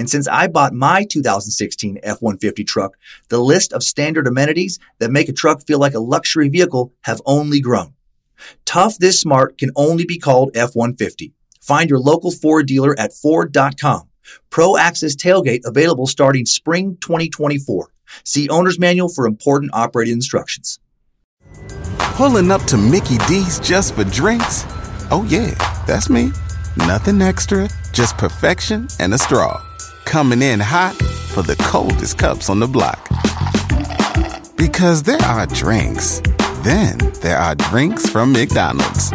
And since I bought my 2016 F-150 truck, the list of standard amenities that make a truck feel like a luxury vehicle have only grown. Tough this smart can only be called F-150. Find your local Ford dealer at Ford.com. Pro Access Tailgate available starting spring 2024. See owner's manual for important operating instructions. Pulling up to Mickey D's just for drinks? Oh, yeah, that's me. Nothing extra, just perfection and a straw. Coming in hot for the coldest cups on the block. Because there are drinks, then there are drinks from McDonald's.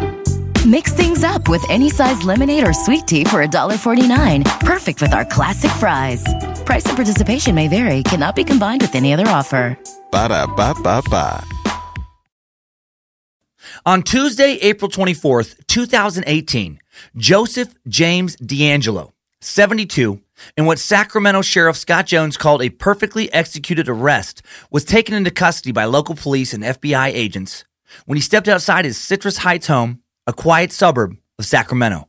Mix things up with any size lemonade or sweet tea for $1.49. Perfect with our classic fries. Price and participation may vary, cannot be combined with any other offer. Ba da ba ba ba. On Tuesday, April 24th, 2018, Joseph James DeAngelo, 72, in what Sacramento Sheriff Scott Jones called a perfectly executed arrest, was taken into custody by local police and FBI agents when he stepped outside his Citrus Heights home, a quiet suburb of Sacramento.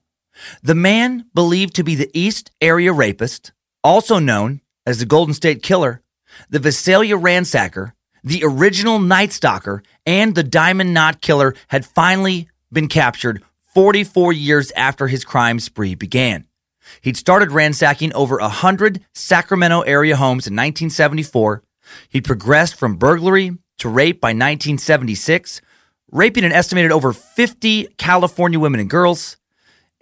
The man, believed to be the East Area Rapist, also known as the Golden State Killer, the Visalia Ransacker, the original Night Stalker, and the Diamond Knot Killer had finally been captured 44 years after his crime spree began. He'd started ransacking over 100 Sacramento area homes in 1974. He'd progressed from burglary to rape by 1976, raping an estimated over 50 California women and girls.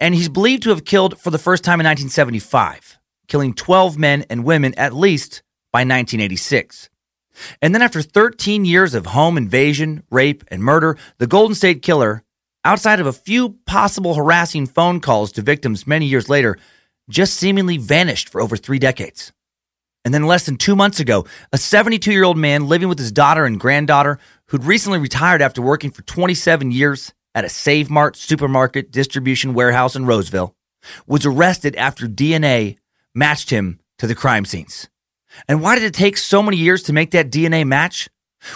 And he's believed to have killed for the first time in 1975, killing 12 men and women at least by 1986. And then, after 13 years of home invasion, rape, and murder, the Golden State Killer, outside of a few possible harassing phone calls to victims many years later, just seemingly vanished for over three decades. And then, less than two months ago, a 72 year old man living with his daughter and granddaughter, who'd recently retired after working for 27 years at a Save Mart supermarket distribution warehouse in Roseville, was arrested after DNA matched him to the crime scenes. And why did it take so many years to make that DNA match?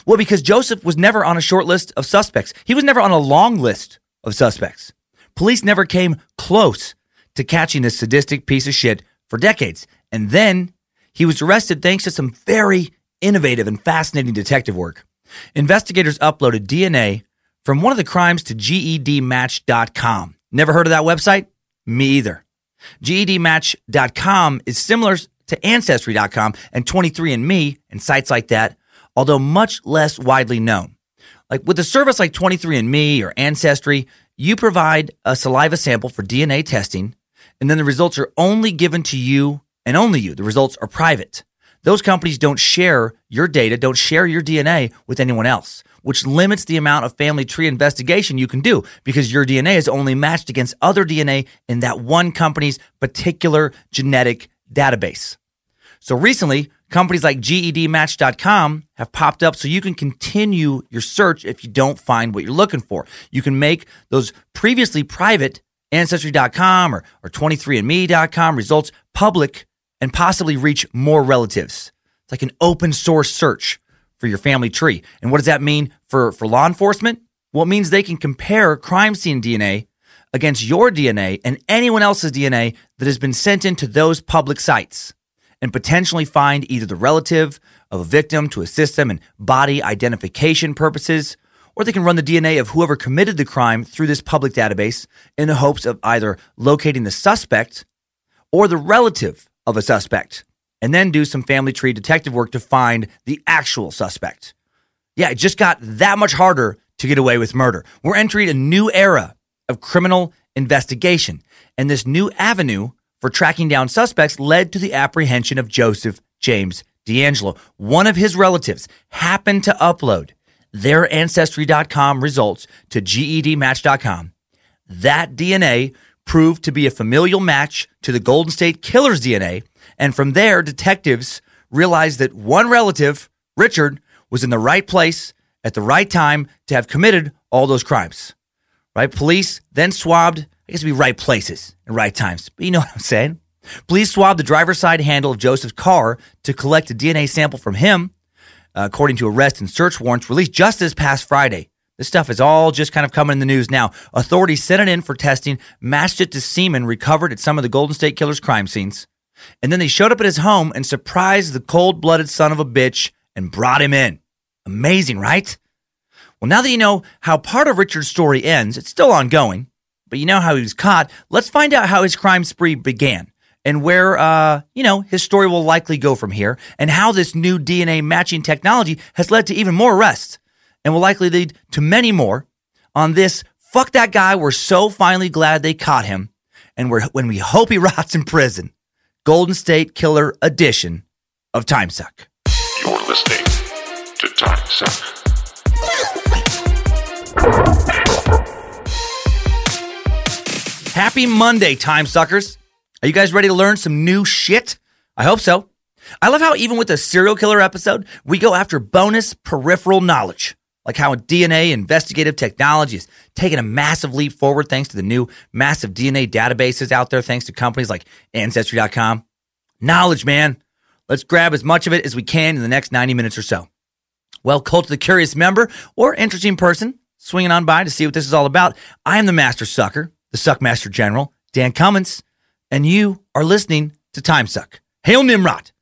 Well, because Joseph was never on a short list of suspects. He was never on a long list of suspects. Police never came close to catching this sadistic piece of shit for decades. And then he was arrested thanks to some very innovative and fascinating detective work. Investigators uploaded DNA from one of the crimes to GEDmatch.com. Never heard of that website? Me either. GEDmatch.com is similar to Ancestry.com and 23andMe and sites like that, although much less widely known. Like with a service like 23andMe or Ancestry, you provide a saliva sample for DNA testing, and then the results are only given to you and only you. The results are private. Those companies don't share your data, don't share your DNA with anyone else, which limits the amount of family tree investigation you can do because your DNA is only matched against other DNA in that one company's particular genetic database. So recently, companies like GEDmatch.com have popped up so you can continue your search if you don't find what you're looking for. You can make those previously private Ancestry.com or, or 23andMe.com results public and possibly reach more relatives. It's like an open source search for your family tree. And what does that mean for, for law enforcement? Well, it means they can compare crime scene DNA against your DNA and anyone else's DNA that has been sent into those public sites and potentially find either the relative of a victim to assist them in body identification purposes, or they can run the DNA of whoever committed the crime through this public database in the hopes of either locating the suspect or the relative of a suspect, and then do some family tree detective work to find the actual suspect. Yeah, it just got that much harder to get away with murder. We're entering a new era of criminal investigation, and this new avenue for tracking down suspects led to the apprehension of Joseph James D'Angelo. One of his relatives happened to upload their ancestry.com results to gedmatch.com. That DNA proved to be a familial match to the Golden State Killer's DNA, and from there, detectives realized that one relative, Richard, was in the right place at the right time to have committed all those crimes. Right? Police then swabbed, I guess it'd be right places and right times, but you know what I'm saying. Police swabbed the driver's side handle of Joseph's car to collect a DNA sample from him, uh, according to arrest and search warrants released just this past Friday. This stuff is all just kind of coming in the news now. Authorities sent it in for testing, matched it to semen recovered at some of the Golden State Killer's crime scenes. And then they showed up at his home and surprised the cold blooded son of a bitch and brought him in. Amazing, right? Well, now that you know how part of Richard's story ends, it's still ongoing, but you know how he was caught. Let's find out how his crime spree began and where, uh, you know, his story will likely go from here and how this new DNA matching technology has led to even more arrests and will likely lead to many more on this. Fuck that guy. We're so finally glad they caught him. And we're, when we hope he rots in prison, Golden State Killer edition of Time Suck. You're listening to Time Suck. Happy Monday, time suckers. Are you guys ready to learn some new shit? I hope so. I love how even with a serial killer episode, we go after bonus peripheral knowledge, like how DNA investigative technology is taking a massive leap forward thanks to the new massive DNA databases out there, thanks to companies like Ancestry.com. Knowledge, man. Let's grab as much of it as we can in the next 90 minutes or so. Well, Cult of the Curious member or interesting person swinging on by to see what this is all about. I am the Master Sucker, the Suckmaster General, Dan Cummins, and you are listening to Timesuck. Hail Nimrod!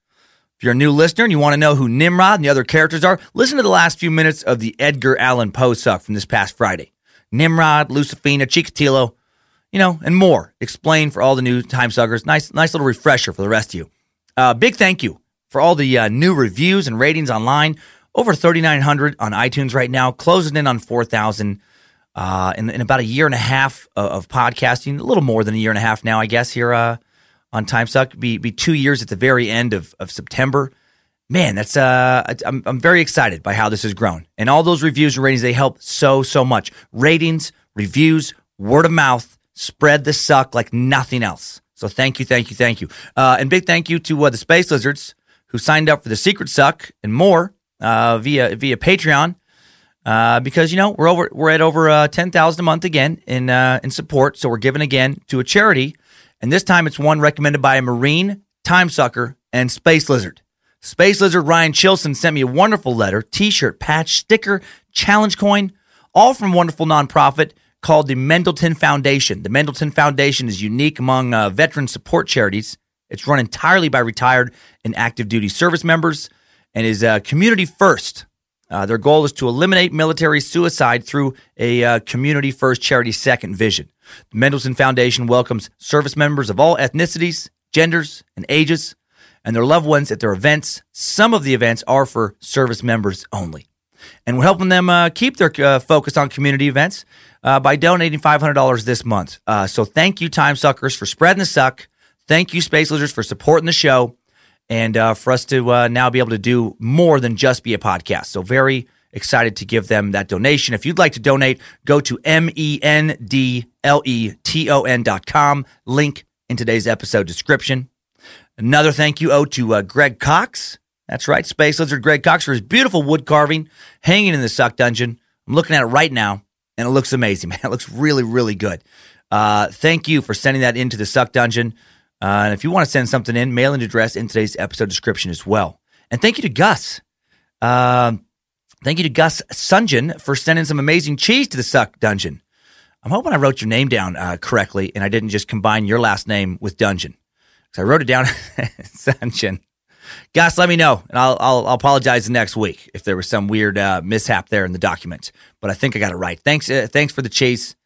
If you're a new listener and you want to know who Nimrod and the other characters are, listen to the last few minutes of the Edgar Allan Poe suck from this past Friday. Nimrod, Lucifina, Chikatilo, you know, and more. Explain for all the new time suckers. Nice, nice little refresher for the rest of you. Uh, big thank you for all the uh, new reviews and ratings online. Over 3,900 on iTunes right now, closing in on 4,000 uh, in, in, about a year and a half of, of, podcasting, a little more than a year and a half now, I guess, here uh, on TimeSuck. Be be two years at the very end of, of September. Man, that's uh, I'm I'm very excited by how this has grown, and all those reviews and ratings they help so so much. Ratings, reviews, word of mouth, spread the suck like nothing else. So thank you, thank you, thank you, uh, and big thank you to uh, the Space Lizards who signed up for the Secret Suck and more uh, via via Patreon. Uh, because you know we're over we're at over uh, ten thousand a month again in uh, in support, so we're giving again to a charity, and this time it's one recommended by a Marine, Time Sucker, and Space Lizard. Space Lizard Ryan Chilson sent me a wonderful letter, T-shirt, patch, sticker, challenge coin, all from wonderful nonprofit called the Mendleton Foundation. The Mendleton Foundation is unique among uh, veteran support charities. It's run entirely by retired and active duty service members and is uh, community first. Uh, their goal is to eliminate military suicide through a uh, community first, charity second vision. The Mendleton Foundation welcomes service members of all ethnicities, genders, and ages, and their loved ones at their events. Some of the events are for service members only. And we're helping them uh, keep their uh, focus on community events uh, by donating $500 this month. Uh, so thank you, Time Suckers, for spreading the suck. Thank you, Space Lizards, for supporting the show and uh, for us to uh, now be able to do more than just be a podcast. So very excited to give them that donation. If you'd like to donate, go to M-E-N-D-L-E-T-O-N dot com. Link in today's episode description. Another thank you oh to uh, Greg Cox. That's right, Space Lizard Greg Cox for his beautiful wood carving hanging in the Suck Dungeon. I'm looking at it right now, and it looks amazing, man. It looks really, really good. Uh, thank you for sending that into the Suck Dungeon. Uh, and if you want to send something in, mailing address in today's episode description as well. And thank you to Gus. Um, thank you to Gus Sunjin for sending some amazing cheese to the Suck Dungeon. I'm hoping I wrote your name down uh, correctly and I didn't just combine your last name with Dungeon. Because I wrote it down, Sunjin. Gus, let me know, and I'll, I'll, I'll apologize next week if there was some weird uh, mishap there in the document. But I think I got it right. Thanks, uh, thanks for the cheese.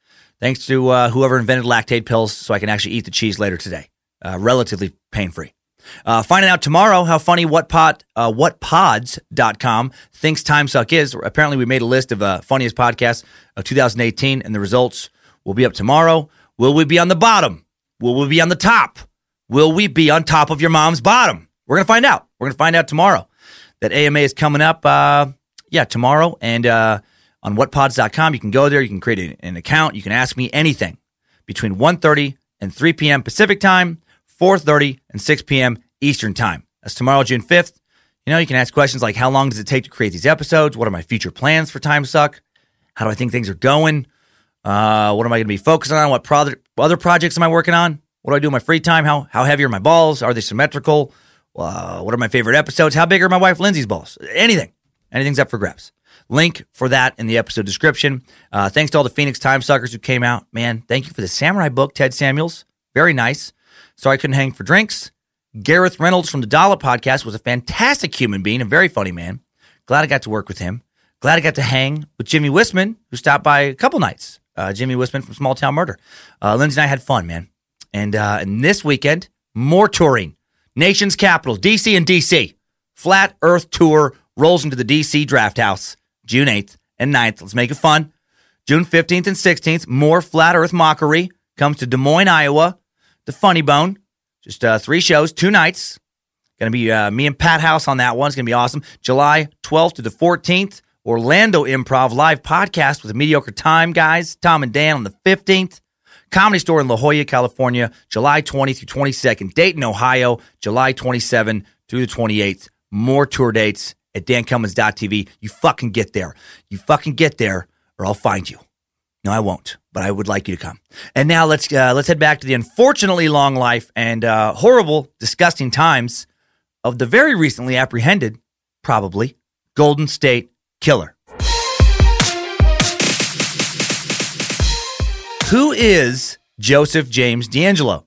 Thanks to uh, whoever invented lactase pills, so I can actually eat the cheese later today uh, relatively pain free. Uh, finding out tomorrow how funny what pot, uh, whatpods.com thinks Time Suck is. Apparently, we made a list of uh, funniest podcasts of 2018, and the results will be up tomorrow. Will we be on the bottom? Will we be on the top? Will we be on top of your mom's bottom? We're going to find out. We're going to find out tomorrow. That AMA is coming up, uh, yeah, tomorrow. And uh, on whatpods.com, you can go there. You can create an account. You can ask me anything between 1.30 and 3 p.m. Pacific time, 4.30 and 6 p.m. Eastern time. That's tomorrow, June 5th. You know, you can ask questions like how long does it take to create these episodes? What are my future plans for Time Suck? How do I think things are going? Uh, what am I going to be focusing on? What project, other projects am I working on? What do I do in my free time? How how heavy are my balls? Are they symmetrical? Uh, what are my favorite episodes? How big are my wife Lindsay's balls? Anything, anything's up for grabs. Link for that in the episode description. Uh, thanks to all the Phoenix Time suckers who came out. Man, thank you for the Samurai book, Ted Samuels. Very nice. Sorry I couldn't hang for drinks. Gareth Reynolds from the Dollop Podcast was a fantastic human being, a very funny man. Glad I got to work with him. Glad I got to hang with Jimmy Whistler, who stopped by a couple nights. Uh, Jimmy Whistler from Small Town Murder. Uh, Lindsay and I had fun, man. And, uh, and this weekend, more touring. Nation's capital, DC and DC. Flat Earth Tour rolls into the DC Draft House June 8th and 9th. Let's make it fun. June 15th and 16th, more Flat Earth mockery comes to Des Moines, Iowa. The Funny Bone. Just uh, three shows, two nights. Going to be uh, me and Pat House on that one. It's going to be awesome. July 12th to the 14th, Orlando Improv live podcast with a mediocre time, guys. Tom and Dan on the 15th. Comedy Store in La Jolla, California, July 20th through 22nd. Dayton, Ohio, July 27th through the 28th. More tour dates at dancummins.tv. You fucking get there. You fucking get there, or I'll find you. No, I won't, but I would like you to come. And now let's uh, let's head back to the unfortunately long life and uh, horrible, disgusting times of the very recently apprehended, probably Golden State Killer. Who is Joseph James D'Angelo?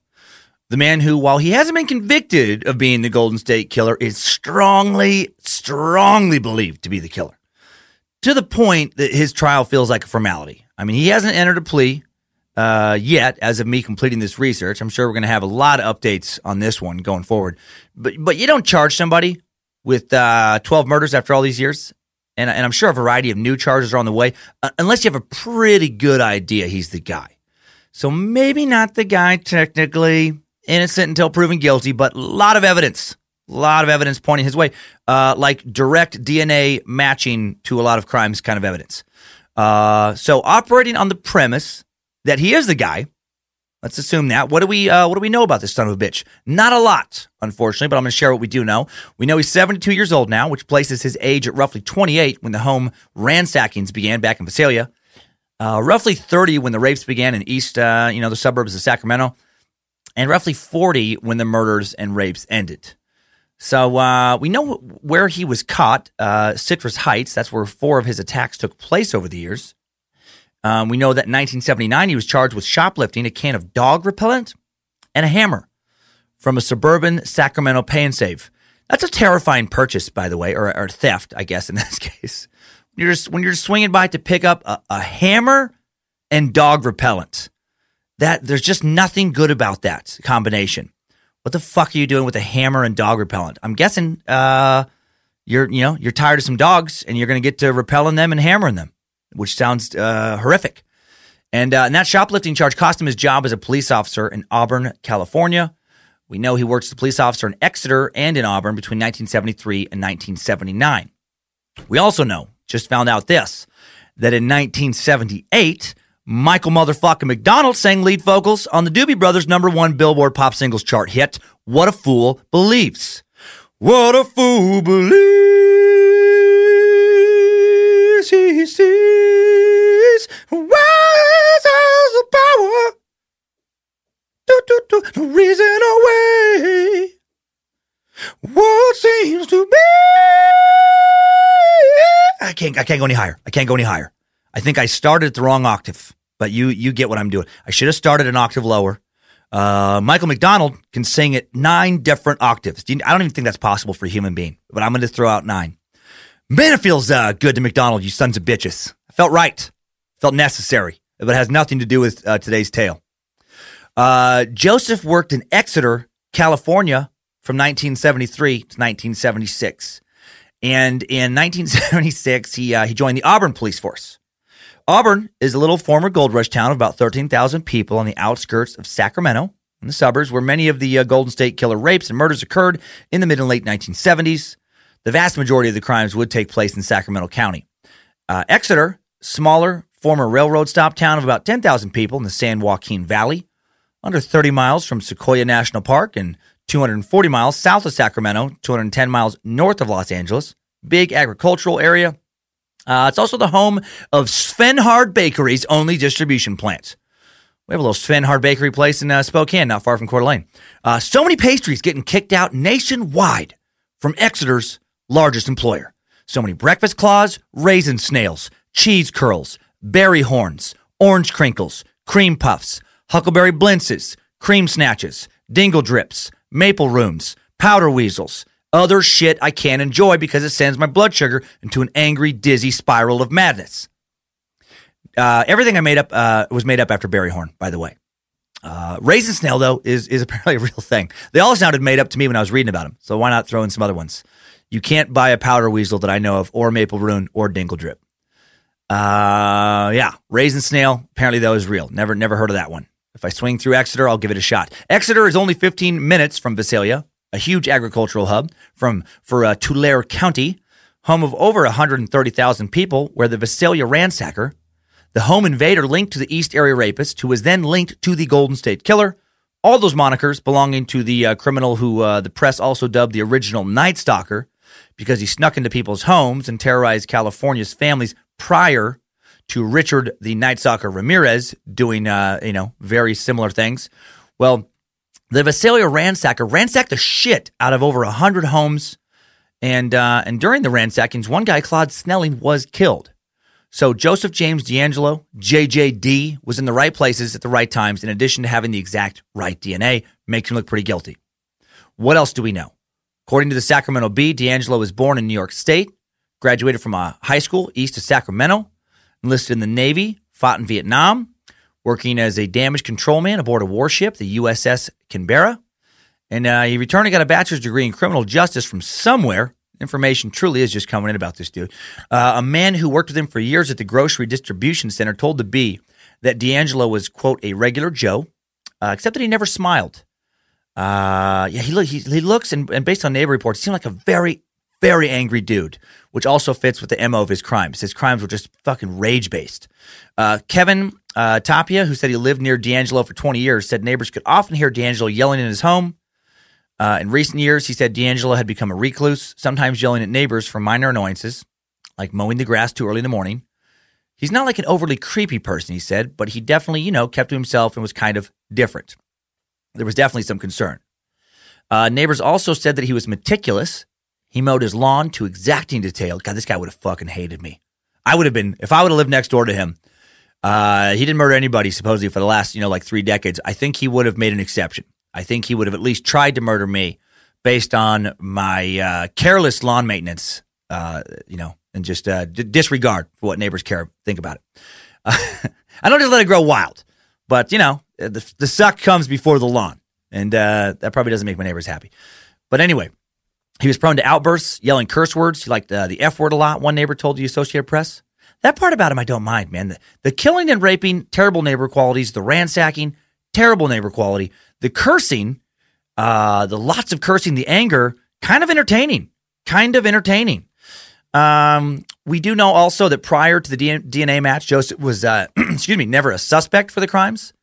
The man who, while he hasn't been convicted of being the Golden State Killer, is strongly, strongly believed to be the killer. To the point that his trial feels like a formality. I mean, he hasn't entered a plea uh, yet, as of me completing this research. I'm sure we're going to have a lot of updates on this one going forward. But but you don't charge somebody with uh, 12 murders after all these years, and, and I'm sure a variety of new charges are on the way, uh, unless you have a pretty good idea he's the guy. So maybe not the guy technically innocent until proven guilty, but a lot of evidence, a lot of evidence pointing his way, uh, like direct DNA matching to a lot of crimes kind of evidence. Uh, so operating on the premise that he is the guy. Let's assume that. What do we uh, what do we know about this son of a bitch? Not a lot, unfortunately, but I'm going to share what we do know. We know he's 72 years old now, which places his age at roughly 28 when the home ransackings began back in Visalia. Uh, roughly 30 when the rapes began in east, uh, you know, the suburbs of Sacramento, and roughly 40 when the murders and rapes ended. So uh, we know where he was caught, uh, Citrus Heights. That's where four of his attacks took place over the years. Um, we know that in 1979, he was charged with shoplifting a can of dog repellent and a hammer from a suburban Sacramento pay and save. That's a terrifying purchase, by the way, or, or theft, I guess, in this case. When you're just, when you're swinging by to pick up a, a hammer and dog repellent, that there's just nothing good about that combination. What the fuck are you doing with a hammer and dog repellent? I'm guessing uh, you're you know you're tired of some dogs and you're going to get to repelling them and hammering them which sounds uh, horrific. And, uh, and that shoplifting charge cost him his job as a police officer in Auburn, California. We know he worked as a police officer in Exeter and in Auburn between 1973 and 1979. We also know, just found out this, that in 1978, Michael motherfucking McDonald sang lead vocals on the Doobie Brothers number one Billboard pop singles chart hit, What a Fool Believes. What a Fool Believes he sees, wise as the power, do, do, do, no reason away. What seems to be. I can't. I can't go any higher. I can't go any higher. I think I started the wrong octave, but you you get what I'm doing. I should have started an octave lower. Uh, Michael McDonald can sing at nine different octaves. I don't even think that's possible for a human being, but I'm going to throw out nine. Man, it feels uh, good to McDonald, you sons of bitches. I felt right, felt necessary, but it has nothing to do with uh, today's tale. Uh, Joseph worked in Exeter, California from 1973 to 1976. And in 1976, he, uh, he joined the Auburn Police Force. Auburn is a little former gold rush town of about 13,000 people on the outskirts of Sacramento in the suburbs where many of the uh, Golden State Killer rapes and murders occurred in the mid and late 1970s. The vast majority of the crimes would take place in Sacramento County. Uh, Exeter, smaller, former railroad stop town of about 10,000 people in the San Joaquin Valley, under 30 miles from Sequoia National Park and 240 miles south of Sacramento, 210 miles north of Los Angeles. Big agricultural area. Uh, it's also the home of Svenhard Bakery's only distribution plant. We have a little Svenhard Bakery place in uh, Spokane, not far from Coeur d'Alene. Uh, so many pastries getting kicked out nationwide from Exeter's largest employer. So many breakfast claws, raisin snails, cheese curls, berry horns, orange crinkles, cream puffs, huckleberry blintzes, cream snatches, dingle drips, maple rooms, powder weasels, other shit I can't enjoy because it sends my blood sugar into an angry, dizzy spiral of madness. Uh, everything I made up uh, was made up after Barry Horn, by the way. Uh, Raisin Snail, though, is, is apparently a real thing. They all sounded made up to me when I was reading about them, so why not throw in some other ones? You can't buy a powder weasel that I know of, or maple rune, or dingle drip. Uh, yeah, Raisin Snail, apparently, though, is real. Never, never heard of that one. If I swing through Exeter, I'll give it a shot. Exeter is only 15 minutes from Visalia, a huge agricultural hub from for uh, Tulare County, home of over 130,000 people, where the Visalia ransacker, the home invader linked to the East Area rapist, who was then linked to the Golden State Killer, all those monikers belonging to the uh, criminal who uh, the press also dubbed the original Night Stalker because he snuck into people's homes and terrorized California's families prior to Richard the Night Stalker Ramirez doing, uh, you know, very similar things. Well, the Visalia ransacker ransacked the shit out of over 100 homes. And, uh, and during the ransackings, one guy, Claude Snelling, was killed. So Joseph James D'Angelo, JJD, was in the right places at the right times, in addition to having the exact right DNA, makes him look pretty guilty. What else do we know? According to the Sacramento Bee, D'Angelo was born in New York State, graduated from a high school east of Sacramento, enlisted in the Navy, fought in Vietnam, working as a damage control man aboard a warship, the USS Canberra. And uh, he returned and got a bachelor's degree in criminal justice from somewhere. Information truly is just coming in about this dude. Uh, a man who worked with him for years at the grocery distribution center told the Bee that D'Angelo was, quote, a regular Joe, uh, except that he never smiled. Uh, yeah, he, he, he looks, and, and based on neighbor reports, seemed like a very, very angry dude, which also fits with the MO of his crimes. His crimes were just fucking rage based. Uh, Kevin uh, Tapia, who said he lived near DeAngelo for 20 years, said neighbors could often hear DeAngelo yelling in his home. Uh, in recent years, he said DeAngelo had become a recluse, sometimes yelling at neighbors for minor annoyances, like mowing the grass too early in the morning. He's not like an overly creepy person, he said, but he definitely, you know, kept to himself and was kind of different. There was definitely some concern. Uh, neighbors also said that he was meticulous. He mowed his lawn to exacting detail. God, this guy would have fucking hated me. I would have been, if I would have lived next door to him, uh, he didn't murder anybody supposedly for the last, you know, like three decades. I think he would have made an exception. I think he would have at least tried to murder me based on my uh, careless lawn maintenance, uh, you know, and just uh, d- disregard for what neighbors care think about it. I don't just let it grow wild, but you know, the, the suck comes before the lawn, and uh, that probably doesn't make my neighbors happy. But anyway, he was prone to outbursts, yelling curse words. He liked uh, the F word a lot. One neighbor told the Associated Press. That part about him, I don't mind, man. The, the killing and raping, terrible neighbor qualities. The ransacking, terrible neighbor quality. The cursing, uh, the lots of cursing, the anger, kind of entertaining. Kind of entertaining. Um, we do know also that prior to the DNA match, Joseph was, uh, excuse me, never a suspect for the crimes.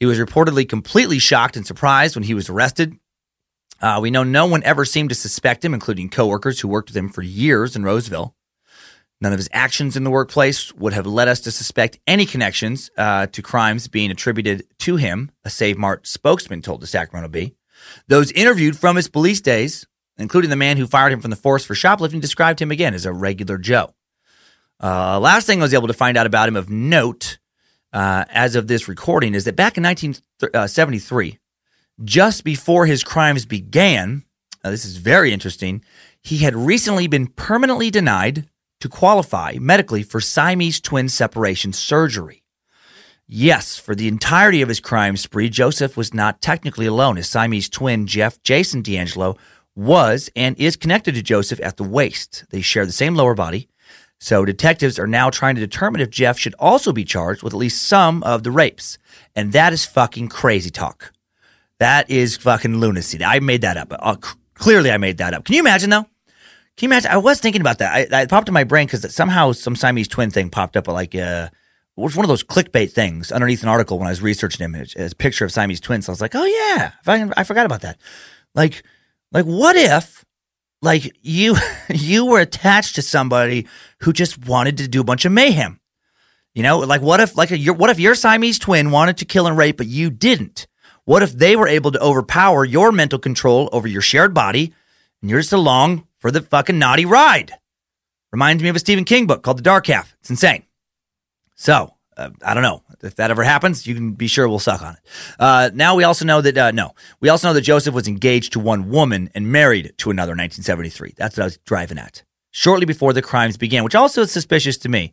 He was reportedly completely shocked and surprised when he was arrested. Uh, we know no one ever seemed to suspect him, including coworkers who worked with him for years in Roseville. None of his actions in the workplace would have led us to suspect any connections uh, to crimes being attributed to him, a Save Mart spokesman told the Sacramento Bee. Those interviewed from his police days, including the man who fired him from the force for shoplifting, described him again as a regular Joe. Uh, last thing I was able to find out about him of note uh, as of this recording is that back in 1973, uh, just before his crimes began, uh, this is very interesting, he had recently been permanently denied to qualify medically for Siamese twin separation surgery. Yes, for the entirety of his crime spree, Joseph was not technically alone. His Siamese twin, Jeff Jason D'Angelo, was and is connected to Joseph at the waist. They share the same lower body. So detectives are now trying to determine if Jeff should also be charged with at least some of the rapes. And that is fucking crazy talk. That is fucking lunacy. I made that up. Uh, clearly, I made that up. Can you imagine, though? Can you imagine? I was thinking about that. I, popped in my brain because somehow some Siamese twin thing popped up like, uh, it was one of those clickbait things underneath an article when I was researching. It's a picture of Siamese twins. So I was like, oh yeah, I, I forgot about that. Like, like what if, like you, you were attached to somebody who just wanted to do a bunch of mayhem? You know, like what if, like your, what if your Siamese twin wanted to kill and rape, but you didn't? What if they were able to overpower your mental control over your shared body, and you're just along for the fucking naughty ride? Reminds me of a Stephen King book called The Dark Half. It's insane. So uh, I don't know if that ever happens. You can be sure we'll suck on it. Uh, now we also know that uh, no, we also know that Joseph was engaged to one woman and married to another in 1973. That's what I was driving at. Shortly before the crimes began, which also is suspicious to me.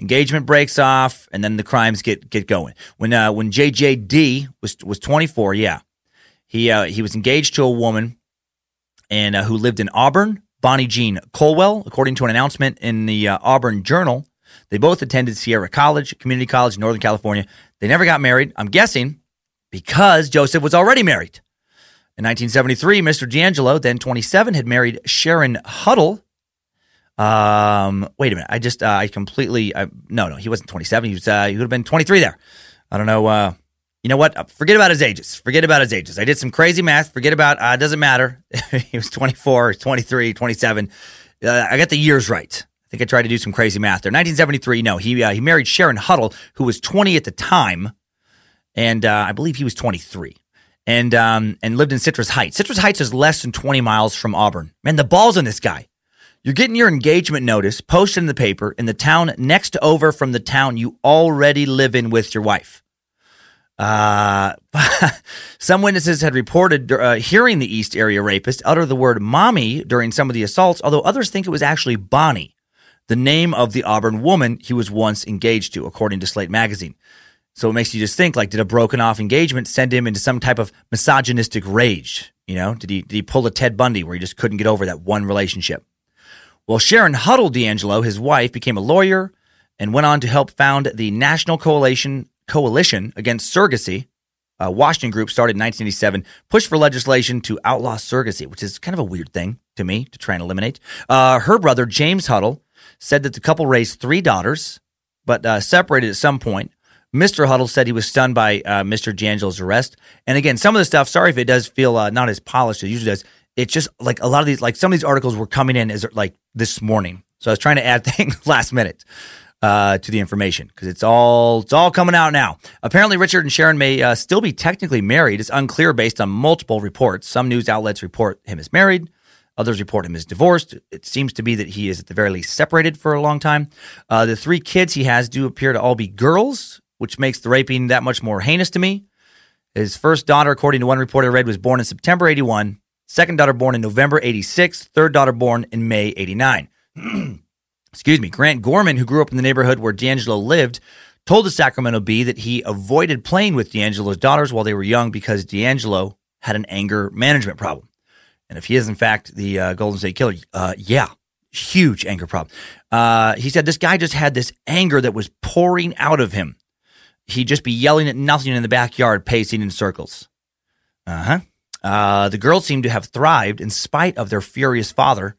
Engagement breaks off, and then the crimes get get going. When uh, when JJD was was 24, yeah, he uh, he was engaged to a woman, and uh, who lived in Auburn, Bonnie Jean Colwell, according to an announcement in the Auburn Journal. They both attended Sierra College, community college in Northern California. They never got married, I'm guessing because Joseph was already married. In 1973, Mr. DeAngelo, then 27, had married Sharon Huddle. Um, wait a minute. I just, uh, I completely, uh, no, no, he wasn't 27. He was, uh, he would have been 23 there. I don't know. Uh, you know what? Uh, forget about his ages. Forget about his ages. I did some crazy math. Forget about, uh, doesn't matter. he was 24, 23, 27. Uh, I got the years right. I think I tried to do some crazy math there. 1973, no, he uh, he married Sharon Huddle, who was 20 at the time, and uh, I believe he was 23, and um, and lived in Citrus Heights. Citrus Heights is less than 20 miles from Auburn. Man, the balls on this guy. You're getting your engagement notice posted in the paper in the town next over from the town you already live in with your wife. Uh, some witnesses had reported uh, hearing the East Area rapist utter the word mommy during some of the assaults, although others think it was actually Bonnie the name of the Auburn woman he was once engaged to, according to Slate magazine. So it makes you just think like, did a broken off engagement send him into some type of misogynistic rage? You know, did he did he pull a Ted Bundy where he just couldn't get over that one relationship? Well, Sharon Huddle DeAngelo, his wife, became a lawyer and went on to help found the National Coalition Coalition Against Surrogacy. A Washington group started in 1987, pushed for legislation to outlaw surrogacy, which is kind of a weird thing to me to try and eliminate. Uh, her brother James Huddle said that the couple raised three daughters, but uh, separated at some point. Mr. Huddle said he was stunned by uh, Mr. DeAngelo's arrest. And again, some of the stuff, sorry if it does feel uh, not as polished as it usually does. It's just like a lot of these, like some of these articles were coming in as like this morning. So I was trying to add things last minute uh, to the information because it's all it's all coming out now. Apparently, Richard and Sharon may uh, still be technically married. It's unclear based on multiple reports. Some news outlets report him as married. Others report him as divorced. It seems to be that he is at the very least separated for a long time. Uh, the three kids he has do appear to all be girls, which makes the raping that much more heinous to me. His first daughter, according to one report I read, was born in September 81. Second daughter born in November 86. Third daughter born in May 89. Excuse me. Grant Gorman, who grew up in the neighborhood where D'Angelo lived, told the Sacramento Bee that he avoided playing with D'Angelo's daughters while they were young because D'Angelo had an anger management problem. And if he is in fact the uh, Golden State Killer, uh, yeah, huge anger problem. Uh, he said this guy just had this anger that was pouring out of him. He'd just be yelling at nothing in the backyard, pacing in circles. Uh-huh. Uh, the girls seem to have thrived in spite of their furious father.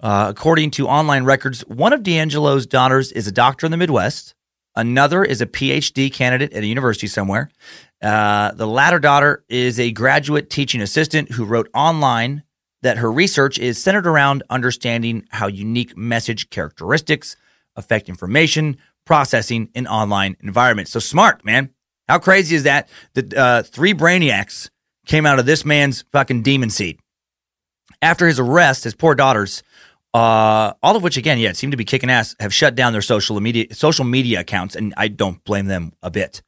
Uh, according to online records, one of D'Angelo's daughters is a doctor in the Midwest. Another is a PhD candidate at a university somewhere. Uh, the latter daughter is a graduate teaching assistant who wrote online that her research is centered around understanding how unique message characteristics affect information processing in online environments. So smart, man. How crazy is that? That uh, three brainiacs came out of this man's fucking demon seed. After his arrest, his poor daughters, uh, all of which again, yeah, seem to be kicking ass, have shut down their social media social media accounts, and I don't blame them a bit.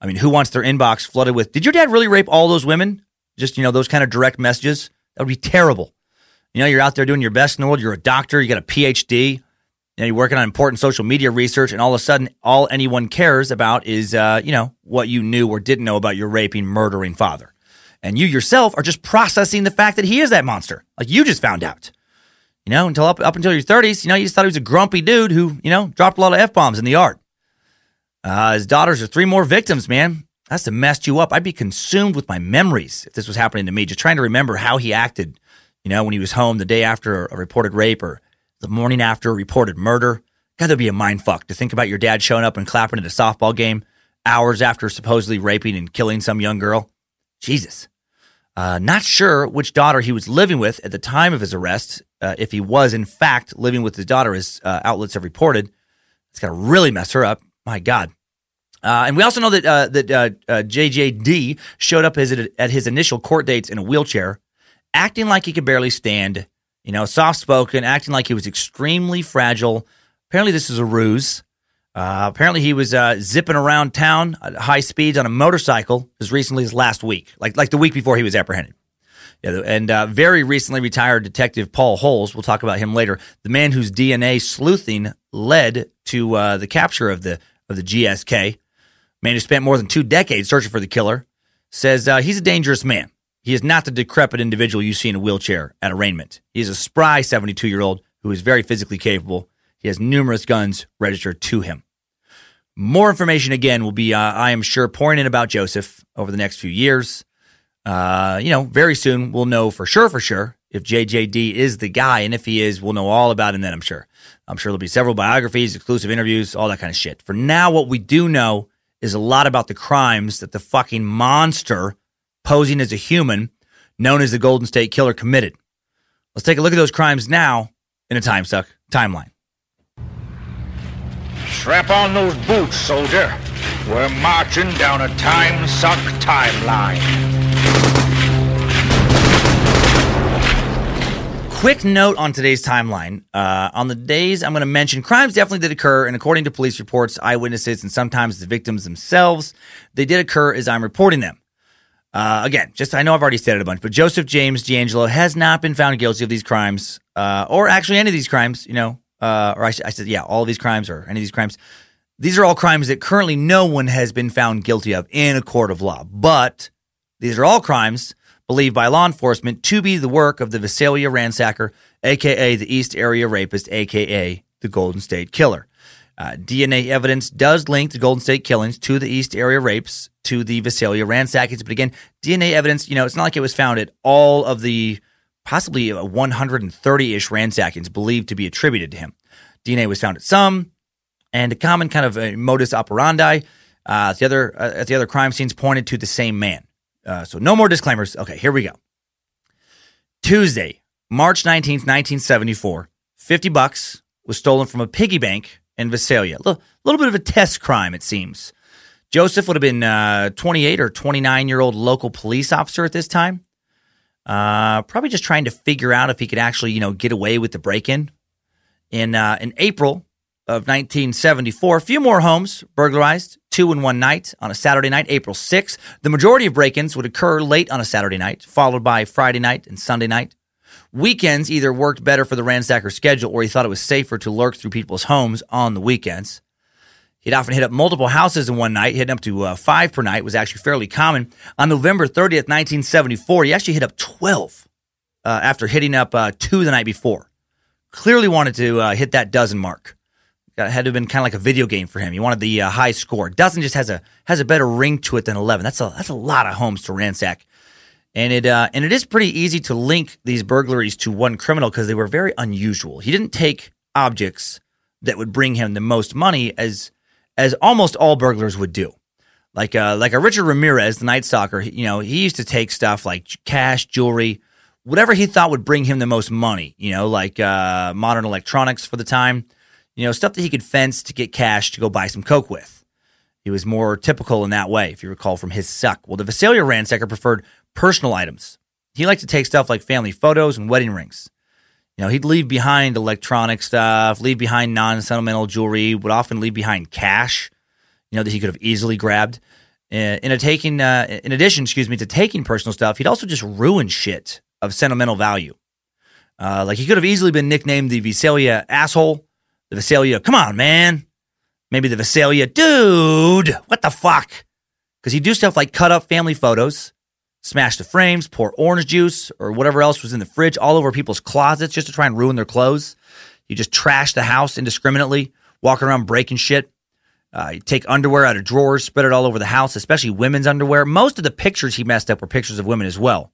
I mean, who wants their inbox flooded with, did your dad really rape all those women? Just, you know, those kind of direct messages. That would be terrible. You know, you're out there doing your best in the world. You're a doctor, you got a PhD. You know, you're working on important social media research, and all of a sudden, all anyone cares about is, uh, you know, what you knew or didn't know about your raping, murdering father. And you yourself are just processing the fact that he is that monster. Like you just found out. You know, until up, up until your 30s, you know, you just thought he was a grumpy dude who, you know, dropped a lot of F bombs in the yard. Uh, his daughters are three more victims, man. That's to mess you up. I'd be consumed with my memories if this was happening to me, just trying to remember how he acted, you know, when he was home the day after a reported rape or the morning after a reported murder. God, that'd be a mind fuck to think about your dad showing up and clapping at a softball game hours after supposedly raping and killing some young girl. Jesus. Uh, not sure which daughter he was living with at the time of his arrest, uh, if he was in fact living with his daughter, as uh, outlets have reported. It's going to really mess her up. My God. Uh, and we also know that uh, that JJD uh, showed up at his initial court dates in a wheelchair, acting like he could barely stand. You know, soft spoken, acting like he was extremely fragile. Apparently, this is a ruse. Uh, apparently, he was uh, zipping around town at high speeds on a motorcycle as recently as last week, like like the week before he was apprehended. Yeah, and uh, very recently retired detective Paul Holes, we'll talk about him later, the man whose DNA sleuthing led to uh, the capture of the of the GSK, man who spent more than two decades searching for the killer, says uh, he's a dangerous man. He is not the decrepit individual you see in a wheelchair at arraignment. He is a spry 72 year old who is very physically capable. He has numerous guns registered to him. More information again will be, uh, I am sure, pouring in about Joseph over the next few years. Uh, you know, very soon we'll know for sure, for sure, if JJD is the guy. And if he is, we'll know all about him then, I'm sure. I'm sure there'll be several biographies, exclusive interviews, all that kind of shit. For now, what we do know is a lot about the crimes that the fucking monster posing as a human, known as the Golden State Killer, committed. Let's take a look at those crimes now in a time suck timeline. Strap on those boots, soldier. We're marching down a time suck timeline. Quick note on today's timeline. Uh, on the days I'm going to mention, crimes definitely did occur, and according to police reports, eyewitnesses, and sometimes the victims themselves, they did occur as I'm reporting them. Uh, again, just I know I've already said it a bunch, but Joseph James DeAngelo has not been found guilty of these crimes, uh, or actually any of these crimes. You know, uh, or I, I, said, yeah, all these crimes or any of these crimes. These are all crimes that currently no one has been found guilty of in a court of law. But these are all crimes believed by law enforcement to be the work of the Visalia ransacker, aka the East Area Rapist, aka the Golden State Killer. Uh, DNA evidence does link the Golden State killings to the East Area rapes, to the Visalia ransackings. But again, DNA evidence, you know, it's not like it was found at all of the possibly 130 ish ransackings believed to be attributed to him. DNA was found at some, and a common kind of uh, modus operandi uh, at the other uh, at the other crime scenes pointed to the same man. Uh, so no more disclaimers. Okay, here we go. Tuesday, March 19th, 1974, 50 bucks was stolen from a piggy bank in Visalia. A little, little bit of a test crime, it seems. Joseph would have been uh, 28 or 29 year old local police officer at this time. Uh, probably just trying to figure out if he could actually, you know, get away with the break in. In uh, in April of 1974, a few more homes burglarized, two in one night on a Saturday night, April 6th. The majority of break-ins would occur late on a Saturday night, followed by Friday night and Sunday night. Weekends either worked better for the ransacker schedule or he thought it was safer to lurk through people's homes on the weekends. He'd often hit up multiple houses in one night, hitting up to uh, five per night was actually fairly common. On November 30th, 1974, he actually hit up 12 uh, after hitting up uh, two the night before. Clearly wanted to uh, hit that dozen mark. It had to have been kind of like a video game for him. He wanted the uh, high score. Dozen just has a has a better ring to it than 11. That's a that's a lot of homes to ransack. And it uh, and it is pretty easy to link these burglaries to one criminal because they were very unusual. He didn't take objects that would bring him the most money as as almost all burglars would do. Like uh, like a Richard Ramirez, the Night Stalker, you know, he used to take stuff like cash, jewelry, whatever he thought would bring him the most money. You know, like uh, modern electronics for the time. You know, stuff that he could fence to get cash to go buy some coke with. He was more typical in that way, if you recall from his suck. Well, the Visalia ransacker preferred personal items. He liked to take stuff like family photos and wedding rings. You know, he'd leave behind electronic stuff, leave behind non-sentimental jewelry, would often leave behind cash, you know, that he could have easily grabbed. In a taking, uh, in addition, excuse me, to taking personal stuff, he'd also just ruin shit of sentimental value. Uh, like he could have easily been nicknamed the Visalia asshole, The Visalia, come on, man. Maybe the Visalia, dude, what the fuck? Because he'd do stuff like cut up family photos, smash the frames, pour orange juice or whatever else was in the fridge all over people's closets just to try and ruin their clothes. You just trash the house indiscriminately, walking around breaking shit. Uh, you take underwear out of drawers, spread it all over the house, especially women's underwear. Most of the pictures he messed up were pictures of women as well.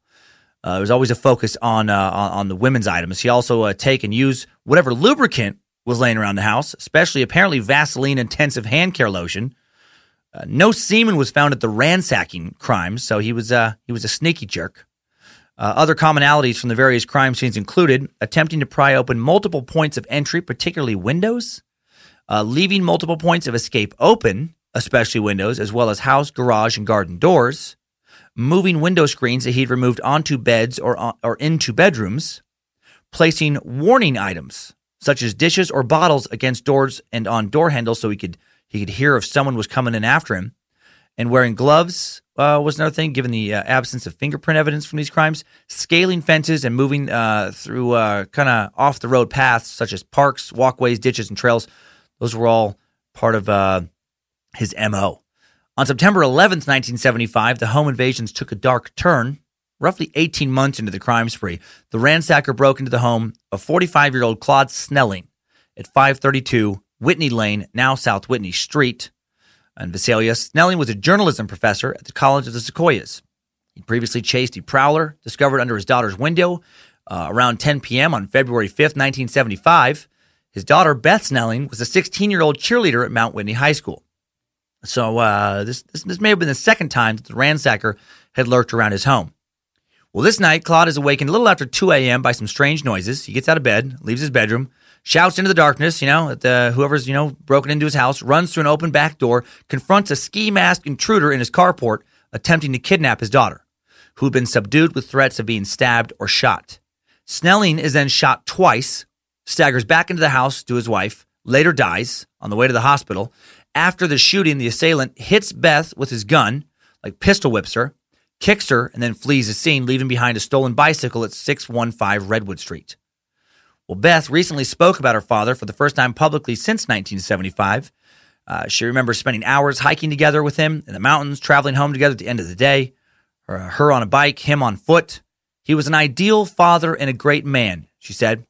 Uh, there was always a focus on uh, on, on the women's items. He also uh, take and use whatever lubricant was laying around the house, especially apparently Vaseline intensive hand care lotion. Uh, no semen was found at the ransacking crimes, so he was uh, he was a sneaky jerk. Uh, other commonalities from the various crime scenes included attempting to pry open multiple points of entry, particularly windows, uh, leaving multiple points of escape open, especially windows, as well as house, garage, and garden doors, moving window screens that he'd removed onto beds or, on, or into bedrooms, placing warning items such as dishes or bottles against doors and on door handles so he could he could hear if someone was coming in after him, and wearing gloves uh, was another thing, given the uh, absence of fingerprint evidence from these crimes. Scaling fences and moving uh, through uh, kind of off the road paths such as parks, walkways, ditches, and trails those were all part of uh, his MO. On September 11th, 1975, the home invasions took a dark turn. Roughly 18 months into the crime spree, the ransacker broke into the home of 45 year old Claude Snelling at 532 Whitney Lane, now South Whitney Street. And Visalia Snelling was a journalism professor at the College of the Sequoias. He previously chased a prowler discovered under his daughter's window uh, around 10 p.m. on February 5th, 1975. His daughter, Beth Snelling, was a 16 year old cheerleader at Mount Whitney High School. So uh, this, this, this may have been the second time that the ransacker had lurked around his home. Well, this night, Claude is awakened a little after 2 a.m. by some strange noises. He gets out of bed, leaves his bedroom, shouts into the darkness, you know, at the, uh, whoever's, you know, broken into his house, runs through an open back door, confronts a ski mask intruder in his carport, attempting to kidnap his daughter, who'd been subdued with threats of being stabbed or shot. Snelling is then shot twice, staggers back into the house to his wife, later dies on the way to the hospital. After the shooting, the assailant hits Beth with his gun, like pistol whips her, kicks her, and then flees the scene, leaving behind a stolen bicycle at 615 Redwood Street. Well, Beth recently spoke about her father for the first time publicly since 1975. Uh, she remembers spending hours hiking together with him in the mountains, traveling home together at the end of the day, her, her on a bike, him on foot. He was an ideal father and a great man, she said.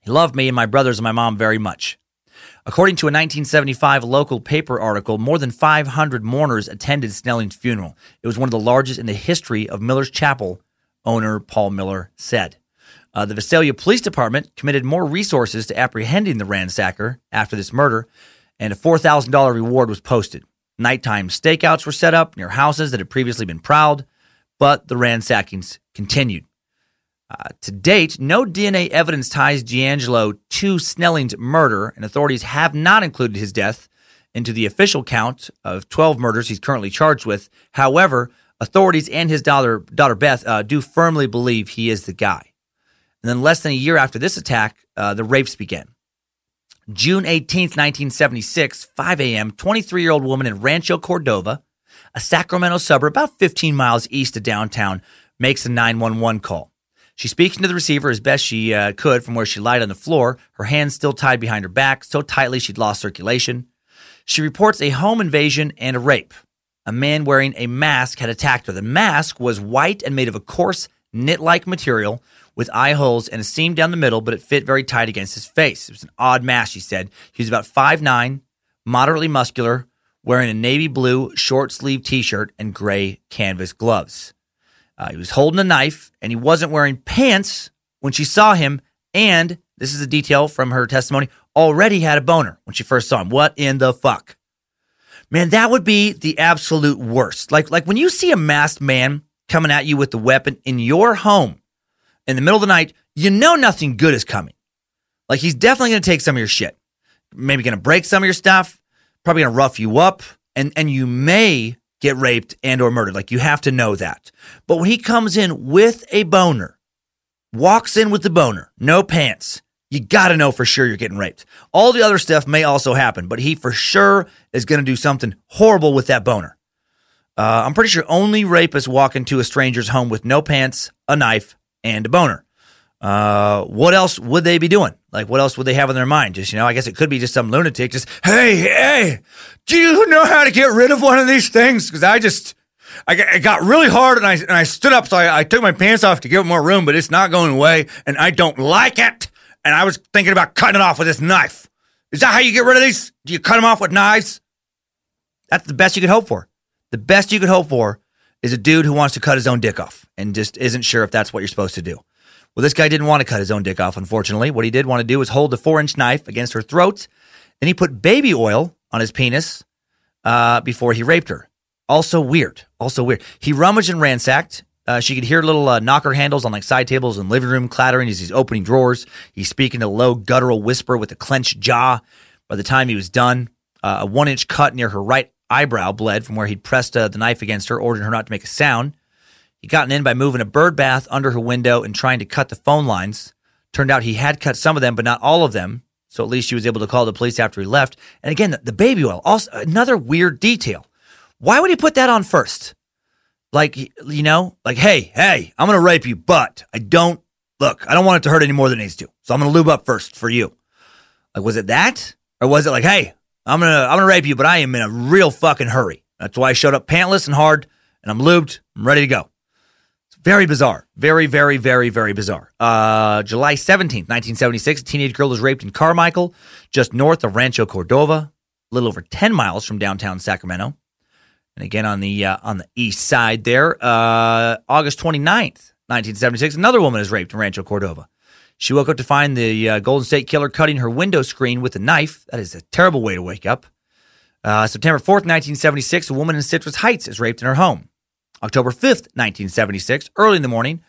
He loved me and my brothers and my mom very much. According to a 1975 local paper article, more than 500 mourners attended Snelling's funeral. It was one of the largest in the history of Miller's Chapel, owner Paul Miller said. Uh, the Visalia Police Department committed more resources to apprehending the ransacker after this murder, and a $4,000 reward was posted. Nighttime stakeouts were set up near houses that had previously been prowled, but the ransackings continued. Uh, to date, no DNA evidence ties DeAngelo to Snelling's murder, and authorities have not included his death into the official count of 12 murders he's currently charged with. However, authorities and his daughter, daughter Beth uh, do firmly believe he is the guy. And then, less than a year after this attack, uh, the rapes began. June 18th, 1976, 5 a.m., 23 year old woman in Rancho Cordova, a Sacramento suburb about 15 miles east of downtown, makes a 911 call. She speaks into the receiver as best she uh, could from where she lied on the floor, her hands still tied behind her back, so tightly she'd lost circulation. She reports a home invasion and a rape. A man wearing a mask had attacked her. The mask was white and made of a coarse, knit like material with eye holes and a seam down the middle, but it fit very tight against his face. It was an odd mask, she said. He was about five nine, moderately muscular, wearing a navy blue short sleeve t shirt and gray canvas gloves. Uh, he was holding a knife and he wasn't wearing pants when she saw him. And this is a detail from her testimony already had a boner when she first saw him. What in the fuck? Man, that would be the absolute worst. Like, like when you see a masked man coming at you with the weapon in your home in the middle of the night, you know nothing good is coming. Like he's definitely going to take some of your shit. Maybe going to break some of your stuff, probably going to rough you up, and and you may get raped and or murdered. Like you have to know that. But when he comes in with a boner, walks in with the boner, no pants, you got to know for sure you're getting raped. All the other stuff may also happen, but he for sure is going to do something horrible with that boner. Uh, I'm pretty sure only rapists walk into a stranger's home with no pants, a knife, and a boner. Uh, what else would they be doing? Like, what else would they have in their mind? Just, you know, I guess it could be just some lunatic. Just, hey, hey, do you know how to get rid of one of these things? Because I just, I got, it got really hard and I, and I stood up. So I, I took my pants off to give it more room, but it's not going away and I don't like it. And I was thinking about cutting it off with this knife. Is that how you get rid of these? Do you cut them off with knives? That's the best you could hope for. The best you could hope for is a dude who wants to cut his own dick off and just isn't sure if that's what you're supposed to do. Well, this guy didn't want to cut his own dick off, unfortunately. What he did want to do was hold the four inch knife against her throat. Then he put baby oil on his penis uh, before he raped her. Also weird. Also weird. He rummaged and ransacked. Uh, she could hear little uh, knocker handles on like side tables the living room clattering as he's opening drawers. He's speaking in a low guttural whisper with a clenched jaw. By the time he was done, uh, a one inch cut near her right eyebrow bled from where he'd pressed uh, the knife against her, ordering her not to make a sound. He'd gotten in by moving a bird bath under her window and trying to cut the phone lines. Turned out he had cut some of them, but not all of them. So at least she was able to call the police after he left. And again, the, the baby oil, also another weird detail. Why would he put that on first? Like, you know, like, hey, hey, I'm going to rape you, but I don't, look, I don't want it to hurt any more than it needs to. So I'm going to lube up first for you. Like, was it that? Or was it like, hey, I'm to, I'm to rape you, but I am in a real fucking hurry. That's why I showed up pantless and hard and I'm lubed. I'm ready to go. It's very bizarre. Very, very, very, very bizarre. Uh, July 17th, 1976, a teenage girl was raped in Carmichael, just north of Rancho Cordova, a little over 10 miles from downtown Sacramento. And again on the uh, on the east side there, uh, August 29th, 1976, another woman is raped in Rancho Cordova. She woke up to find the uh, Golden State Killer cutting her window screen with a knife. That is a terrible way to wake up. Uh, September 4th, 1976, a woman in Citrus Heights is raped in her home. October 5th, 1976, early in the morning,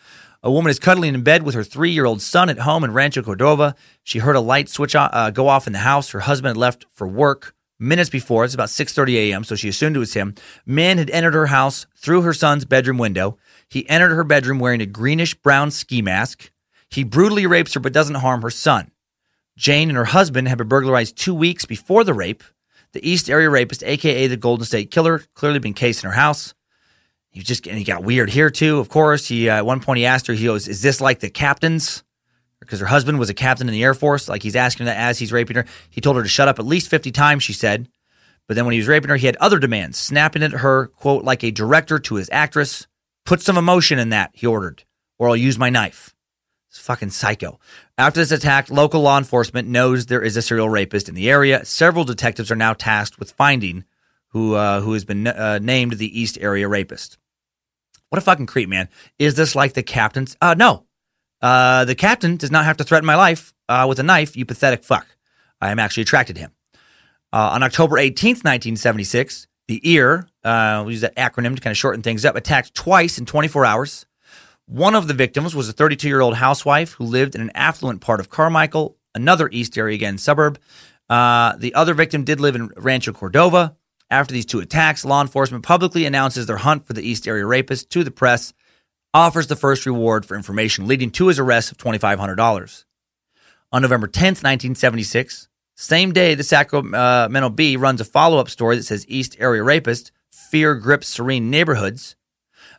a woman is cuddling in bed with her three year old son at home in Rancho Cordova. She heard a light switch on, uh, go off in the house. Her husband had left for work minutes before. It's about 6:30 a.m., so she assumed it was him. Man had entered her house through her son's bedroom window. He entered her bedroom wearing a greenish brown ski mask. He brutally rapes her but doesn't harm her son. Jane and her husband had been burglarized two weeks before the rape. The East Area Rapist, aka the Golden State Killer, clearly been cased in her house. He just and he got weird here too. Of course, he uh, at one point he asked her, he goes, "Is this like the captain's?" Because her husband was a captain in the Air Force. Like he's asking that as he's raping her. He told her to shut up at least fifty times. She said, but then when he was raping her, he had other demands, snapping at her, quote, like a director to his actress. Put some emotion in that, he ordered, or I'll use my knife. Fucking psycho. After this attack, local law enforcement knows there is a serial rapist in the area. Several detectives are now tasked with finding who uh, who has been uh, named the East Area Rapist. What a fucking creep, man. Is this like the captain's? Uh, no. Uh, the captain does not have to threaten my life uh, with a knife, you pathetic fuck. I am actually attracted to him. Uh, on October 18th, 1976, the EAR, uh, we use that acronym to kind of shorten things up, attacked twice in 24 hours. One of the victims was a 32 year old housewife who lived in an affluent part of Carmichael, another East Area again suburb. Uh, the other victim did live in Rancho Cordova. After these two attacks, law enforcement publicly announces their hunt for the East Area rapist to the press, offers the first reward for information, leading to his arrest of $2,500. On November 10th, 1976, same day, the Sacramento Bee runs a follow up story that says East Area Rapist, Fear Grips Serene Neighborhoods.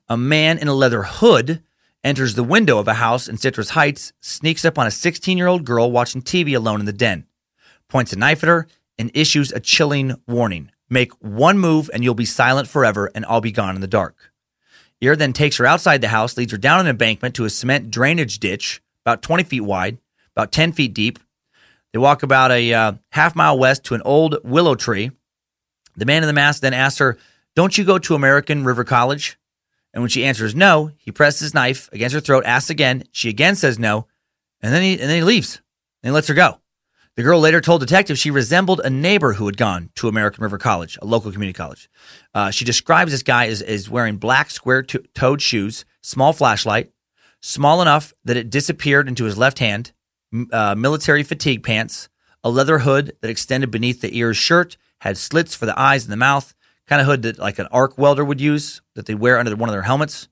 A man in a leather hood enters the window of a house in Citrus Heights, sneaks up on a 16 year old girl watching TV alone in the den, points a knife at her, and issues a chilling warning Make one move and you'll be silent forever, and I'll be gone in the dark. Ear then takes her outside the house, leads her down an embankment to a cement drainage ditch about 20 feet wide, about 10 feet deep. They walk about a uh, half mile west to an old willow tree. The man in the mask then asks her, Don't you go to American River College? And when she answers no, he presses his knife against her throat, asks again. She again says no, and then he, and then he leaves and he lets her go. The girl later told detectives she resembled a neighbor who had gone to American River College, a local community college. Uh, she describes this guy as, as wearing black square toed shoes, small flashlight, small enough that it disappeared into his left hand, uh, military fatigue pants, a leather hood that extended beneath the ears shirt, had slits for the eyes and the mouth, kind of hood that like an arc welder would use that they wear under one of their helmets.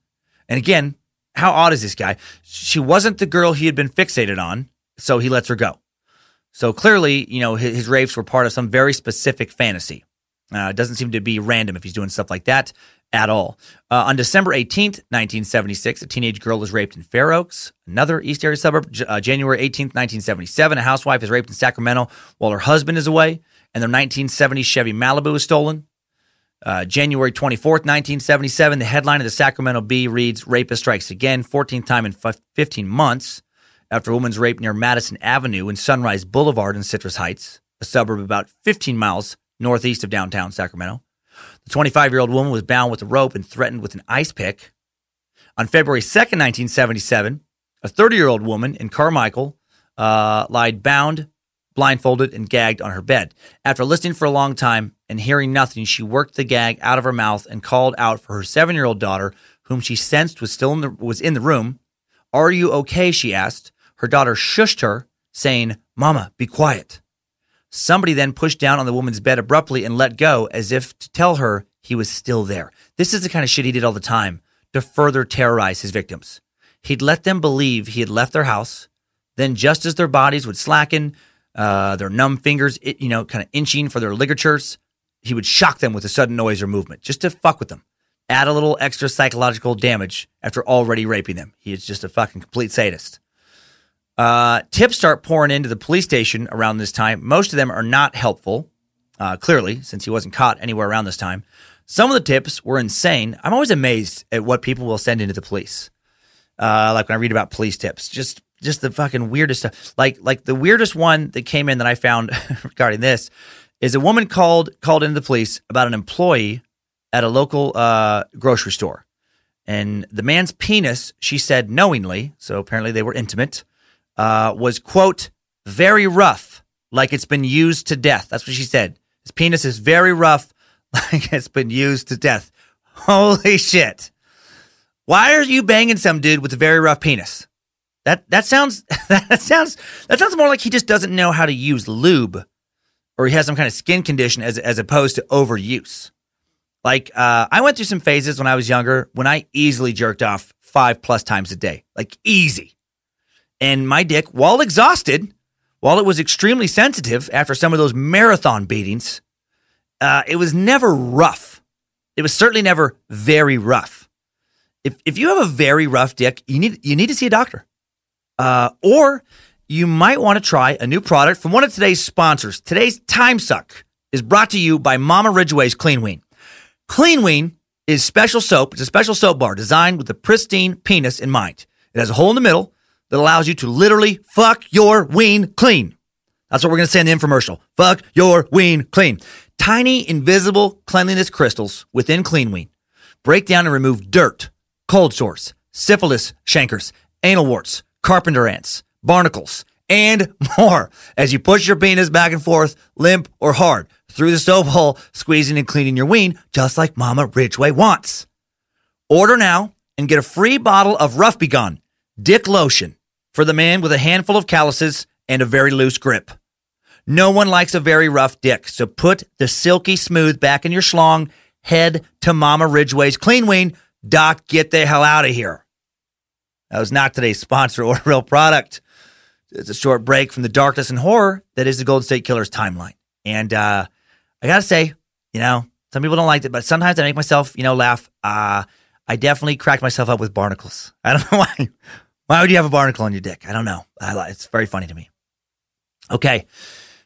And again, how odd is this guy? She wasn't the girl he had been fixated on, so he lets her go. So clearly, you know, his, his rapes were part of some very specific fantasy. Uh, it doesn't seem to be random if he's doing stuff like that at all. Uh, on December 18th, 1976, a teenage girl was raped in Fair Oaks, another East Area suburb. J- uh, January 18th, 1977, a housewife is raped in Sacramento while her husband is away, and their 1970 Chevy Malibu is stolen. Uh, January 24th, 1977, the headline of the Sacramento Bee reads Rapist Strikes Again, 14th time in f- 15 months after a woman's rape near Madison Avenue and Sunrise Boulevard in Citrus Heights, a suburb about 15 miles northeast of downtown Sacramento. The 25 year old woman was bound with a rope and threatened with an ice pick. On February 2nd, 1977, a 30 year old woman in Carmichael uh, lied bound, blindfolded, and gagged on her bed. After listening for a long time and hearing nothing, she worked the gag out of her mouth and called out for her seven year old daughter, whom she sensed was still in the, was in the room. Are you okay? She asked. Her daughter shushed her, saying, Mama, be quiet. Somebody then pushed down on the woman's bed abruptly and let go as if to tell her he was still there. This is the kind of shit he did all the time to further terrorize his victims. He'd let them believe he had left their house. Then, just as their bodies would slacken, uh, their numb fingers, you know, kind of inching for their ligatures, he would shock them with a sudden noise or movement just to fuck with them. Add a little extra psychological damage after already raping them. He is just a fucking complete sadist. Uh, tips start pouring into the police station around this time. Most of them are not helpful, uh, clearly, since he wasn't caught anywhere around this time. Some of the tips were insane. I'm always amazed at what people will send into the police. Uh, like when I read about police tips, just just the fucking weirdest stuff. Like like the weirdest one that came in that I found regarding this is a woman called called into the police about an employee at a local uh, grocery store, and the man's penis, she said knowingly, so apparently they were intimate, uh, was quote very rough, like it's been used to death. That's what she said. His penis is very rough, like it's been used to death. Holy shit! Why are you banging some dude with a very rough penis? That that sounds that sounds that sounds more like he just doesn't know how to use lube, or he has some kind of skin condition as as opposed to overuse. Like uh, I went through some phases when I was younger when I easily jerked off five plus times a day, like easy. And my dick, while exhausted, while it was extremely sensitive after some of those marathon beatings, uh, it was never rough. It was certainly never very rough. If if you have a very rough dick, you need you need to see a doctor. Uh, or you might want to try a new product from one of today's sponsors. Today's Time Suck is brought to you by Mama Ridgeway's Clean Ween. Clean Ween is special soap. It's a special soap bar designed with the pristine penis in mind. It has a hole in the middle that allows you to literally fuck your ween clean. That's what we're going to say in the infomercial. Fuck your ween clean. Tiny invisible cleanliness crystals within Clean Ween break down and remove dirt, cold sores, syphilis, chancres, anal warts, carpenter ants, barnacles, and more as you push your penis back and forth, limp or hard, through the soap hole, squeezing and cleaning your ween, just like Mama Ridgeway wants. Order now and get a free bottle of Rough Begun Dick Lotion for the man with a handful of calluses and a very loose grip. No one likes a very rough dick, so put the silky smooth back in your schlong. Head to Mama Ridgeway's Clean Ween. Doc, get the hell out of here. That was not today's sponsor or real product. It's a short break from the darkness and horror that is the Golden State Killers timeline. And uh, I gotta say, you know, some people don't like it, but sometimes I make myself, you know, laugh. Uh, I definitely cracked myself up with barnacles. I don't know why. Why would you have a barnacle on your dick? I don't know. I, it's very funny to me. Okay.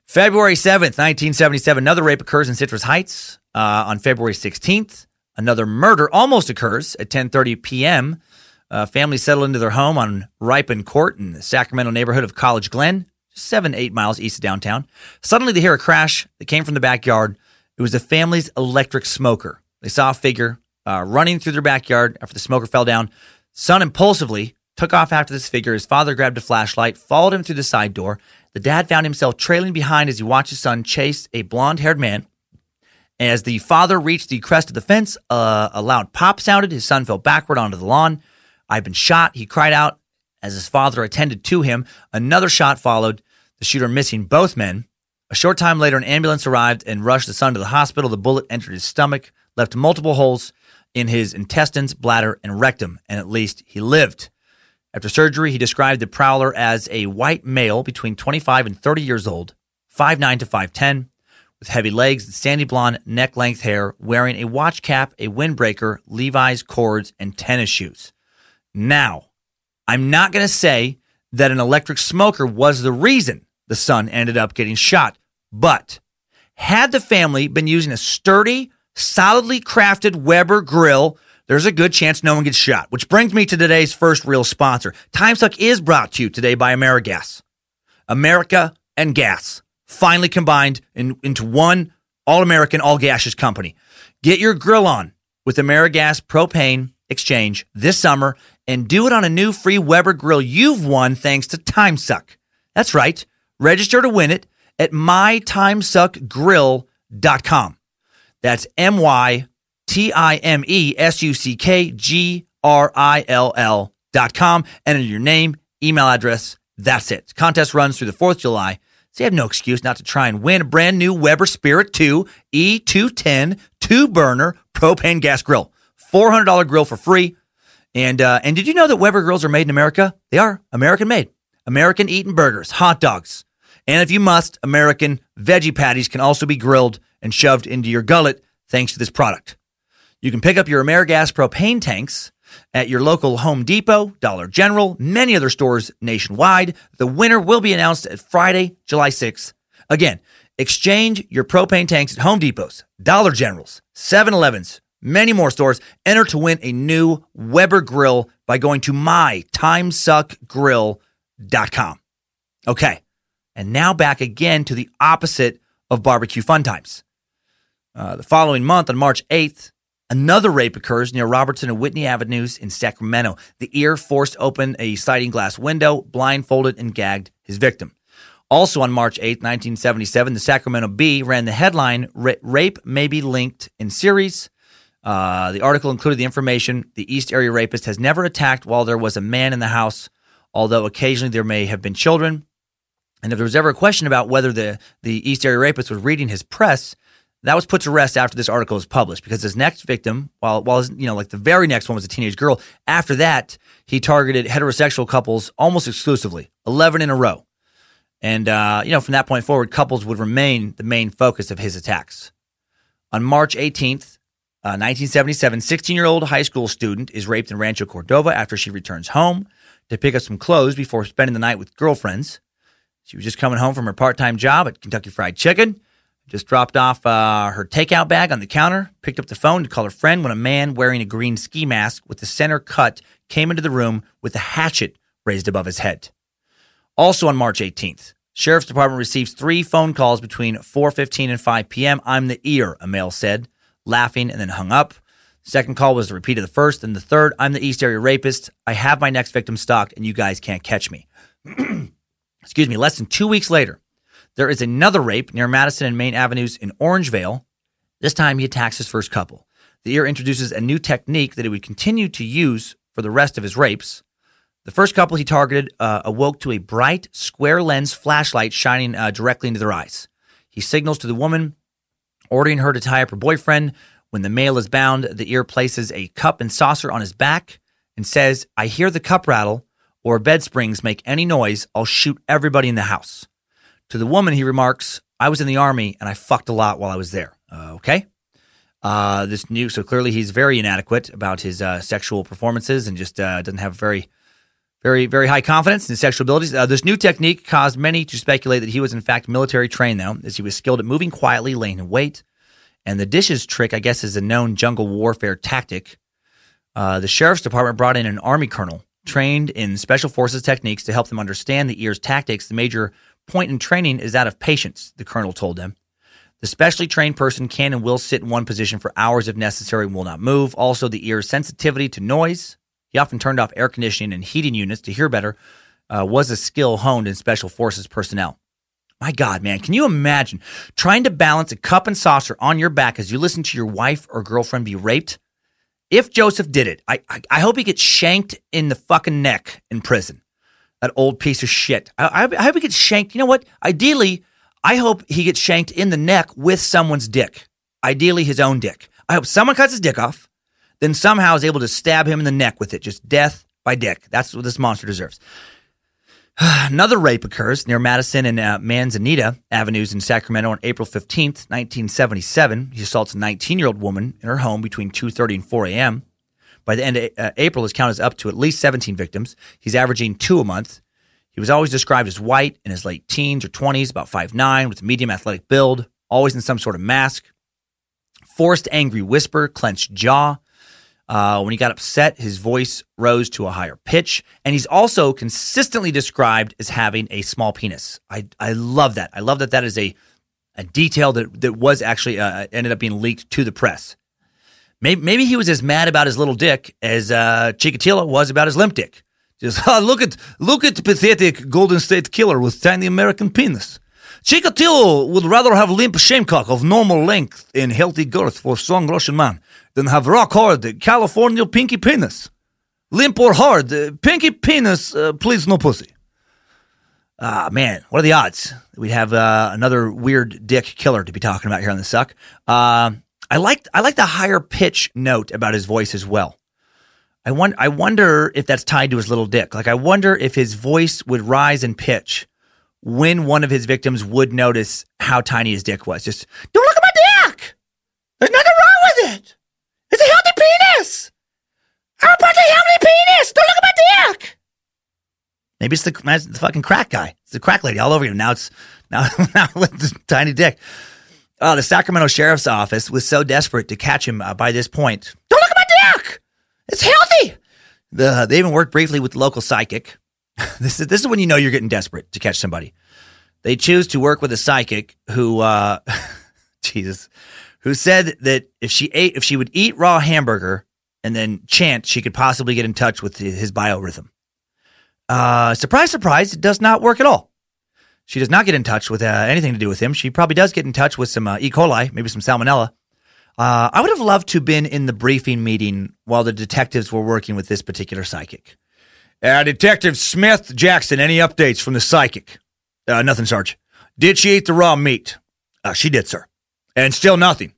February 7th, 1977, another rape occurs in Citrus Heights. Uh, on February 16th, another murder almost occurs at 10:30 p.m. Uh, families settle into their home on Ripon Court in the Sacramento neighborhood of College Glen, seven, eight miles east of downtown. Suddenly, they hear a crash that came from the backyard. It was the family's electric smoker. They saw a figure uh, running through their backyard after the smoker fell down. Son impulsively took off after this figure. His father grabbed a flashlight, followed him through the side door. The dad found himself trailing behind as he watched his son chase a blonde haired man. As the father reached the crest of the fence, uh, a loud pop sounded. His son fell backward onto the lawn. I've been shot, he cried out as his father attended to him. Another shot followed, the shooter missing both men. A short time later, an ambulance arrived and rushed the son to the hospital. The bullet entered his stomach, left multiple holes in his intestines, bladder, and rectum, and at least he lived. After surgery, he described the prowler as a white male between 25 and 30 years old, 5'9 to 5'10, with heavy legs and sandy blonde neck length hair, wearing a watch cap, a windbreaker, Levi's cords, and tennis shoes. Now, I'm not going to say that an electric smoker was the reason the son ended up getting shot, but had the family been using a sturdy, solidly crafted Weber grill, there's a good chance no one gets shot. Which brings me to today's first real sponsor. Timesuck is brought to you today by AmeriGas. America and gas finally combined in, into one all American, all gaseous company. Get your grill on with AmeriGas propane exchange this summer and do it on a new free Weber grill you've won thanks to Timesuck. That's right. Register to win it at mytimesuckgrill.com. That's M Y T I M E S U C K G R I L L dot com. Enter your name, email address. That's it. Contest runs through the 4th of July. So you have no excuse not to try and win a brand new Weber Spirit 2 E210 two burner propane gas grill. $400 grill for free. And uh, and did you know that Weber grills are made in America? They are American made. American eaten burgers, hot dogs. And if you must, American veggie patties can also be grilled and shoved into your gullet thanks to this product. You can pick up your AmeriGas propane tanks at your local Home Depot, Dollar General, many other stores nationwide. The winner will be announced at Friday, July 6th. Again, exchange your propane tanks at Home Depots, Dollar Generals, 7 Elevens, many more stores. Enter to win a new Weber grill by going to mytimesuckgrill.com. Okay, and now back again to the opposite of barbecue fun times. Uh, the following month, on March 8th, Another rape occurs near Robertson and Whitney Avenues in Sacramento. The ear forced open a sliding glass window, blindfolded and gagged his victim. Also on March 8, 1977, the Sacramento Bee ran the headline Rape May Be Linked in Series. Uh, the article included the information the East Area rapist has never attacked while there was a man in the house, although occasionally there may have been children. And if there was ever a question about whether the, the East Area rapist was reading his press, that was put to rest after this article was published because his next victim, while while his, you know like the very next one was a teenage girl. After that, he targeted heterosexual couples almost exclusively, eleven in a row, and uh, you know from that point forward, couples would remain the main focus of his attacks. On March 18th, uh, 1977, 16-year-old high school student is raped in Rancho Cordova after she returns home to pick up some clothes before spending the night with girlfriends. She was just coming home from her part-time job at Kentucky Fried Chicken just dropped off uh, her takeout bag on the counter, picked up the phone to call her friend when a man wearing a green ski mask with the center cut came into the room with a hatchet raised above his head. Also on March 18th, Sheriff's Department receives three phone calls between 4:15 and 5 p.m. I'm the ear, a male said, laughing and then hung up. Second call was a repeat of the first, and the third, I'm the East Area rapist. I have my next victim stalked, and you guys can't catch me. Excuse me. Less than two weeks later, there is another rape near Madison and Main Avenues in Orangevale. This time he attacks his first couple. The ear introduces a new technique that he would continue to use for the rest of his rapes. The first couple he targeted uh, awoke to a bright, square lens flashlight shining uh, directly into their eyes. He signals to the woman, ordering her to tie up her boyfriend. When the male is bound, the ear places a cup and saucer on his back and says, I hear the cup rattle or bed springs make any noise, I'll shoot everybody in the house. To the woman, he remarks, I was in the army and I fucked a lot while I was there. Uh, okay. Uh, this new, so clearly he's very inadequate about his uh, sexual performances and just uh, doesn't have very, very, very high confidence in his sexual abilities. Uh, this new technique caused many to speculate that he was in fact military trained, though, as he was skilled at moving quietly, laying in wait. And the dishes trick, I guess, is a known jungle warfare tactic. Uh, the sheriff's department brought in an army colonel trained in special forces techniques to help them understand the ear's tactics. The major point in training is that of patience, the colonel told them. The specially trained person can and will sit in one position for hours if necessary and will not move. Also, the ear's sensitivity to noise. He often turned off air conditioning and heating units to hear better, uh, was a skill honed in special forces personnel. My God, man, can you imagine trying to balance a cup and saucer on your back as you listen to your wife or girlfriend be raped? If Joseph did it, I, I, I hope he gets shanked in the fucking neck in prison that old piece of shit. I, I, I hope he gets shanked. You know what? Ideally, I hope he gets shanked in the neck with someone's dick. Ideally, his own dick. I hope someone cuts his dick off, then somehow is able to stab him in the neck with it. Just death by dick. That's what this monster deserves. Another rape occurs near Madison and uh, Manzanita Avenues in Sacramento on April 15th, 1977. He assaults a 19 year old woman in her home between 2.30 and 4 a.m. By the end of uh, April, his count is up to at least 17 victims. He's averaging two a month. He was always described as white in his late teens or 20s, about 5'9, with a medium athletic build, always in some sort of mask. Forced angry whisper, clenched jaw. Uh, when he got upset, his voice rose to a higher pitch. And he's also consistently described as having a small penis. I, I love that. I love that that is a, a detail that, that was actually uh, ended up being leaked to the press. Maybe, maybe he was as mad about his little dick as uh, Chikatilo was about his limp dick. Just oh, look at look at the pathetic Golden State Killer with tiny American penis. Chikatilo would rather have limp shamecock of normal length and healthy girth for strong Russian man than have rock hard California pinky penis. Limp or hard, pinky penis, uh, please no pussy. Ah, man, what are the odds? We'd have uh, another weird dick killer to be talking about here on the suck. Uh, I like I like the higher pitch note about his voice as well. I wonder I wonder if that's tied to his little dick. Like I wonder if his voice would rise in pitch when one of his victims would notice how tiny his dick was. Just don't look at my dick. There's nothing wrong with it. It's a healthy penis. I'm a perfectly healthy penis. Don't look at my dick. Maybe it's the, the fucking crack guy. It's the crack lady all over you. Now it's now, now with the tiny dick. Uh, the Sacramento Sheriff's Office was so desperate to catch him uh, by this point. Don't look at my dick. It's healthy. The, they even worked briefly with the local psychic. this is this is when you know you're getting desperate to catch somebody. They choose to work with a psychic who, uh, Jesus, who said that if she ate, if she would eat raw hamburger and then chant, she could possibly get in touch with his biorhythm. Uh, surprise, surprise, it does not work at all. She does not get in touch with uh, anything to do with him. She probably does get in touch with some uh, E. coli, maybe some salmonella. Uh, I would have loved to have been in the briefing meeting while the detectives were working with this particular psychic. Uh, Detective Smith Jackson, any updates from the psychic? Uh, nothing, Sarge. Did she eat the raw meat? Uh, she did, sir. And still nothing.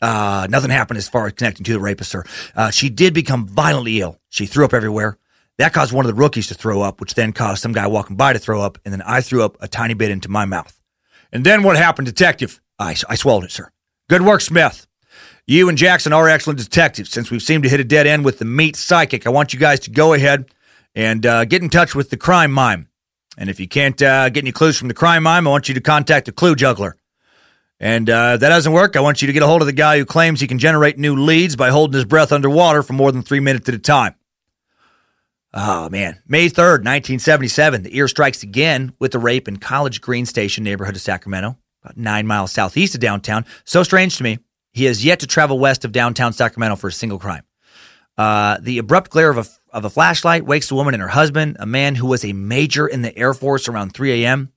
Uh, nothing happened as far as connecting to the rapist, sir. Uh, she did become violently ill. She threw up everywhere. That caused one of the rookies to throw up, which then caused some guy walking by to throw up, and then I threw up a tiny bit into my mouth. And then what happened, detective? I, I swallowed it, sir. Good work, Smith. You and Jackson are excellent detectives. Since we've seemed to hit a dead end with the meat psychic, I want you guys to go ahead and uh, get in touch with the crime mime. And if you can't uh, get any clues from the crime mime, I want you to contact the clue juggler. And uh, if that doesn't work, I want you to get a hold of the guy who claims he can generate new leads by holding his breath underwater for more than three minutes at a time. Oh, man. May 3rd, 1977, the ear strikes again with the rape in College Green Station neighborhood of Sacramento, about nine miles southeast of downtown. So strange to me. He has yet to travel west of downtown Sacramento for a single crime. Uh, the abrupt glare of a, of a flashlight wakes the woman and her husband, a man who was a major in the Air Force around 3 a.m.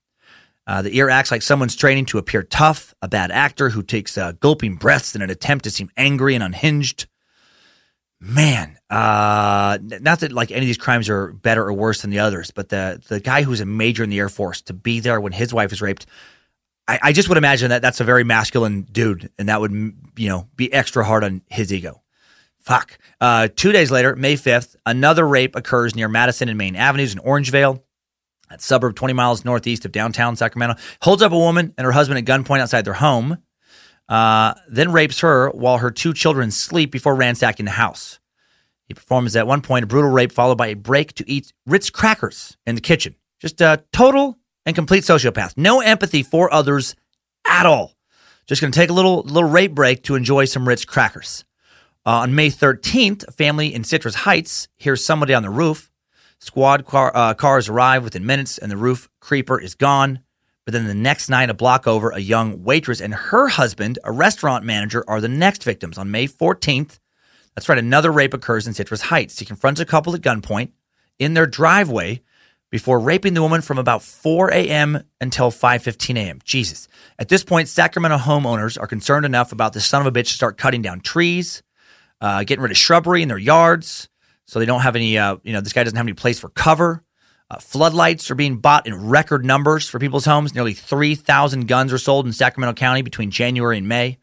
Uh, the ear acts like someone's training to appear tough, a bad actor who takes uh, gulping breaths in an attempt to seem angry and unhinged man, uh, not that like any of these crimes are better or worse than the others, but the the guy who's a major in the Air Force to be there when his wife is raped, I, I just would imagine that that's a very masculine dude, and that would you know be extra hard on his ego. Fuck. Uh, two days later, May 5th, another rape occurs near Madison and Main Avenues in Orangevale, that suburb 20 miles northeast of downtown Sacramento. Holds up a woman and her husband at gunpoint outside their home uh, then rapes her while her two children sleep before ransacking the house. He performs at one point a brutal rape followed by a break to eat Ritz crackers in the kitchen. Just a total and complete sociopath. No empathy for others at all. Just going to take a little little rape break to enjoy some Ritz crackers. Uh, on May 13th, a family in Citrus Heights hears somebody on the roof. Squad car, uh, cars arrive within minutes, and the roof creeper is gone. But then the next night, a block over, a young waitress and her husband, a restaurant manager, are the next victims. On May 14th, that's right, another rape occurs in Citrus Heights. He confronts a couple at gunpoint in their driveway before raping the woman from about 4 a.m. until 5:15 a.m. Jesus. At this point, Sacramento homeowners are concerned enough about this son of a bitch to start cutting down trees, uh, getting rid of shrubbery in their yards, so they don't have any. Uh, you know, this guy doesn't have any place for cover. Uh, floodlights are being bought in record numbers for people's homes. Nearly 3,000 guns were sold in Sacramento County between January and May.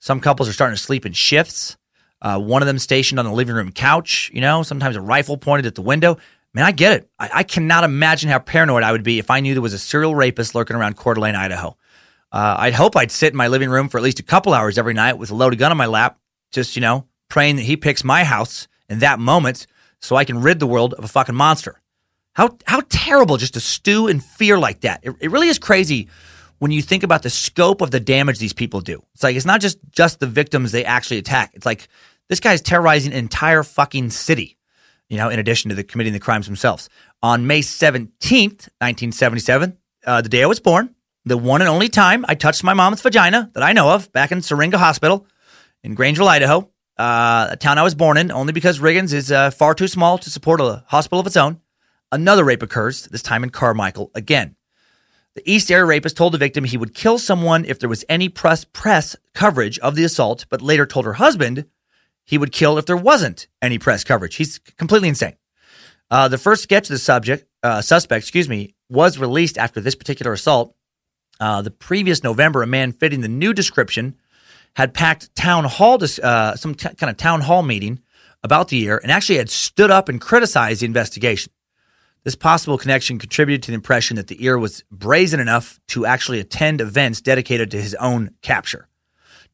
Some couples are starting to sleep in shifts. Uh, one of them stationed on the living room couch, you know, sometimes a rifle pointed at the window. Man, I get it. I, I cannot imagine how paranoid I would be if I knew there was a serial rapist lurking around Coeur d'Alene, Idaho. Uh, I'd hope I'd sit in my living room for at least a couple hours every night with a loaded gun on my lap, just, you know, praying that he picks my house in that moment so I can rid the world of a fucking monster. How, how terrible just to stew in fear like that. It, it really is crazy when you think about the scope of the damage these people do. It's like, it's not just, just the victims they actually attack. It's like this guy's terrorizing an entire fucking city, you know, in addition to the committing the crimes themselves. On May 17th, 1977, uh, the day I was born, the one and only time I touched my mom's vagina that I know of back in Syringa Hospital in Grangeville, Idaho, uh, a town I was born in, only because Riggins is uh, far too small to support a hospital of its own. Another rape occurs, this time in Carmichael again. The East Area rapist told the victim he would kill someone if there was any press press coverage of the assault, but later told her husband he would kill if there wasn't any press coverage. He's completely insane. Uh, the first sketch of the subject, uh, suspect, excuse me, was released after this particular assault. Uh, the previous November, a man fitting the new description had packed town hall, uh, some t- kind of town hall meeting about the year, and actually had stood up and criticized the investigation. This possible connection contributed to the impression that the ear was brazen enough to actually attend events dedicated to his own capture.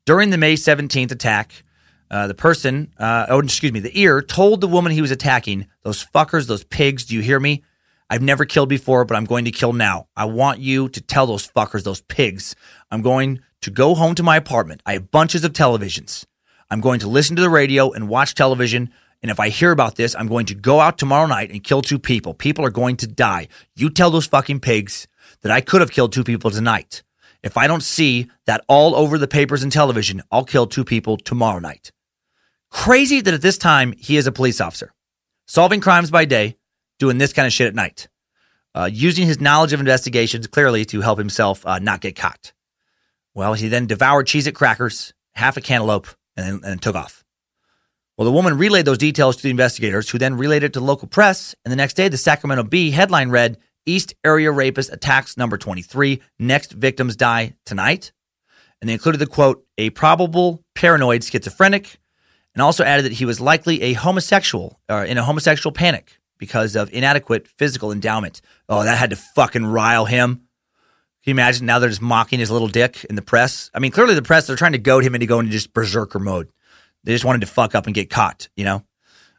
During the May 17th attack, uh, the person, uh, oh, excuse me, the ear told the woman he was attacking, those fuckers, those pigs, do you hear me? I've never killed before, but I'm going to kill now. I want you to tell those fuckers, those pigs, I'm going to go home to my apartment. I have bunches of televisions. I'm going to listen to the radio and watch television. And if I hear about this, I'm going to go out tomorrow night and kill two people. People are going to die. You tell those fucking pigs that I could have killed two people tonight. If I don't see that all over the papers and television, I'll kill two people tomorrow night. Crazy that at this time he is a police officer, solving crimes by day, doing this kind of shit at night, uh, using his knowledge of investigations clearly to help himself uh, not get caught. Well, he then devoured Cheez It crackers, half a cantaloupe, and, and took off. Well, the woman relayed those details to the investigators, who then relayed it to the local press. And the next day, the Sacramento Bee headline read East Area Rapist Attacks Number 23. Next victims die tonight. And they included the quote, a probable paranoid schizophrenic, and also added that he was likely a homosexual or in a homosexual panic because of inadequate physical endowment. Oh, that had to fucking rile him. You imagine now they're just mocking his little dick in the press? I mean, clearly the press, they're trying to goad him into going into just berserker mode. They just wanted to fuck up and get caught, you know?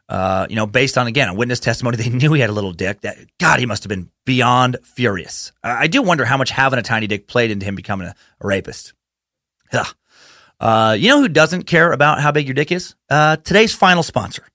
Uh, you know, based on, again, a witness testimony, they knew he had a little dick. That God, he must have been beyond furious. I, I do wonder how much having a tiny dick played into him becoming a, a rapist. Ugh. Uh, you know who doesn't care about how big your dick is? Uh, today's final sponsor.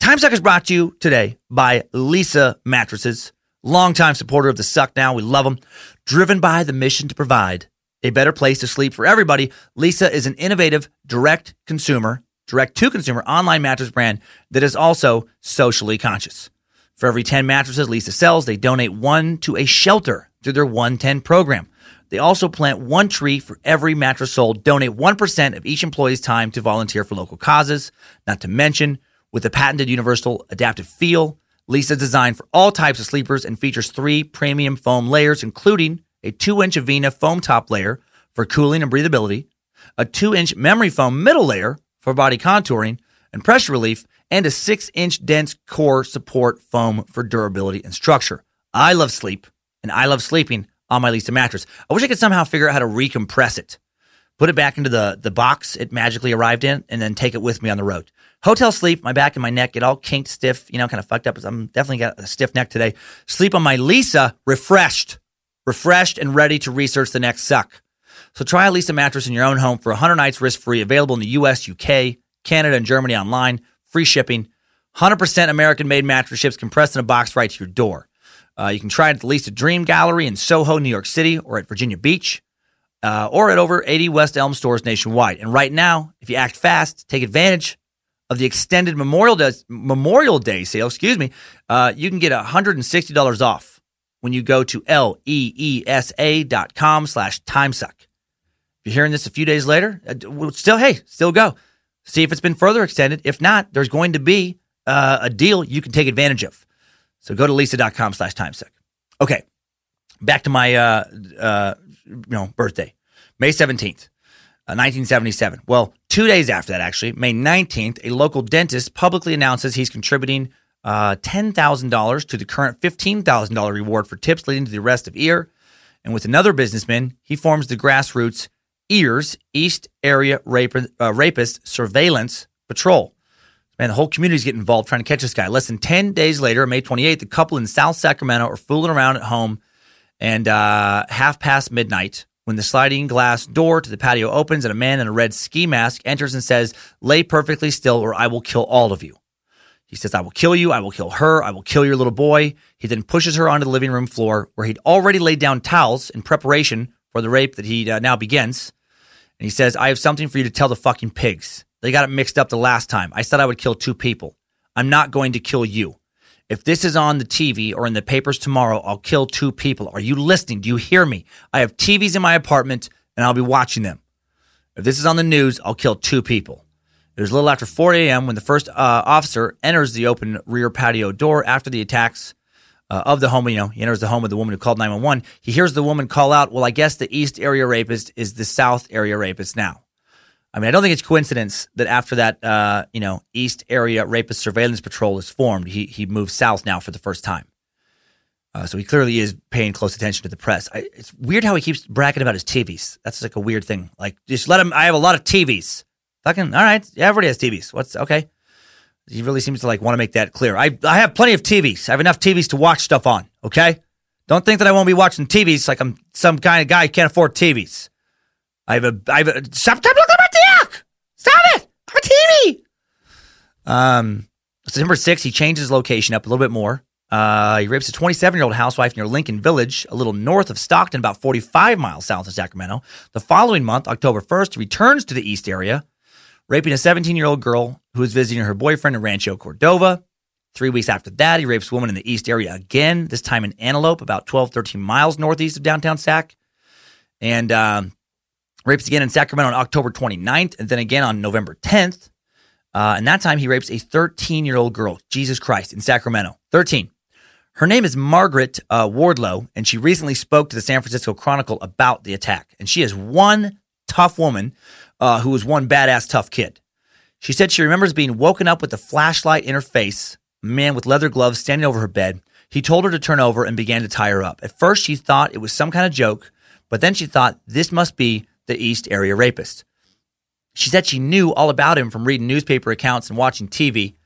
Time Suck is brought to you today by Leesa Mattresses, longtime supporter of the Suck Now. We love them. Driven by the mission to provide a better place to sleep for everybody, Leesa is an innovative direct consumer, direct to consumer online mattress brand that is also socially conscious. For every 10 mattresses Leesa sells, they donate one to a shelter through their 110 program. They also plant one tree for every mattress sold, donate 1% of each employee's time to volunteer for local causes. Not to mention, with the patented universal adaptive feel, Leesa designed for all types of sleepers and features three premium foam layers, including a 2 inch Avena foam top layer for cooling and breathability, a 2 inch memory foam middle layer for body contouring and pressure relief, and a 6 inch dense core support foam for durability and structure. I love sleep, and I love sleeping on my Leesa mattress. I wish I could somehow figure out how to recompress it, put it back into the, the box it magically arrived in, and then take it with me on the road. Hotel sleep, my back and my neck get all kinked stiff, you know, kind of fucked up. I'm definitely got a stiff neck today. Sleep on my Leesa, refreshed, refreshed and ready to research the next suck. So try a Leesa mattress in your own home for 100 nights risk free, available in the US, UK, Canada, and Germany online, free shipping. 100% American made mattress ships compressed in a box right to your door. Uh, you can try it at the Leesa Dream Gallery in Soho, New York City, or at Virginia Beach, uh, or at over 80 West Elm stores nationwide. And right now, if you act fast, take advantage of the extended Memorial Day, Memorial Day sale, excuse me, uh, you can get $160 off when you go to L-E-E-S-A dot com slash timesuck. If you're hearing this a few days later, uh, still, hey, still go. See if it's been further extended. If not, there's going to be uh, a deal you can take advantage of. So go to leesa.com slash timesuck. Okay. Back to my, uh, uh, you know, birthday, May 17th, uh, 1977. Well, two days after that, actually, May 19th, a local dentist publicly announces he's contributing uh, $10,000 to the current $15,000 reward for tips leading to the arrest of Ear. And with another businessman, he forms the grassroots EARS, East Area Rape, uh, Rapist Surveillance Patrol. Man, the whole community's getting involved trying to catch this guy. Less than 10 days later, May 28th, the couple in South Sacramento are fooling around at home and uh, half past midnight when the sliding glass door to the patio opens and a man in a red ski mask enters and says, Lay perfectly still or I will kill all of you. He says, I will kill you. I will kill her. I will kill your little boy. He then pushes her onto the living room floor where he'd already laid down towels in preparation for the rape that he uh, now begins. And he says, I have something for you to tell the fucking pigs. They got it mixed up the last time. I said I would kill two people. I'm not going to kill you. If this is on the TV or in the papers tomorrow, I'll kill two people. Are you listening? Do you hear me? I have TVs in my apartment and I'll be watching them. If this is on the news, I'll kill two people. It was a little after 4 a.m. when the first uh, officer enters the open rear patio door after the attacks uh, of the home. You know, he enters the home of the woman who called 911. He hears the woman call out, Well, I guess the East area rapist is the South area rapist now. I mean, I don't think it's coincidence that after that, uh, you know, East area rapist surveillance patrol is formed, he, he moves south now for the first time. Uh, so he clearly is paying close attention to the press. I, it's weird how he keeps bragging about his TVs. That's like a weird thing. Like, just let him. I have a lot of TVs. Fucking all right. Yeah, everybody has TVs. What's okay? He really seems to like want to make that clear. I I have plenty of TVs. I have enough TVs to watch stuff on. Okay. Don't think that I won't be watching TVs like I'm some kind of guy who can't afford TVs. I have a I have a stop, stop dick. Stop it. I have a TV. Um, September 6th, he changed his location up a little bit more. Uh, he rapes a 27 year old housewife near Lincoln Village, a little north of Stockton, about 45 miles south of Sacramento. The following month, October 1st, he returns to the east area raping a 17 year old girl who was visiting her boyfriend in Rancho Cordova. Three weeks after that, he rapes a woman in the East area again, this time in Antelope, about 12, 13 miles northeast of downtown Sac. And um, rapes again in Sacramento on October 29th, and then again on November 10th. Uh, and that time he rapes a 13 year old girl, Jesus Christ, in Sacramento. 13. Her name is Margaret uh, Wardlow, and she recently spoke to the San Francisco Chronicle about the attack. And she is one tough woman uh, who was one badass tough kid. She said she remembers being woken up with a flashlight in her face, a man with leather gloves standing over her bed. He told her to turn over and began to tie her up. At first, she thought it was some kind of joke, but then she thought this must be the East Area rapist. She said she knew all about him from reading newspaper accounts and watching TV.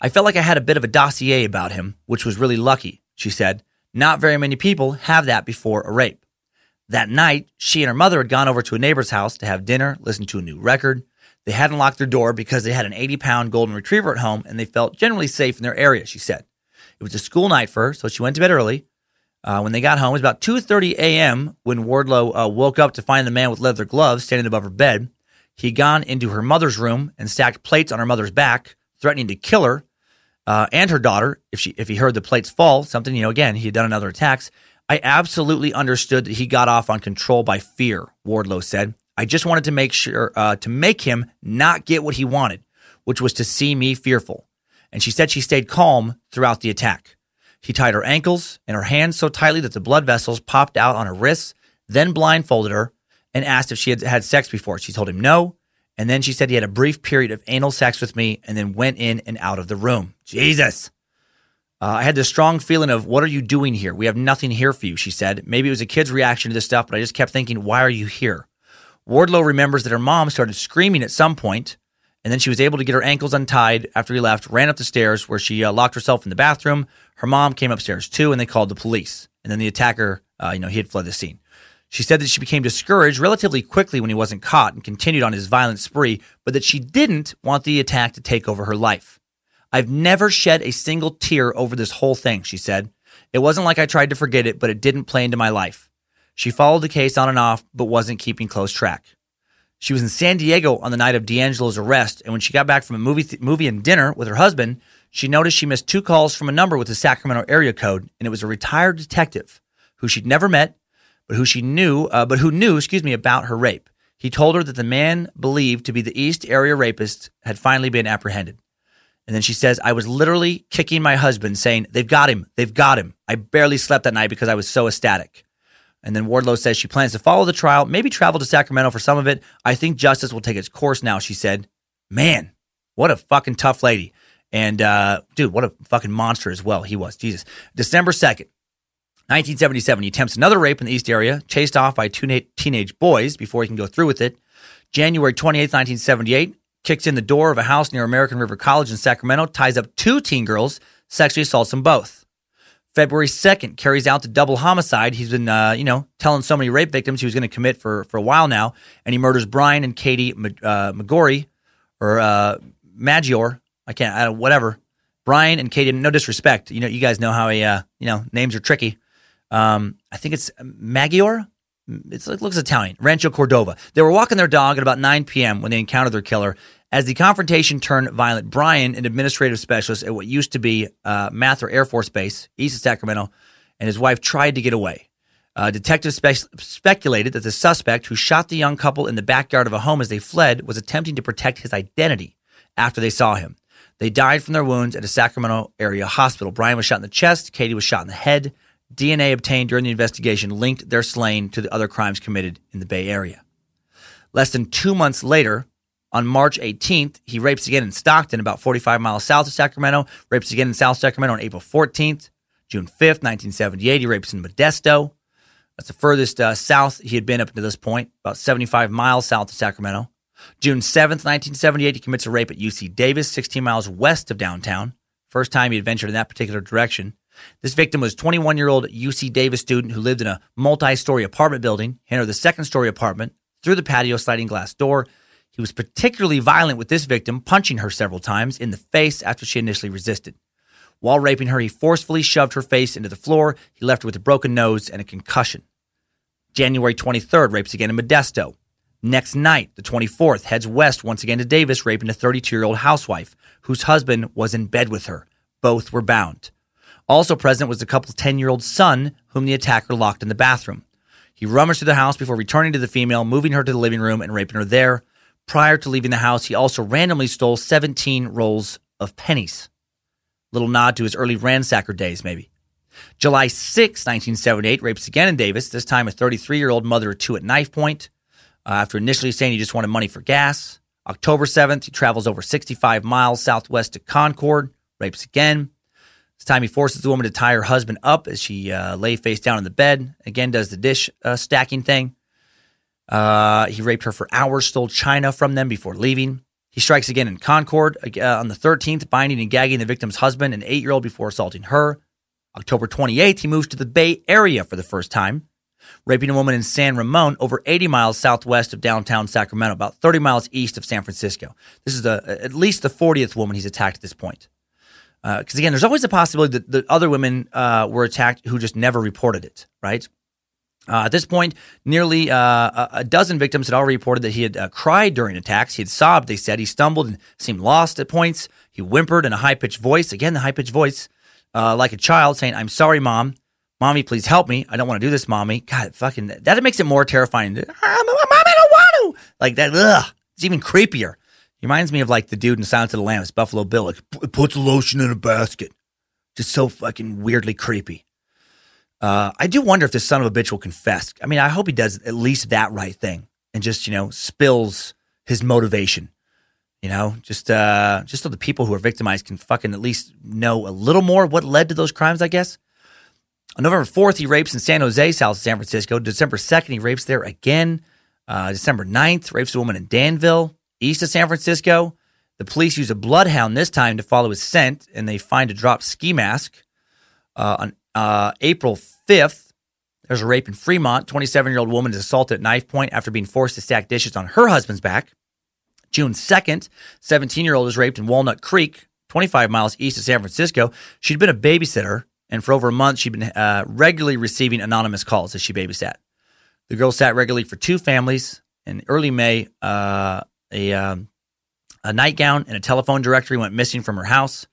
I felt like I had a bit of a dossier about him, which was really lucky, she said. Not very many people have that before a rape. That night, she and her mother had gone over to a neighbor's house to have dinner, listen to a new record. They hadn't locked their door because they had an 80 pound golden retriever at home and they felt generally safe in their area, she said. It was a school night for her, so she went to bed early. Uh, when they got home, it was about 2.30 a.m. when Wardlow uh, woke up to find the man with leather gloves standing above her bed. He'd gone into her mother's room and stacked plates on her mother's back, threatening to kill her uh, and her daughter if she if he heard the plates fall. Something, you know, again, he had done another attacks. I absolutely understood that he got off on control by fear, Wardlow said. I just wanted to make sure uh, to make him not get what he wanted, which was to see me fearful. And she said she stayed calm throughout the attack. He tied her ankles and her hands so tightly that the blood vessels popped out on her wrists, then blindfolded her and asked if she had had sex before. She told him no. And then she said he had a brief period of anal sex with me and then went in and out of the room. Jesus. Uh, I had this strong feeling of, what are you doing here? We have nothing here for you, she said. Maybe it was a kid's reaction to this stuff, but I just kept thinking, why are you here? Wardlow remembers that her mom started screaming at some point, and then she was able to get her ankles untied after he left, ran up the stairs where she uh, locked herself in the bathroom. Her mom came upstairs too, and they called the police. And then the attacker, uh, you know, he had fled the scene. She said that she became discouraged relatively quickly when he wasn't caught and continued on his violent spree, but that she didn't want the attack to take over her life. I've never shed a single tear over this whole thing, she said. It wasn't like I tried to forget it, but it didn't play into my life. She followed the case on and off, but wasn't keeping close track. She was in San Diego on the night of DeAngelo's arrest, and when she got back from a movie, th- movie and dinner with her husband, she noticed she missed two calls from a number with the Sacramento area code, and it was a retired detective who she'd never met, but who she knew, uh, but who knew, excuse me, about her rape. He told her that the man believed to be the East area rapist had finally been apprehended. And then she says, I was literally kicking my husband, saying, They've got him. They've got him. I barely slept that night because I was so ecstatic. And then Wardlow says she plans to follow the trial, maybe travel to Sacramento for some of it. I think justice will take its course now, she said. Man, what a fucking tough lady. And uh, dude, what a fucking monster as well he was. Jesus. December 2nd, 1977, he attempts another rape in the East area, chased off by two na- teenage boys before he can go through with it. January 28, 1978, kicks in the door of a house near American River College in Sacramento, ties up two teen girls, sexually assaults them both. February 2nd, carries out the double homicide. He's been, uh, you know, telling so many rape victims he was going to commit for, for a while now. And he murders Brian and Katie uh, McGorry, or uh, Maggiore. I can't, I whatever. Brian and Katie, no disrespect. You know, you guys know how he, uh, you know, names are tricky. Um, I think it's Maggiore. It's, it looks Italian. Rancho Cordova. They were walking their dog at about 9 p.m. when they encountered their killer. As the confrontation turned violent, Brian, an administrative specialist at what used to be uh, Mather Air Force Base east of Sacramento, and his wife tried to get away. Uh, detectives spe- speculated that the suspect, who shot the young couple in the backyard of a home as they fled, was attempting to protect his identity after they saw him. They died from their wounds at a Sacramento area hospital. Brian was shot in the chest, Katie was shot in the head. DNA obtained during the investigation linked their slaying to the other crimes committed in the Bay Area. Less than two months later, on March 18th, he rapes again in Stockton, about 45 miles south of Sacramento, rapes again in South Sacramento on April 14th. June 5th, 1978, he rapes in Modesto. That's the furthest uh, south he had been up to this point, about 75 miles south of Sacramento. June 7th, 1978, he commits a rape at UC Davis, 16 miles west of downtown. First time he had ventured in that particular direction. This victim was 21 year old UC Davis student who lived in a multi story apartment building. He entered the second story apartment through the patio sliding glass door he was particularly violent with this victim, punching her several times in the face after she initially resisted. While raping her, he forcefully shoved her face into the floor. He left her with a broken nose and a concussion. January 23rd, rapes again in Modesto. Next night, the 24th, heads west once again to Davis, raping a 32 year old housewife whose husband was in bed with her. Both were bound. Also present was the couple's 10 year old son, whom the attacker locked in the bathroom. He rummaged through the house before returning to the female, moving her to the living room and raping her there. Prior to leaving the house, he also randomly stole 17 rolls of pennies. Little nod to his early ransacker days, maybe. July 6, 1978, rapes again in Davis, this time a 33 year old mother of two at knife point. Uh, after initially saying he just wanted money for gas. October 7th, he travels over 65 miles southwest to Concord, rapes again. This time he forces the woman to tie her husband up as she uh, lay face down in the bed. Again, does the dish uh, stacking thing. Uh, he raped her for hours, stole china from them before leaving. He strikes again in Concord uh, on the 13th, binding and gagging the victim's husband, an eight year old, before assaulting her. October 28th, he moves to the Bay Area for the first time, raping a woman in San Ramon, over 80 miles southwest of downtown Sacramento, about 30 miles east of San Francisco. This is the, at least the 40th woman he's attacked at this point. Because uh, again, there's always a possibility that, the other women uh, were attacked who just never reported it, right? Uh, at this point, nearly uh, a dozen victims had already reported that he had uh, cried during attacks. He had sobbed, they said. He stumbled and seemed lost at points. He whimpered in a high pitched voice, again, the high pitched voice, uh, like a child saying, I'm sorry, mom. Mommy, please help me. I don't want to do this, mommy. God, fucking, that makes it more terrifying. Mommy, I don't want to. Like that, ugh. It's even creepier. He reminds me of like the dude in Silence of the Lambs, Buffalo Bill, like, puts lotion in a basket. Just so fucking weirdly creepy. Uh, I do wonder if this son of a bitch will confess. I mean, I hope he does at least that right thing and just, you know, spills his motivation. You know, just uh, just so the people who are victimized can fucking at least know a little more what led to those crimes, I guess. On November 4th, he rapes in San Jose, south of San Francisco. December 2nd, he rapes there again. Uh, December 9th, rapes a woman in Danville, east of San Francisco. The police use a bloodhound this time to follow his scent, and they find a dropped ski mask. Uh, on uh, April 5th, there's a rape in Fremont. 27 year old woman is assaulted at knife point after being forced to stack dishes on her husband's back. June 2nd, 17 year old is raped in Walnut Creek, 25 miles east of San Francisco. She'd been a babysitter, and for over a month, she'd been uh, regularly receiving anonymous calls as she babysat. The girl sat regularly for two families. In early May, uh, a, um, a nightgown and a telephone directory went missing from her house.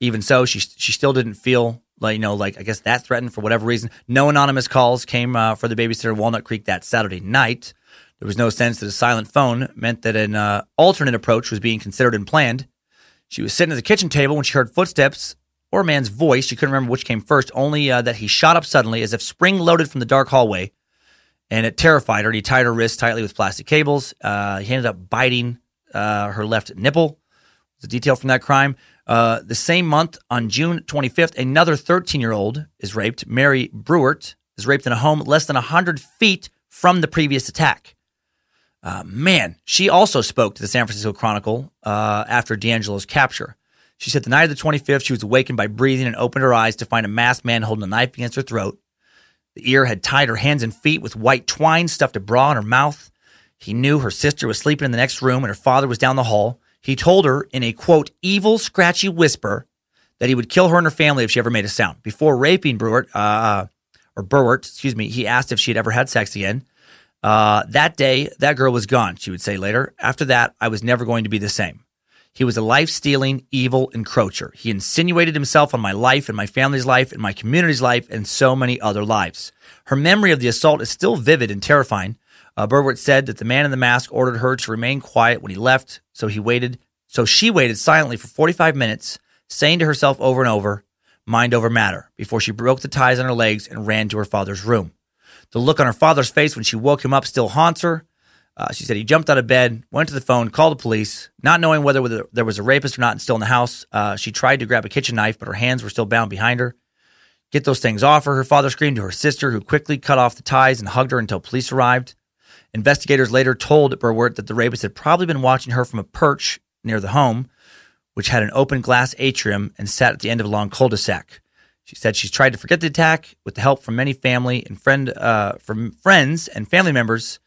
Even so, she, she still didn't feel like you know, like I guess that threatened for whatever reason. No anonymous calls came uh, for the babysitter Walnut Creek that Saturday night. There was no sense that a silent phone meant that an uh, alternate approach was being considered and planned. She was sitting at the kitchen table when she heard footsteps or a man's voice. She couldn't remember which came first, only uh, that he shot up suddenly as if spring loaded from the dark hallway. And it terrified her. He tied her wrists tightly with plastic cables. Uh, he ended up biting uh, her left nipple The detail from that crime. Uh, the same month, on June 25th, another 13 year old is raped. Mary Brewert is raped in a home less than 100 feet from the previous attack. Uh, man, she also spoke to the San Francisco Chronicle uh, after DeAngelo's capture. She said the night of the 25th, she was awakened by breathing and opened her eyes to find a masked man holding a knife against her throat. The ear had tied her hands and feet with white twine stuffed a bra in her mouth. He knew her sister was sleeping in the next room and her father was down the hall. He told her in a quote, evil, scratchy whisper that he would kill her and her family if she ever made a sound. Before raping Brewert, uh, or Burwart, excuse me, he asked if she had ever had sex again. Uh, that day, that girl was gone, she would say later. After that, I was never going to be the same. He was a life stealing, evil encroacher. He insinuated himself on my life and my family's life and my community's life and so many other lives. Her memory of the assault is still vivid and terrifying. Uh, said that the man in the mask ordered her to remain quiet when he left, so he waited. So she waited silently for 45 minutes, saying to herself over and over, mind over matter, before she broke the ties on her legs and ran to her father's room. The look on her father's face when she woke him up still haunts her. Uh, she said he jumped out of bed, went to the phone, called the police, not knowing whether there was a rapist or not still in the house. Uh, she tried to grab a kitchen knife, but her hands were still bound behind her. Get those things off her, her father screamed to her sister, who quickly cut off the ties and hugged her until police arrived. Investigators later told Burwart that the rapist had probably been watching her from a perch near the home, which had an open glass atrium and sat at the end of a long cul-de-sac. She said she's tried to forget the attack with the help from many family and friend uh, from friends and family members.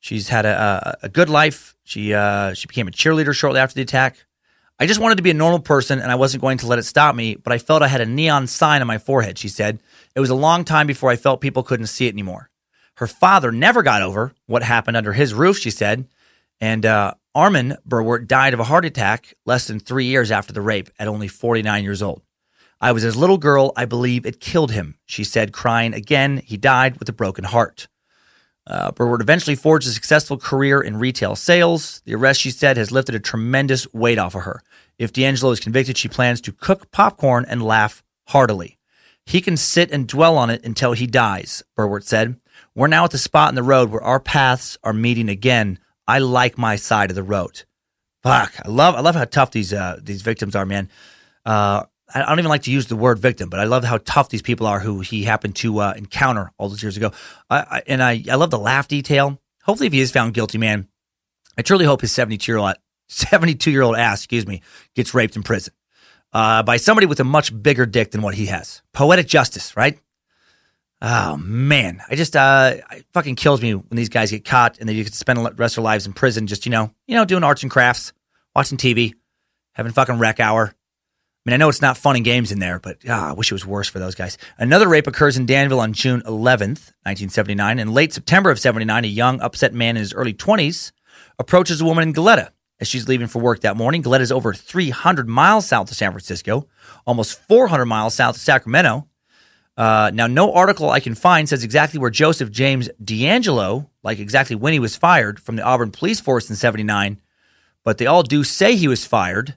She's had a, a, a good life. She uh, she became a cheerleader shortly after the attack. I just wanted to be a normal person and I wasn't going to let it stop me, but I felt I had a neon sign on my forehead, she said. It was a long time before I felt people couldn't see it anymore. Her father never got over what happened under his roof, she said. And uh, Armin Burwart died of a heart attack less than three years after the rape at only 49 years old. I was his little girl. I believe it killed him, she said, crying again. He died with a broken heart. Uh, Burwart eventually forged a successful career in retail sales. The arrest, she said, has lifted a tremendous weight off of her. If DeAngelo is convicted, she plans to cook popcorn and laugh heartily. He can sit and dwell on it until he dies, Burwart said. We're now at the spot in the road where our paths are meeting again. I like my side of the road. Fuck, I love, I love how tough these uh, these victims are, man. Uh, I don't even like to use the word victim, but I love how tough these people are who he happened to uh, encounter all those years ago. I, I, and I, I love the laugh detail. Hopefully, if he is found guilty, man, I truly hope his 72 year old 72 year old ass, excuse me, gets raped in prison uh, by somebody with a much bigger dick than what he has. Poetic justice, right? Oh man, I just uh, it fucking kills me when these guys get caught and they to spend the rest of their lives in prison, just you know, you know, doing arts and crafts, watching TV, having fucking rec hour I mean, I know it's not fun and games in there, but ah, I wish it was worse for those guys. Another rape occurs in Danville on June 11th, 1979. In late September of 79, a young, upset man in his early 20s approaches a woman in Goleta as she's leaving for work that morning. Goleta is over 300 miles south of San Francisco, almost 400 miles south of Sacramento. Uh, now, no article I can find says exactly where Joseph James DeAngelo, like exactly when he was fired from the Auburn Police Force in 79, but they all do say he was fired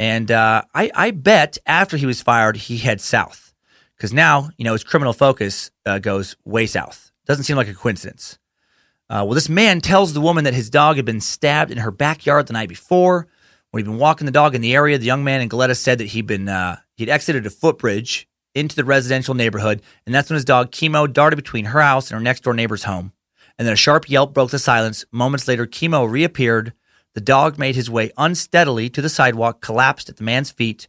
and uh, I, I, bet after he was fired, he heads south because now, you know, his criminal focus uh, goes way south. Doesn't seem like a coincidence. Uh, well, this man tells the woman that his dog had been stabbed in her backyard the night before. When he'd been walking the dog in the area, the young man in Goleta said that he'd been uh, he'd exited a footbridge into the residential neighborhood, and that's when his dog Chemo darted between her house and her next door neighbor's home. And then a sharp yelp broke the silence. Moments later, Chemo reappeared the dog made his way unsteadily to the sidewalk, collapsed at the man's feet.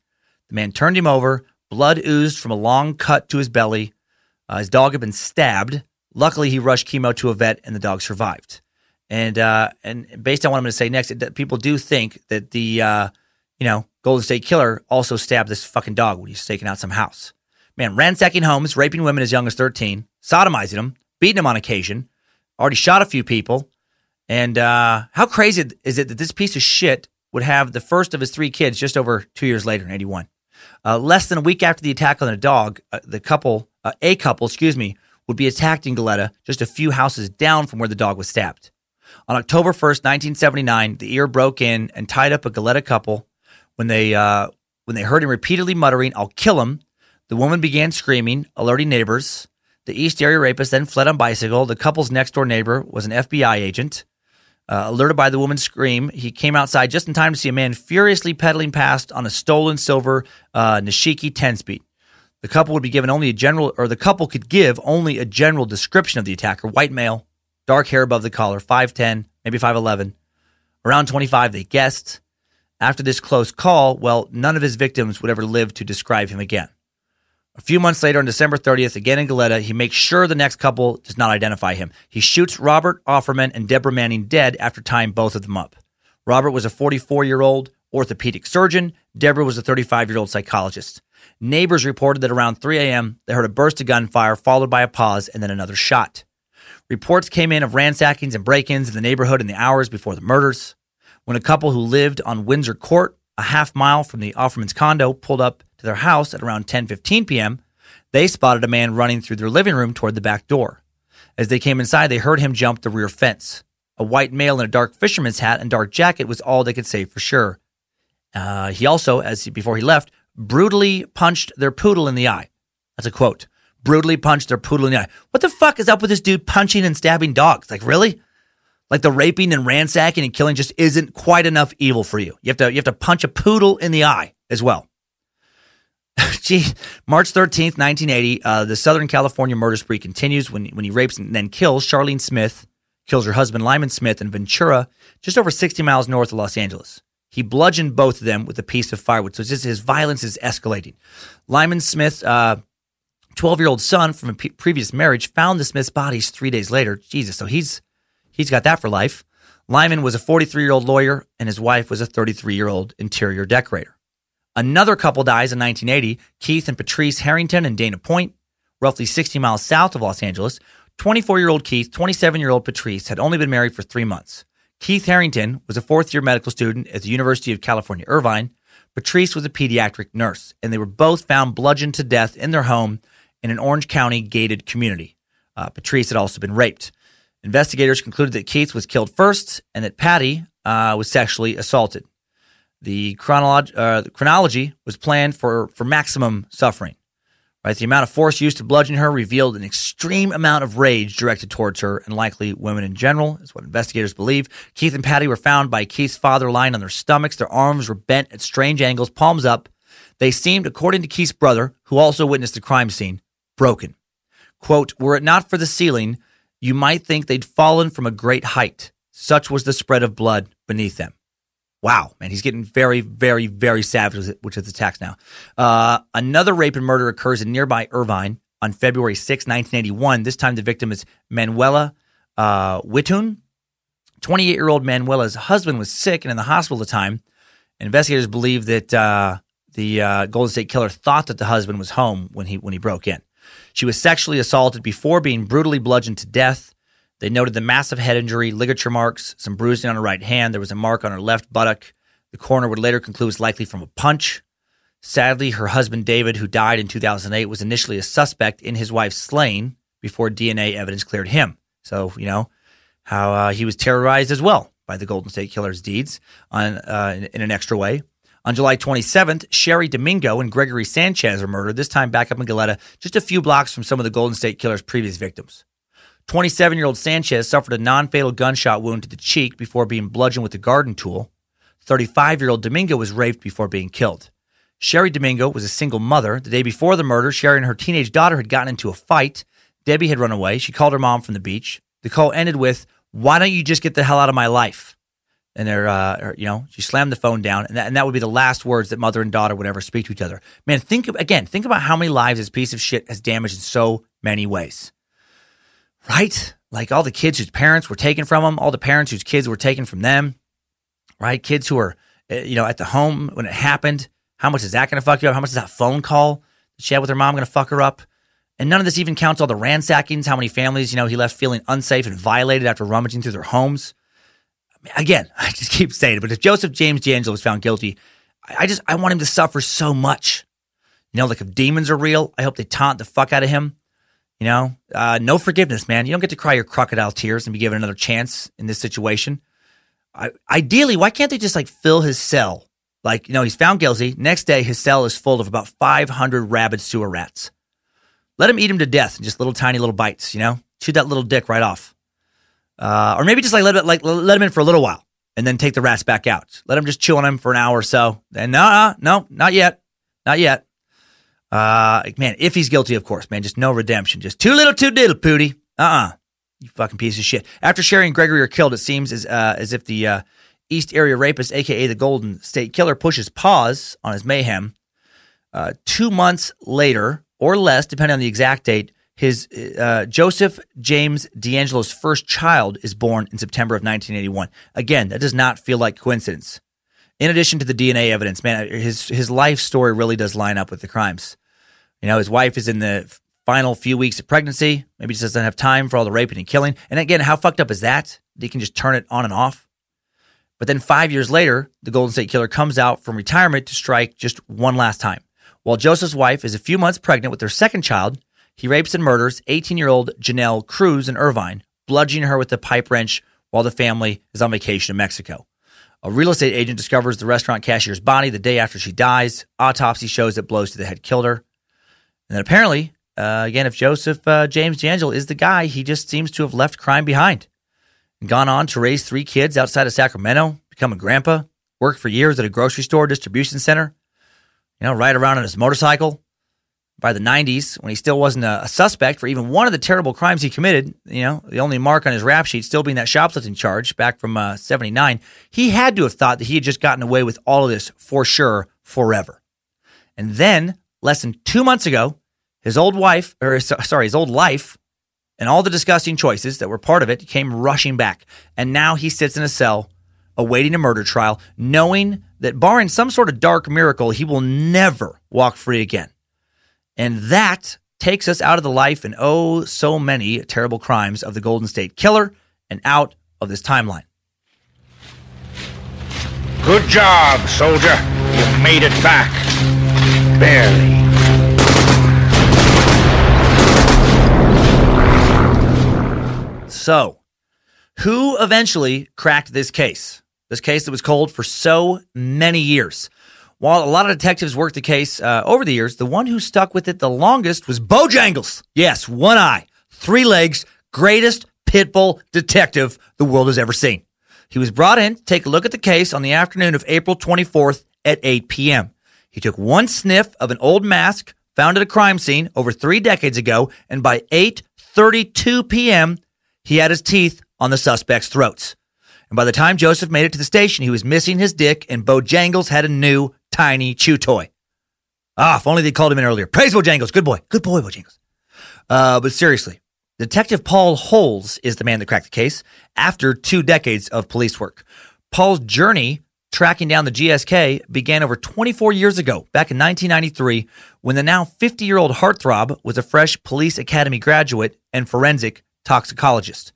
The man turned him over. Blood oozed from a long cut to his belly. Uh, his dog had been stabbed. Luckily, he rushed chemo to a vet, and the dog survived. And uh, and based on what I'm going to say next, it, people do think that the uh, you know Golden State Killer also stabbed this fucking dog when he was taking out some house. Man, ransacking homes, raping women as young as 13, sodomizing them, beating them on occasion, already shot a few people, and uh, how crazy is it that this piece of shit would have the first of his three kids just over two years later in 81? Uh, less than a week after the attack on the dog, uh, the couple, uh, a couple, excuse me, would be attacked in Goleta, just a few houses down from where the dog was stabbed. On October 1st, 1979, the ear broke in and tied up a Goleta couple. When they uh, when they heard him repeatedly muttering, "I'll kill him," the woman began screaming, alerting neighbors. The East Area rapist then fled on bicycle. The couple's next door neighbor was an FBI agent. Uh, alerted by the woman's scream, he came outside just in time to see a man furiously pedaling past on a stolen silver uh, Nishiki 10 speed. The couple would be given only a general, or the couple could give only a general description of the attacker white male, dark hair above the collar, 5'10, maybe 5'11, around 25, they guessed. After this close call, well, none of his victims would ever live to describe him again. A few months later, on December 30th, again in Goleta, he makes sure the next couple does not identify him. He shoots Robert Offerman and Deborah Manning dead after tying both of them up. Robert was a 44 year old orthopedic surgeon. Deborah was a 35 year old psychologist. Neighbors reported that around 3 a.m., they heard a burst of gunfire followed by a pause and then another shot. Reports came in of ransackings and break ins in the neighborhood in the hours before the murders. When a couple who lived on Windsor Court, a half mile from the Offerman's condo, pulled up to their house at around 10:15 p.m., they spotted a man running through their living room toward the back door. As they came inside, they heard him jump the rear fence. A white male in a dark fisherman's hat and dark jacket was all they could say for sure. Uh, he also, as he, before he left, brutally punched their poodle in the eye. That's a quote. Brutally punched their poodle in the eye. What the fuck is up with this dude punching and stabbing dogs? Like really? Like the raping and ransacking and killing just isn't quite enough evil for you. You have to you have to punch a poodle in the eye as well. Gee, March 13th, 1980, uh, the Southern California murder spree continues when, when he rapes and then kills Charlene Smith, kills her husband Lyman Smith in Ventura, just over 60 miles north of Los Angeles. He bludgeoned both of them with a piece of firewood. So just his violence is escalating. Lyman Smith's 12 uh, year old son from a p- previous marriage, found the Smith's bodies three days later. Jesus, so he's he's got that for life. Lyman was a 43 year old lawyer, and his wife was a 33 year old interior decorator. Another couple dies in 1980 Keith and Patrice Harrington in Dana Point, roughly 60 miles south of Los Angeles. 24 year old Keith, 27 year old Patrice had only been married for three months. Keith Harrington was a fourth year medical student at the University of California, Irvine. Patrice was a pediatric nurse, and they were both found bludgeoned to death in their home in an Orange County gated community. Uh, Patrice had also been raped. Investigators concluded that Keith was killed first and that Patty uh, was sexually assaulted. The, chronolog- uh, the chronology was planned for, for maximum suffering. Right, the amount of force used to bludgeon her revealed an extreme amount of rage directed towards her and likely women in general, is what investigators believe. Keith and Patty were found by Keith's father lying on their stomachs. Their arms were bent at strange angles, palms up. They seemed, according to Keith's brother, who also witnessed the crime scene, broken. Quote, Were it not for the ceiling, you might think they'd fallen from a great height. Such was the spread of blood beneath them. Wow, man, he's getting very, very, very savage with his attacks now. Uh, another rape and murder occurs in nearby Irvine on February 6, 1981. This time the victim is Manuela uh, Witthuhn. 28 year old Manuela's husband was sick and in the hospital at the time. Investigators believe that uh, the uh, Golden State Killer thought that the husband was home when he when he broke in. She was sexually assaulted before being brutally bludgeoned to death. They noted the massive head injury, ligature marks, some bruising on her right hand. There was a mark on her left buttock. The coroner would later conclude was likely from a punch. Sadly, her husband David, who died in 2008, was initially a suspect in his wife's slaying before DNA evidence cleared him. So, you know, how uh, he was terrorized as well by the Golden State Killer's deeds on, uh, in, in an extra way. On July 27th, Cheri Domingo and Gregory Sanchez were murdered, this time back up in Goleta, just a few blocks from some of the Golden State Killer's previous victims. 27 year old Sanchez suffered a non fatal gunshot wound to the cheek before being bludgeoned with a garden tool. 35 year old Domingo was raped before being killed. Cheri Domingo was a single mother. The day before the murder, Cheri and her teenage daughter had gotten into a fight. Debbie had run away. She called her mom from the beach. The call ended with, Why don't you just get the hell out of my life? And they're, uh, you know, she slammed the phone down, and that, and that would be the last words that mother and daughter would ever speak to each other. Man, think again, think about how many lives this piece of shit has damaged in so many ways right? Like all the kids whose parents were taken from them, all the parents whose kids were taken from them, right? Kids who are, eh, you know, at the home when it happened. How much is that going to fuck you up? How much is that phone call that she had with her mom going to fuck her up? And none of this even counts all the ransackings, how many families, you know, he left feeling unsafe and violated after rummaging through their homes. Again, I just keep saying it, but if Joseph James DeAngelo was found guilty, I just, I want him to suffer so much. You know, like if demons are real, I hope they taunt the fuck out of him. You know, uh, no forgiveness, man. You don't get to cry your crocodile tears and be given another chance in this situation. I, ideally, why can't they just like fill his cell? Like, you know, he's found guilty. Next day, his cell is full of about 500 rabid sewer rats. Let him eat him to death in just little tiny little bites, you know? Chew that little dick right off. uh, or maybe just like let it, like let him in for a little while and then take the rats back out. Let him just chew on him for an hour or so. And no, no, no, not yet, not yet. Uh, man, if he's guilty, of course, man, just no redemption. Just too little, too little, Pooty. Uh uh You fucking piece of shit. After Cheri and Gregory are killed, it seems as, uh, as if the uh, East Area Rapist, aka the Golden State Killer, pushes pause on his mayhem. Uh, two months later, or less, depending on the exact date, his uh, Joseph James DeAngelo's first child is born in September of 1981. Again, that does not feel like coincidence. In addition to the DNA evidence, man, his his life story really does line up with the crimes. You know, his wife is in the final few weeks of pregnancy. Maybe just doesn't have time for all the raping and killing. And again, how fucked up is that? He can just turn it on and off. But then five years later, the Golden State Killer comes out from retirement to strike just one last time. While Joseph's wife is a few months pregnant with their second child, he rapes and murders 18 year old Janelle Cruz in Irvine, bludgeoning her with a pipe wrench while the family is on vacation in Mexico. A real estate agent discovers the restaurant cashier's body the day after she dies. Autopsy shows that blows to the head killed her. And then apparently, uh, again, if Joseph uh, James DeAngelo is the guy, he just seems to have left crime behind and gone on to raise three kids outside of Sacramento, become a grandpa, work for years at a grocery store distribution center, you know, ride around on his motorcycle. By the 90s, when he still wasn't a, a suspect for even one of the terrible crimes he committed, you know, the only mark on his rap sheet still being that shoplifting charge back from uh, 79, he had to have thought that he had just gotten away with all of this for sure forever. And then, less than two months ago, his old wife, or sorry, his old life and all the disgusting choices that were part of it came rushing back. And now he sits in a cell awaiting a murder trial, knowing that barring some sort of dark miracle, he will never walk free again. And that takes us out of the life and oh, so many terrible crimes of the Golden State Killer and out of this timeline. Good job, soldier. You made it back. Barely. So, who eventually cracked this case? This case that was cold for so many years. While a lot of detectives worked the case uh, over the years, the one who stuck with it the longest was Bojangles. Yes, one eye, three legs, greatest pit bull detective the world has ever seen. He was brought in to take a look at the case on the afternoon of April 24th at 8 p.m. He took one sniff of an old mask found at a crime scene over three decades ago, and by 8:32 p.m., he had his teeth on the suspects' throats. And by the time Joseph made it to the station, he was missing his dick, and Bojangles had a new tiny chew toy. Ah, if only they called him in earlier. Praise Bojangles. Good boy. Good boy, Bojangles. Uh, but seriously, Detective Paul Holes is the man that cracked the case after two decades of police work. Paul's journey tracking down the GSK began over 24 years ago, back in 1993, when the now 50 year old heartthrob was a fresh police academy graduate and forensic toxicologist.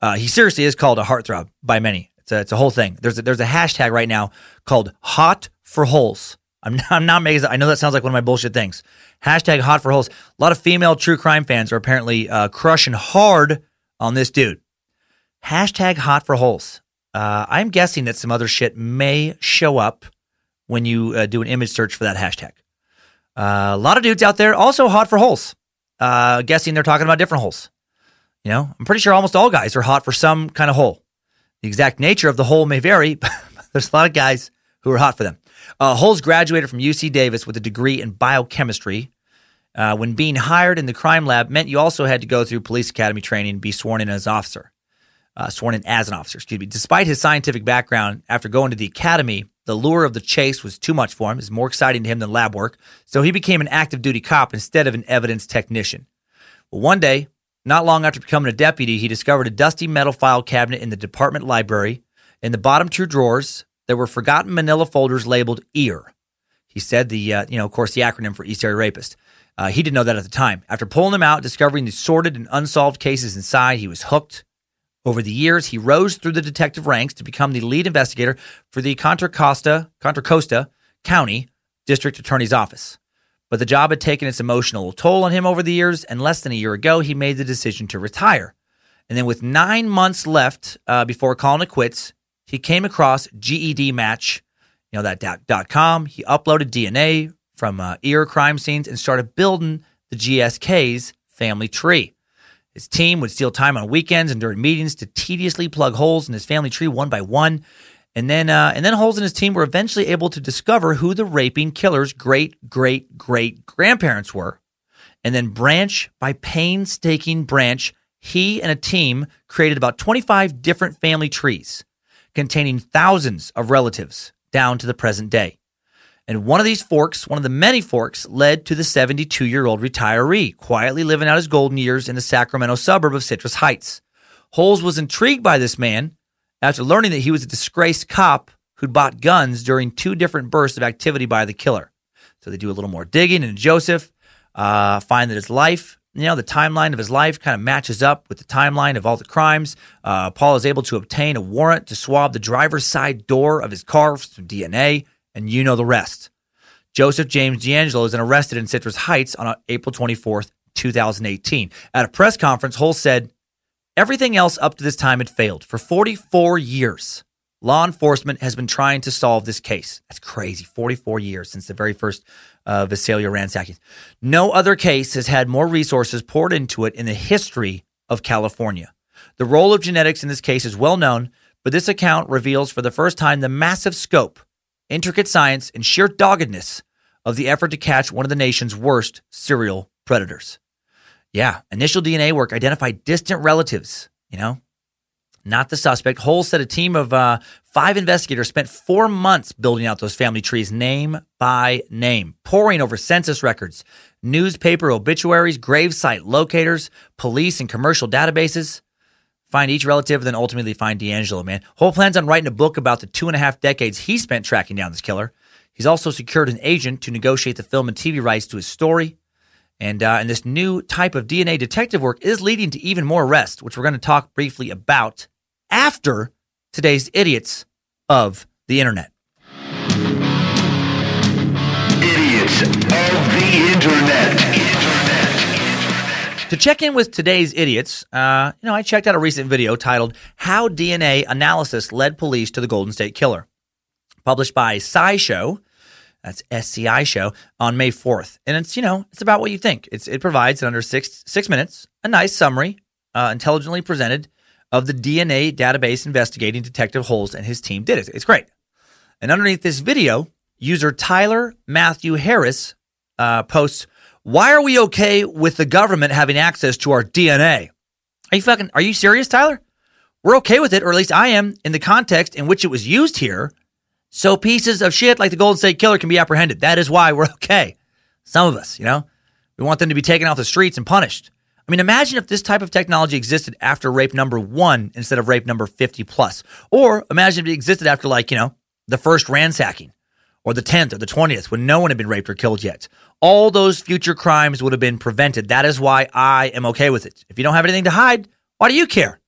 Uh, he seriously is called a heartthrob by many. It's a, it's a whole thing. There's a, there's a hashtag right now called Hot for Holes. I'm not, I'm not making. I know that sounds like one of my bullshit things. Hashtag Hot for Holes. A lot of female true crime fans are apparently uh, crushing hard on this dude. Hashtag Hot for Holes. Uh, I'm guessing that some other shit may show up when you uh, do an image search for that hashtag. Uh, a lot of dudes out there also hot for holes. Uh, guessing they're talking about different holes. You know, I'm pretty sure almost all guys are hot for some kind of hole. The exact nature of the hole may vary, but there's a lot of guys who are hot for them. Uh, Holes graduated from UC Davis with a degree in biochemistry. Uh, when being hired in the crime lab meant you also had to go through police academy training and be sworn in as officer. Uh, sworn in as an officer, excuse me. Despite his scientific background, after going to the academy, the lure of the chase was too much for him. It was more exciting to him than lab work. So he became an active duty cop instead of an evidence technician. Well, one day, not long after becoming a deputy, he discovered a dusty metal file cabinet in the department library. In the bottom two drawers, there were forgotten manila folders labeled EAR. He said the, uh, you know, of course, the acronym for East Area Rapist. Uh, he didn't know that at the time. After pulling them out, discovering the sordid and unsolved cases inside, he was hooked. Over the years, he rose through the detective ranks to become the lead investigator for the Contra Costa, Contra Costa County District Attorney's Office. But the job had taken its emotional toll on him over the years, and less than a year ago, he made the decision to retire. And then, with nine months left uh, before calling it quits, he came across GEDmatch, you know, that dot, dot com. He uploaded DNA from uh, ear crime scenes and started building the GSK's family tree. His team would steal time on weekends and during meetings to tediously plug holes in his family tree one by one. And then, uh, and then Holes and his team were eventually able to discover who the raping killer's great, great, great grandparents were. And then, branch by painstaking branch, he and a team created about 25 different family trees containing thousands of relatives down to the present day. And one of these forks, one of the many forks, led to the 72 year old retiree, quietly living out his golden years in the Sacramento suburb of Citrus Heights. Holes was intrigued by this man after learning that he was a disgraced cop who'd bought guns during two different bursts of activity by the killer. So they do a little more digging, and Joseph uh, find that his life, you know, the timeline of his life kind of matches up with the timeline of all the crimes. Uh, Paul is able to obtain a warrant to swab the driver's side door of his car for some DNA and you know the rest. Joseph James DeAngelo is then arrested in Citrus Heights on April 24th, 2018. At a press conference, Hull said, Everything else up to this time had failed. For 44 years, law enforcement has been trying to solve this case. That's crazy. 44 years since the very first uh, Visalia ransacking. No other case has had more resources poured into it in the history of California. The role of genetics in this case is well known, but this account reveals for the first time the massive scope intricate science, and sheer doggedness of the effort to catch one of the nation's worst serial predators. Yeah, initial DNA work identified distant relatives, you know, not the suspect. Holes said a team of uh, five investigators spent four months building out those family trees name by name, poring over census records, newspaper obituaries, gravesite locators, police and commercial databases find each relative, then ultimately find DeAngelo, man. Hull plans on writing a book about the two and a half decades he spent tracking down this killer. He's also secured an agent to negotiate the film and TV rights to his story. And, uh, and this new type of DNA detective work is leading to even more arrests, which we're going to talk briefly about after today's idiots of the internet. Idiots of the Internet. To check in with today's idiots, uh, you know, I checked out a recent video titled "How DNA Analysis Led Police to the Golden State Killer," published by SciShow. That's SCI show on May 4th, and it's you know it's about what you think. It's it provides in under six six minutes a nice summary, uh, intelligently presented of the DNA database investigating Detective Holes and his team did it. It's great. And underneath this video, user Tyler Matthew Harris uh, posts why are we okay with the government having access to our DNA? Are you fucking, are you serious, Tyler? We're okay with it, or at least I am, in the context in which it was used here. So pieces of shit like the Golden State Killer can be apprehended. That is why we're okay. Some of us, you know, we want them to be taken off the streets and punished. I mean, imagine if this type of technology existed after rape number one instead of rape number 50 plus. Or imagine if it existed after, like, you know, the first ransacking or the 10th or the 20th when no one had been raped or killed yet all those future crimes would have been prevented. That is why I am okay with it. If you don't have anything to hide, why do you care?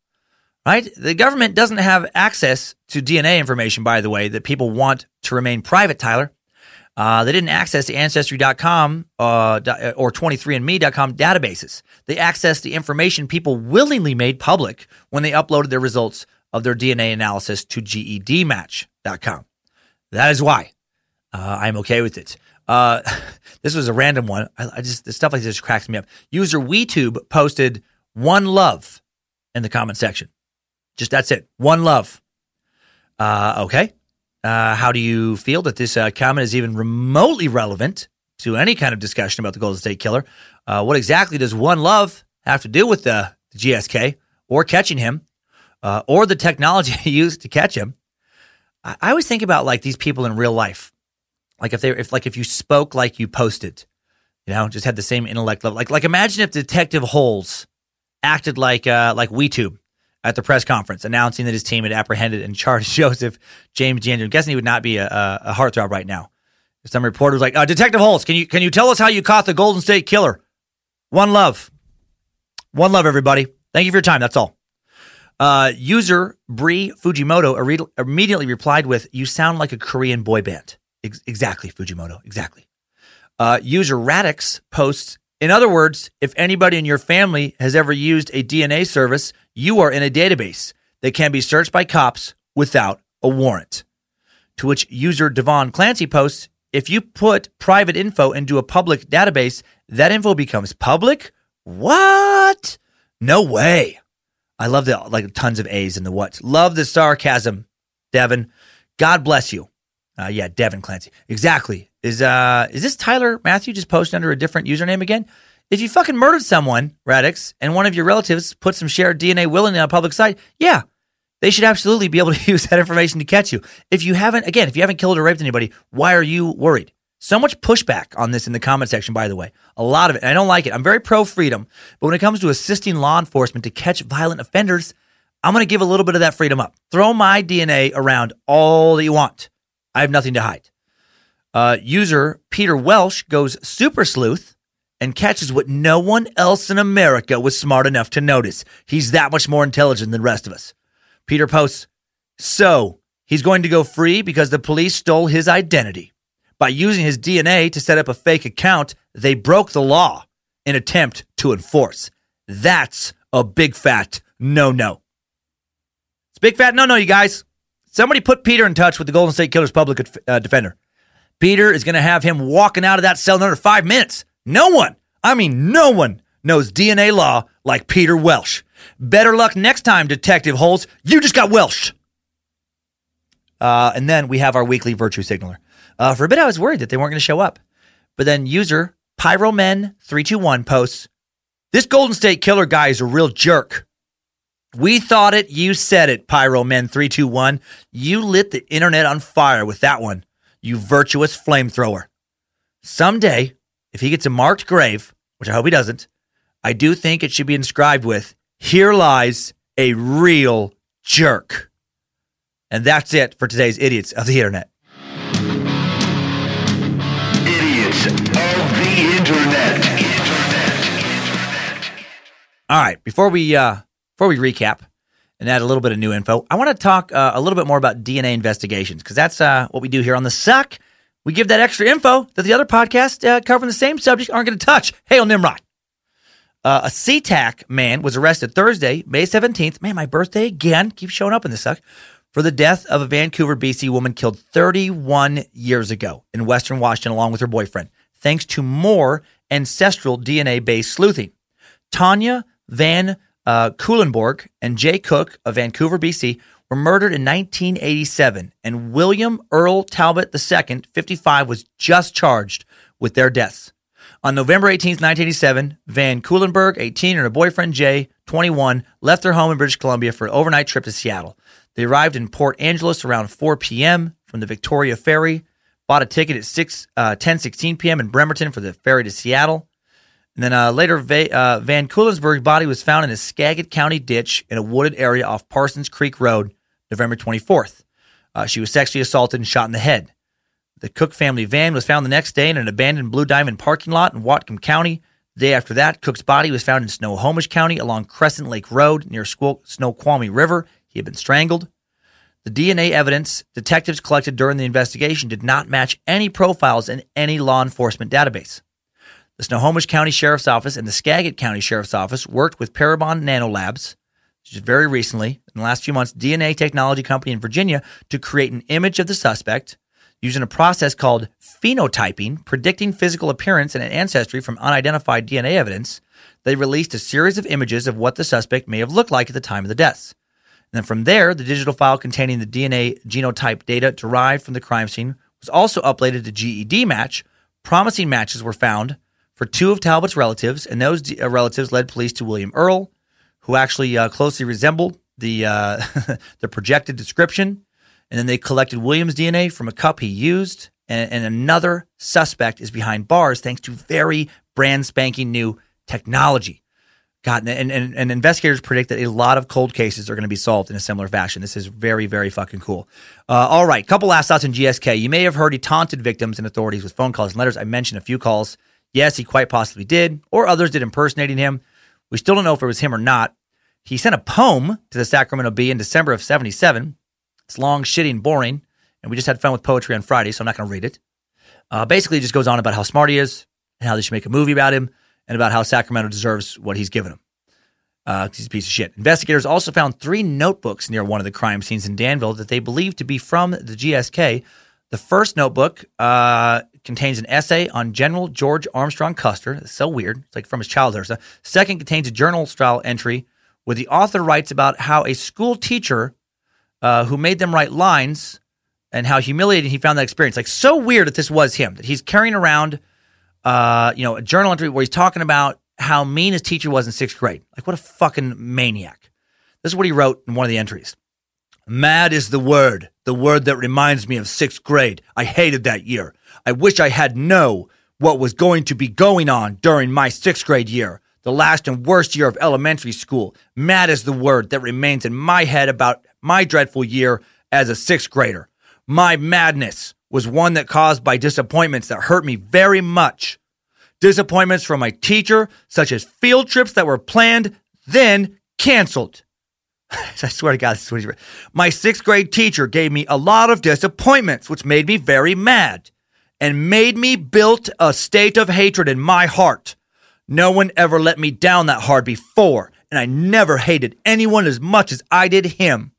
Right? The government doesn't have access to DNA information, by the way, that people want to remain private, Tyler. Uh, they didn't access the Ancestry.com uh, or 23andMe.com databases. They accessed the information people willingly made public when they uploaded their results of their DNA analysis to GEDmatch.com. That is why uh, I'm okay with it. Uh, this was a random one. I, I just the stuff like this cracks me up. User WeTube posted one love in the comment section. Just that's it. One love. Uh, okay. Uh, how do you feel that this uh, comment is even remotely relevant to any kind of discussion about the Golden State Killer? Uh, what exactly does one love have to do with the, the GSK or catching him uh, or the technology used to catch him? I, I always think about like these people in real life. Like if they if like if you spoke like you posted, you know, just had the same intellect level. Like like imagine if Detective Holes acted like uh like WeTube at the press conference announcing that his team had apprehended and charged Joseph James DeAngelo. I'm guessing he would not be a, a, heartthrob right now. Some reporter was like, uh, Detective Holes, can you can you tell us how you caught the Golden State Killer? One love, one love, everybody. Thank you for your time. That's all. Uh, user Bree Fujimoto immediately replied with, "You sound like a Korean boy band." Ex- exactly, Fujimoto. Exactly. Uh, user Radix posts, in other words, if anybody in your family has ever used a DNA service, you are in a database that can be searched by cops without a warrant. To which user Devon Clancy posts, if you put private info into a public database, that info becomes public? What? No way. I love the like tons of A's in the what. Love the sarcasm, Devin. God bless you. Uh, yeah, Devin Clancy. Exactly. Is uh is this Tyler Matthew just posted under a different username again? If you fucking murdered someone, Radix, and one of your relatives put some shared DNA willingly on a public site, yeah, they should absolutely be able to use that information to catch you. If you haven't, again, if you haven't killed or raped anybody, why are you worried? So much pushback on this in the comment section, by the way. A lot of it. I don't like it. I'm very pro freedom. But when it comes to assisting law enforcement to catch violent offenders, I'm going to give a little bit of that freedom up. Throw my DNA around all that you want. I have nothing to hide. Uh, user Peter Welsh goes super sleuth and catches what no one else in America was smart enough to notice. He's that much more intelligent than the rest of us. Peter posts, So he's going to go free because the police stole his identity. By using his DNA to set up a fake account, they broke the law in attempt to enforce. That's a big fat no no. It's big fat no no, you guys. Somebody put Peter in touch with the Golden State Killers public uh, defender. Peter is going to have him walking out of that cell in under five minutes. No one, I mean, no one knows DNA law like Peter Welsh. Better luck next time, Detective Holes. You just got Welsh. Uh, and then we have our weekly virtue signaler. Uh, for a bit, I was worried that they weren't going to show up. But then user Pyromen321 posts, This Golden State Killer guy is a real jerk. We thought it, you said it, Pyromen321. You lit the internet on fire with that one, you virtuous flamethrower. Someday, if he gets a marked grave, which I hope he doesn't, I do think it should be inscribed with, Here lies a real jerk. And that's it for today's Idiots of the Internet. Idiots of the Internet. Internet. Internet. All right, before we uh, before we recap and add a little bit of new info, I want to talk uh, a little bit more about DNA investigations because that's uh, what we do here on the Suck. We give that extra info that the other podcasts uh, covering the same subject aren't going to touch. Hail Nimrod. Uh, a SeaTac man was arrested Thursday, May 17th. Man, my birthday again. Keeps showing up in the suck. For the death of a Vancouver, BC woman killed 31 years ago in Western Washington along with her boyfriend, thanks to more ancestral DNA based sleuthing. Tanya Van uh, Cuylenborg and Jay Cook of Vancouver, BC, were murdered in 1987, and William Earl Talbot II, 55, was just charged with their deaths. On November 18, 1987, Van Cuylenborg, 18, and her boyfriend Jay, 21, left their home in British Columbia for an overnight trip to Seattle. They arrived in Port Angeles around 4 p.m. from the Victoria Ferry, bought a ticket at 6, uh, 10 16 p.m. in Bremerton for the ferry to Seattle. And then uh, later, Va- uh, Van Kulensberg's body was found in a Skagit County ditch in a wooded area off Parsons Creek Road, November 24th. Uh, she was sexually assaulted and shot in the head. The Cook family van was found the next day in an abandoned Blue Diamond parking lot in Whatcom County. The day after that, Cook's body was found in Snohomish County along Crescent Lake Road near Snoqualmie River. He had been strangled. The DNA evidence detectives collected during the investigation did not match any profiles in any law enforcement database. The Snohomish County Sheriff's Office and the Skagit County Sheriff's Office worked with Parabon Nanolabs, which is very recently, in the last few months, DNA technology company in Virginia, to create an image of the suspect using a process called phenotyping, predicting physical appearance and ancestry from unidentified DNA evidence. They released a series of images of what the suspect may have looked like at the time of the deaths. And then from there, the digital file containing the DNA genotype data derived from the crime scene was also uploaded to GEDmatch. Promising matches were found for two of Talbot's relatives, and those d- uh, relatives led police to William Earl, who actually uh, closely resembled the uh, the projected description. And then they collected William's DNA from a cup he used, and, and another suspect is behind bars thanks to very brand spanking new technology. God, and, and, and investigators predict that a lot of cold cases are going to be solved in a similar fashion. This is very, very fucking cool. Uh, all right, couple last thoughts on GSK. You may have heard he taunted victims and authorities with phone calls and letters. I mentioned a few calls. Yes, he quite possibly did, or others did impersonating him. We still don't know if it was him or not. He sent a poem to the Sacramento Bee in December of 77. It's long, shitty, and boring, and we just had fun with poetry on Friday, so I'm not going to read it. Uh, basically, it just goes on about how smart he is and how they should make a movie about him and about how Sacramento deserves what he's given him. Uh, he's a piece of shit. Investigators also found three notebooks near one of the crime scenes in Danville that they believe to be from the GSK. The first notebook uh, contains an essay on General George Armstrong Custer. It's so weird. It's like from his childhood. So. Second contains a journal style entry where the author writes about how a school teacher uh, who made them write lines and how humiliating he found that experience. Like so weird that this was him, that he's carrying around, uh, you know, a journal entry where he's talking about how mean his teacher was in sixth grade. Like what a fucking maniac. This is what he wrote in one of the entries. Mad is the word, the word that reminds me of sixth grade. I hated that year. I wish I had known what was going to be going on during my sixth grade year, the last and worst year of elementary school. Mad is the word that remains in my head about my dreadful year as a sixth grader. My madness was one that caused by disappointments that hurt me very much. Disappointments from my teacher, such as field trips that were planned, then canceled. I swear to God, this is what he read. My sixth grade teacher gave me a lot of disappointments, which made me very mad and made me built a state of hatred in my heart. No one ever let me down that hard before, and I never hated anyone as much as I did him.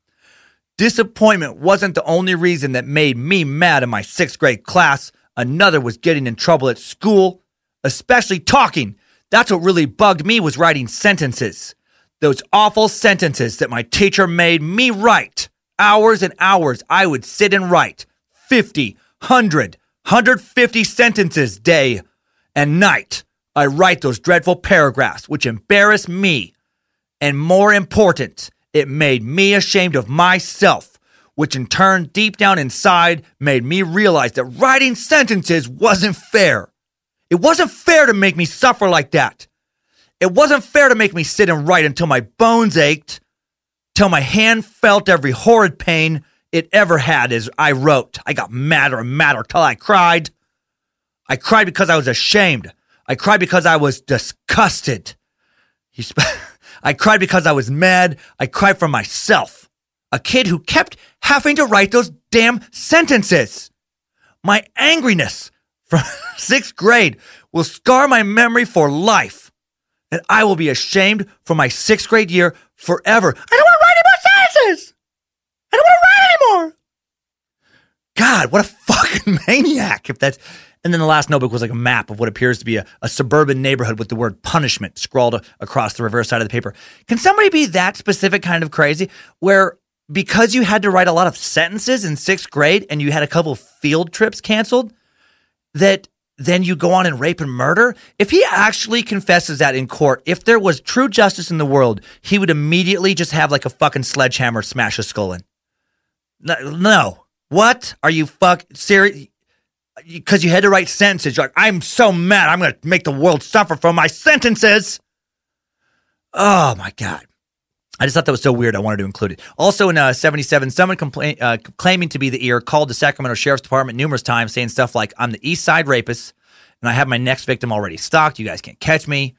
Disappointment wasn't the only reason that made me mad in my sixth grade class. Another was getting in trouble at school, especially talking. That's what really bugged me was writing sentences. Those awful sentences that my teacher made me write. Hours and hours I would sit and write 50, 100, 150 sentences day and night. I write those dreadful paragraphs which embarrass me. And more important, it made me ashamed of myself, which in turn, deep down inside, made me realize that writing sentences wasn't fair. It wasn't fair to make me suffer like that. It wasn't fair to make me sit and write until my bones ached, till my hand felt every horrid pain it ever had as I wrote. I got madder and madder till I cried. I cried because I was ashamed. I cried because I was disgusted. Sp- I cried because I was mad. I cried for myself. A kid who kept having to write those damn sentences. My angriness from sixth grade will scar my memory for life. And I will be ashamed for my sixth grade year forever. I don't want to write any more sentences. I don't want to write anymore. God, what a fucking maniac. If that's and then the last notebook was like a map of what appears to be a, a suburban neighborhood with the word punishment scrawled across the reverse side of the paper. Can somebody be that specific kind of crazy where because you had to write a lot of sentences in sixth grade and you had a couple field trips canceled, that then you go on and rape and murder? If he actually confesses that in court, if there was true justice in the world, he would immediately just have like a fucking sledgehammer smash his skull in. No. What? Are you fuck serious? Because you had to write sentences. You're like, I'm so mad. I'm going to make the world suffer for my sentences. Oh my God. I just thought that was so weird. I wanted to include it. Also in uh, 77, someone uh, claiming to be the ear called the Sacramento Sheriff's Department numerous times saying stuff like, I'm the East Side rapist and I have my next victim already stalked. You guys can't catch me.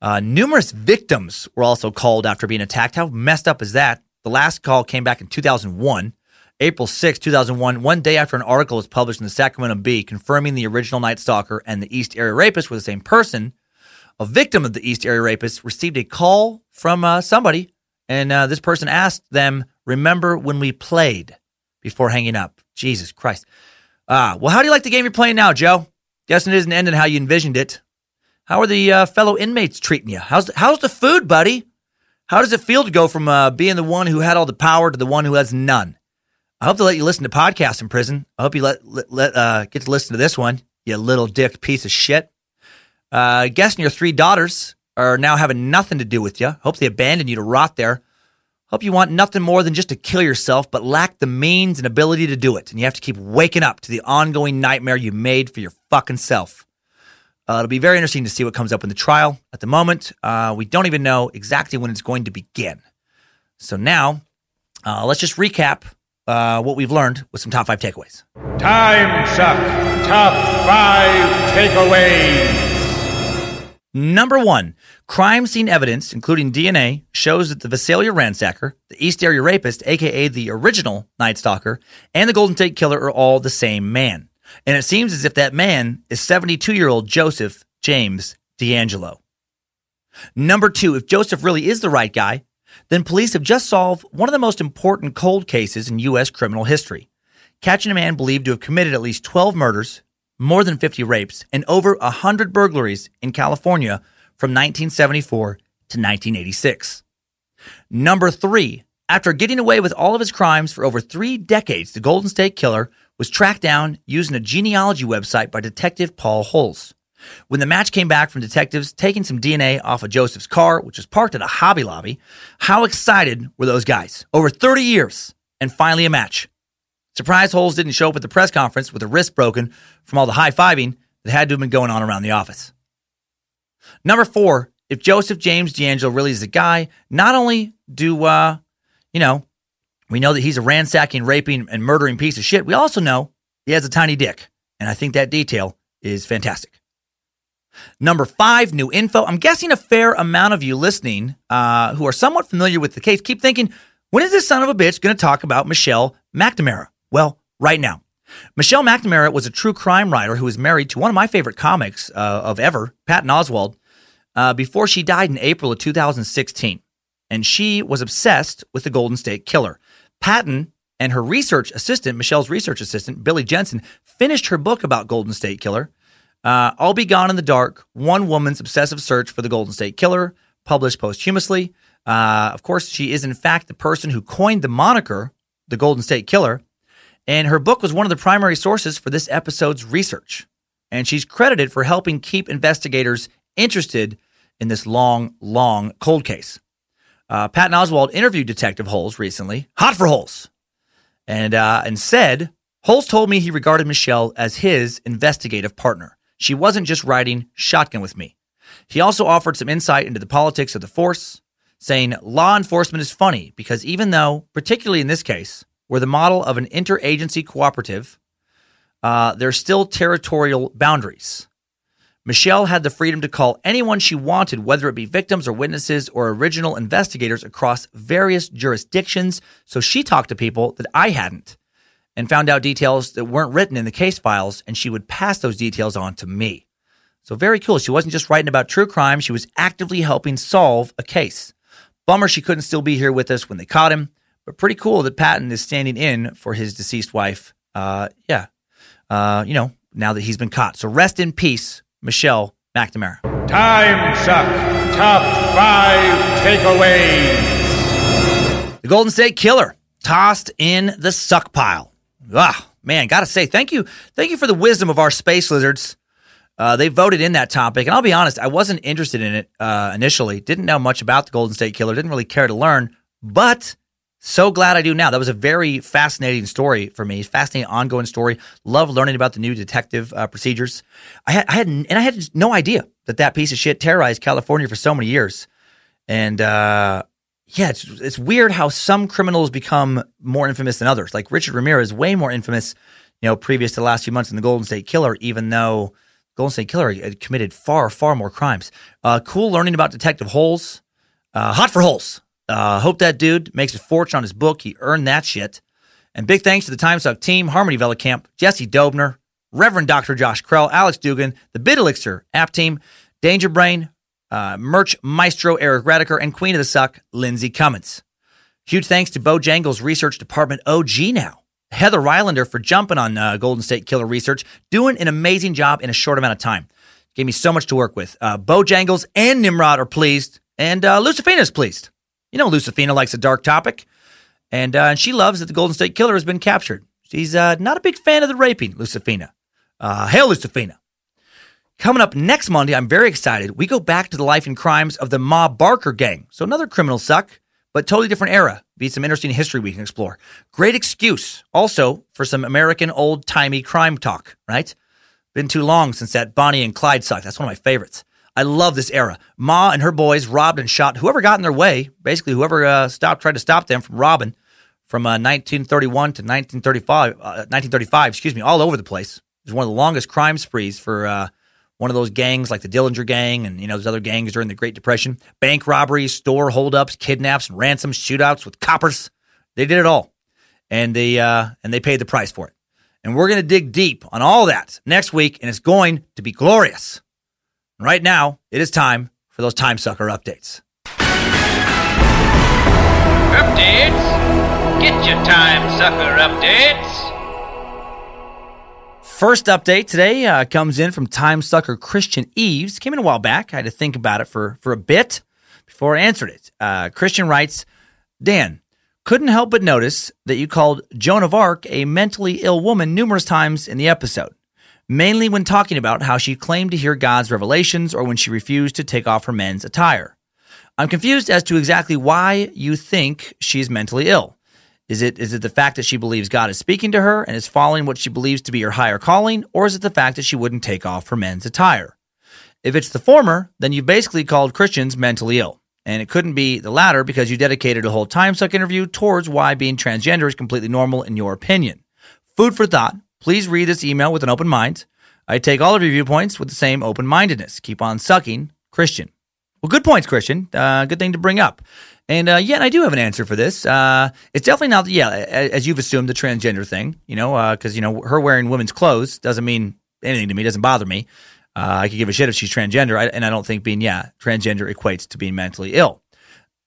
Uh, numerous victims were also called after being attacked. How messed up is that? The last call came back in 2001. April 6, 2001, one day after an article was published in the Sacramento Bee confirming the original Night Stalker and the East Area Rapist were the same person, a victim of the East Area Rapist received a call from uh, somebody, and uh, this person asked them, Remember when we played before hanging up? Jesus Christ. Ah, well, how do you like the game you're playing now, Joe? Guessing it isn't ending how you envisioned it. How are the uh, fellow inmates treating you? How's the, how's the food, buddy? How does it feel to go from uh, being the one who had all the power to the one who has none? I hope they let you listen to podcasts in prison. I hope you let, let, let uh, get to listen to this one, you little dick piece of shit. Uh, guessing your three daughters are now having nothing to do with you. Hope they abandon you to rot there. Hope you want nothing more than just to kill yourself, but lack the means and ability to do it. And you have to keep waking up to the ongoing nightmare you made for your fucking self. Uh, it'll be very interesting to see what comes up in the trial. At the moment, uh, we don't even know exactly when it's going to begin. So now, uh, let's just recap uh, what we've learned with some top five takeaways. Time suck. Top five takeaways. Number one, crime scene evidence, including DNA, shows that the Visalia ransacker, the East Area rapist, aka the original Night Stalker, and the Golden State Killer are all the same man. And it seems as if that man is 72 year old Joseph James DeAngelo. Number two, if Joseph really is the right guy, then police have just solved one of the most important cold cases in U.S. criminal history. catching a man believed to have committed at least 12 murders, more than 50 rapes, and over 100 burglaries in California from 1974 to 1986. Number three, after getting away with all of his crimes for over three decades, the Golden State Killer was tracked down using a genealogy website by Detective Paul Holes. When the match came back from detectives taking some DNA off of Joseph's car, which was parked at a Hobby Lobby, how excited were those guys? Over 30 years, and finally a match. Surprise Holes didn't show up at the press conference with a wrist broken from all the high fiving that had to have been going on around the office. Number four, if Joseph James DeAngelo really is a guy, not only do, uh, you know, we know that he's a ransacking, raping, and murdering piece of shit, we also know he has a tiny dick. And I think that detail is fantastic. Number five, new info. I'm guessing a fair amount of you listening uh, who are somewhat familiar with the case keep thinking, when is this son of a bitch going to talk about Michelle McNamara? Well, right now. Michelle McNamara was a true crime writer who was married to one of my favorite comics uh, of ever, Patton Oswalt, uh, before she died in April of 2016. And she was obsessed with the Golden State Killer. Patton and her research assistant, Michelle's research assistant, Billy Jensen, finished her book about Golden State Killer. Uh, I'll Be Gone in the Dark One Woman's Obsessive Search for the Golden State Killer, published posthumously. Uh, of course, she is in fact the person who coined the moniker, the Golden State Killer. And her book was one of the primary sources for this episode's research. And she's credited for helping keep investigators interested in this long, long cold case. Uh, Patton Oswalt interviewed Detective Holes recently, hot for Holes, and uh, and said Holes told me he regarded Michelle as his investigative partner. She wasn't just riding shotgun with me. He also offered some insight into the politics of the force, saying law enforcement is funny because even though, particularly in this case, we're the model of an interagency cooperative, uh, there's still territorial boundaries. Michelle had the freedom to call anyone she wanted, whether it be victims or witnesses or original investigators across various jurisdictions. So she talked to people that I hadn't and found out details that weren't written in the case files, and she would pass those details on to me. So very cool. She wasn't just writing about true crime, she was actively helping solve a case. Bummer she couldn't still be here with us when they caught him, but pretty cool that Patton is standing in for his deceased wife. Uh, yeah. Uh, you know, now that he's been caught. So rest in peace, Michelle McNamara. Time suck. Top five takeaways. The Golden State Killer tossed in the suck pile. Ah, man, gotta say thank you, thank you for the wisdom of our space lizards. Uh, they voted in that topic, and I'll be honest, I wasn't interested in it uh, initially. Didn't know much about the Golden State Killer. Didn't really care to learn, but so glad I do now. That was a very fascinating story for me. Fascinating ongoing story. Love learning about the new detective uh, procedures. I had, I had, and I had no idea that that piece of shit terrorized California for so many years. And uh, yeah, it's it's weird how some criminals become more infamous than others. Like Richard Ramirez, way more infamous, you know, previous to the last few months in the Golden State Killer, even though Golden State Killer had committed far, far more crimes. Uh, cool learning about Detective Holes. Uh, hot for Holes. Uh, hope that dude makes a fortune on his book. He earned that shit. And big thanks to the Time Suck team, Harmony Vellecamp, Jesse Dobner, Reverend Dr. Josh Krell, Alex Dugan, the Bit Elixir app team, Danger Brain, uh, Merch Maestro Eric Radiker, and Queen of the Suck, Lindsay Cummins. Huge thanks to Bojangles Research Department OG now. Heather Rylander for jumping on uh, Golden State Killer research, doing an amazing job in a short amount of time. Gave me so much to work with. Uh, Bojangles and Nimrod are pleased, and uh, is pleased. You know, Lucifina likes a dark topic, and uh, she loves that the Golden State Killer has been captured. She's uh, not a big fan of the raping, Lucifina. Uh, hail, Lucifina. Coming up next Monday, I'm very excited. We go back to the life and crimes of the Ma Barker gang. So another criminal suck, but totally different era. Be some interesting history we can explore. Great excuse also for some American old timey crime talk, right? Been too long since that Bonnie and Clyde suck. That's one of my favorites. I love this era. Ma and her boys robbed and shot whoever got in their way. Basically, whoever uh, stopped tried to stop them from robbing from uh, 1931 to 1935. Uh, 1935, excuse me, all over the place. It was one of the longest crime sprees for uh, one of those gangs like the Dillinger Gang and you know those other gangs during the Great Depression. Bank robberies, store holdups, kidnaps, and ransoms, shootouts with coppers. They did it all, and they uh, and they paid the price for it. And we're going to dig deep on all that next week, and it's going to be glorious. Right now, it is time for those time sucker updates. Updates? Get your time sucker updates. First update today uh, comes in from time sucker Christian Eves. Came in a while back. I had to think about it for, for a bit before I answered it. Uh, Christian writes, Dan, couldn't help but notice that you called Joan of Arc a mentally ill woman numerous times in the episode, mainly when talking about how she claimed to hear God's revelations or when she refused to take off her men's attire. I'm confused as to exactly why you think she's mentally ill. Is it is it the fact that she believes God is speaking to her and is following what she believes to be her higher calling, or is it the fact that she wouldn't take off her men's attire? If it's the former, then you've basically called Christians mentally ill. And it couldn't be the latter because you dedicated a whole time suck interview towards why being transgender is completely normal in your opinion. Food for thought. Please read this email with an open mind. I take all of your viewpoints with the same open mindedness. Keep on sucking, Christian. Well, good points, Christian. Uh, good thing to bring up. And uh, yeah, and I do have an answer for this. Uh, it's definitely not, yeah, as you've assumed, the transgender thing. You know, because uh, you know her wearing women's clothes doesn't mean anything to me. Doesn't bother me. Uh, I could give a shit if she's transgender, I, and I don't think being yeah transgender equates to being mentally ill.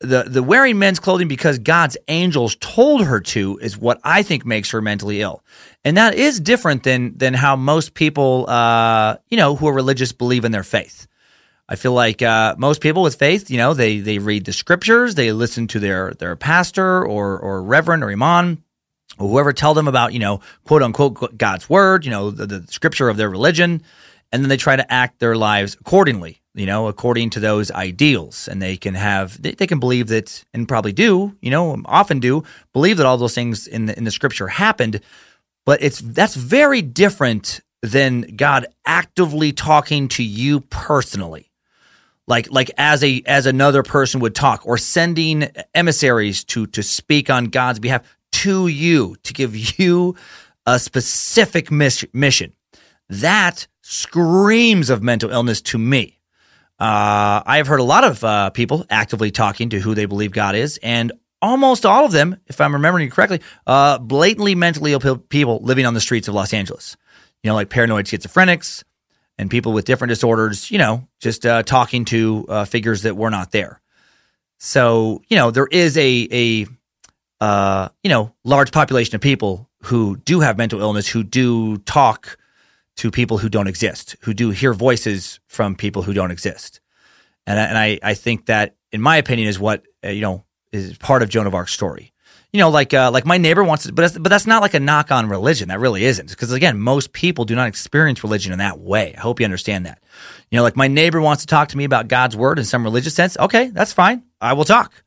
The the wearing men's clothing because God's angels told her to is what I think makes her mentally ill, and that is different than than how most people, uh, you know, who are religious believe in their faith. I feel like uh, most people with faith, you know, they they read the scriptures, they listen to their their pastor or or reverend or imam or whoever tell them about you know quote unquote God's word, you know, the, the scripture of their religion, and then they try to act their lives accordingly, you know, according to those ideals, and they can have they, they can believe that and probably do, you know, often do believe that all those things in the in the scripture happened, but it's that's very different than God actively talking to you personally. Like like as a as another person would talk or sending emissaries to to speak on God's behalf to you to give you a specific mission. That screams of mental illness to me uh, I have heard a lot of uh, people actively talking to who they believe God is, and almost all of them, if I'm remembering correctly, uh, blatantly mentally ill people living on the streets of Los Angeles. You know, like paranoid schizophrenics, and people with different disorders, you know, just uh, talking to uh, figures that were not there. So, you know, there is a a uh, you know large population of people who do have mental illness who do talk to people who don't exist, who do hear voices from people who don't exist, and and I I think that in my opinion is what uh, you know is part of Joan of Arc's story you know, like uh, like my neighbor wants to, but that's, but that's not like a knock on religion. That really isn't, because again, most people do not experience religion in that way. I hope you understand that. You know, like my neighbor wants to talk to me about God's word in some religious sense. Okay, that's fine. I will talk.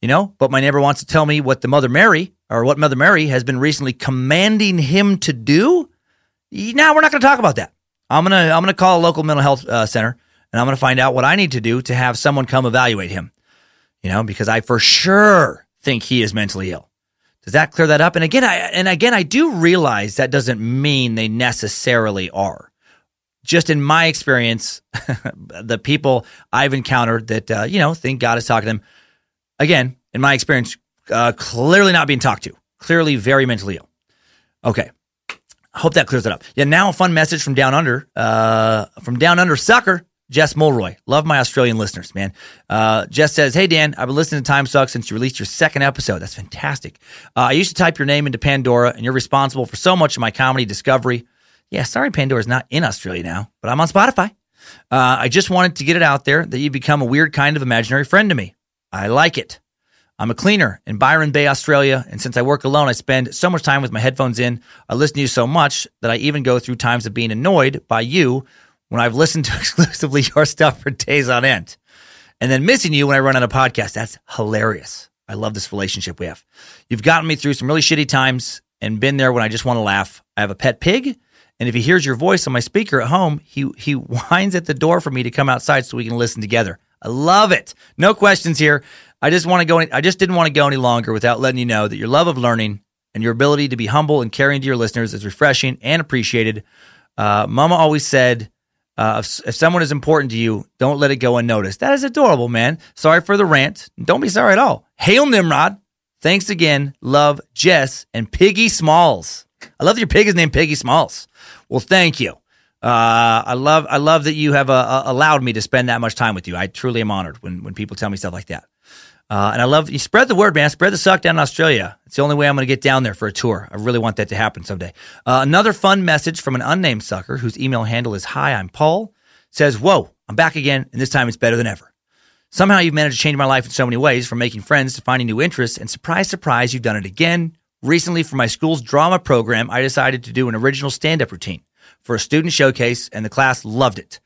You know, but my neighbor wants to tell me what the Mother Mary or what Mother Mary has been recently commanding him to do. Now we're not going to talk about that. I'm gonna I'm gonna call a local mental health uh, center and I'm gonna find out what I need to do to have someone come evaluate him. You know, because I for sure think he is mentally ill. Does that clear that up? And again, I and again, I do realize that doesn't mean they necessarily are. Just in my experience, the people I've encountered that uh, you know think God is talking to them, again, in my experience, uh, clearly not being talked to, clearly very mentally ill. Okay, I hope that clears it up. Yeah, now a fun message from down under, uh, from down under sucker. Jess Mulroy. Love my Australian listeners, man. Uh, Jess says, Hey, Dan, I've been listening to Time Suck since you released your second episode. That's fantastic. Uh, I used to type your name into Pandora, and you're responsible for so much of my comedy discovery. Yeah, sorry, Pandora's not in Australia now, but I'm on Spotify. Uh, I just wanted to get it out there that you become a weird kind of imaginary friend to me. I like it. I'm a cleaner in Byron Bay, Australia, and since I work alone, I spend so much time with my headphones in. I listen to you so much that I even go through times of being annoyed by you when I've listened to exclusively your stuff for days on end. And then missing you when I run on a podcast. That's hilarious. I love this relationship we have. You've gotten me through some really shitty times and been there when I just want to laugh. I have a pet pig, and if he hears your voice on my speaker at home, he he whines at the door for me to come outside so we can listen together. I love it. No questions here. I just want to go. I just didn't want to go any longer without letting you know that your love of learning and your ability to be humble and caring to your listeners is refreshing and appreciated. Uh, Mama always said uh, if, if, someone is important to you, don't let it go unnoticed. That is adorable, man. Sorry for the rant. Don't be sorry at all. Hail Nimrod. Thanks again. Love Jess and Piggy Smalls. I love that your pig is named Piggy Smalls. Well, thank you. Uh, I love I love that you have uh, uh allowed me to spend that much time with you. I truly am honored when when people tell me stuff like that. Uh, and I love you spread the word, man. Spread the suck down in Australia. It's the only way I'm going to get down there for a tour. I really want that to happen someday. Uh, another fun message from an unnamed sucker whose email handle is Hi, I'm Paul. Says, Whoa, I'm back again, and this time it's better than ever. Somehow you've managed to change my life in so many ways, from making friends to finding new interests, and surprise, surprise, you've done it again. Recently, for my school's drama program, I decided to do an original stand up routine for a student showcase, and the class loved it.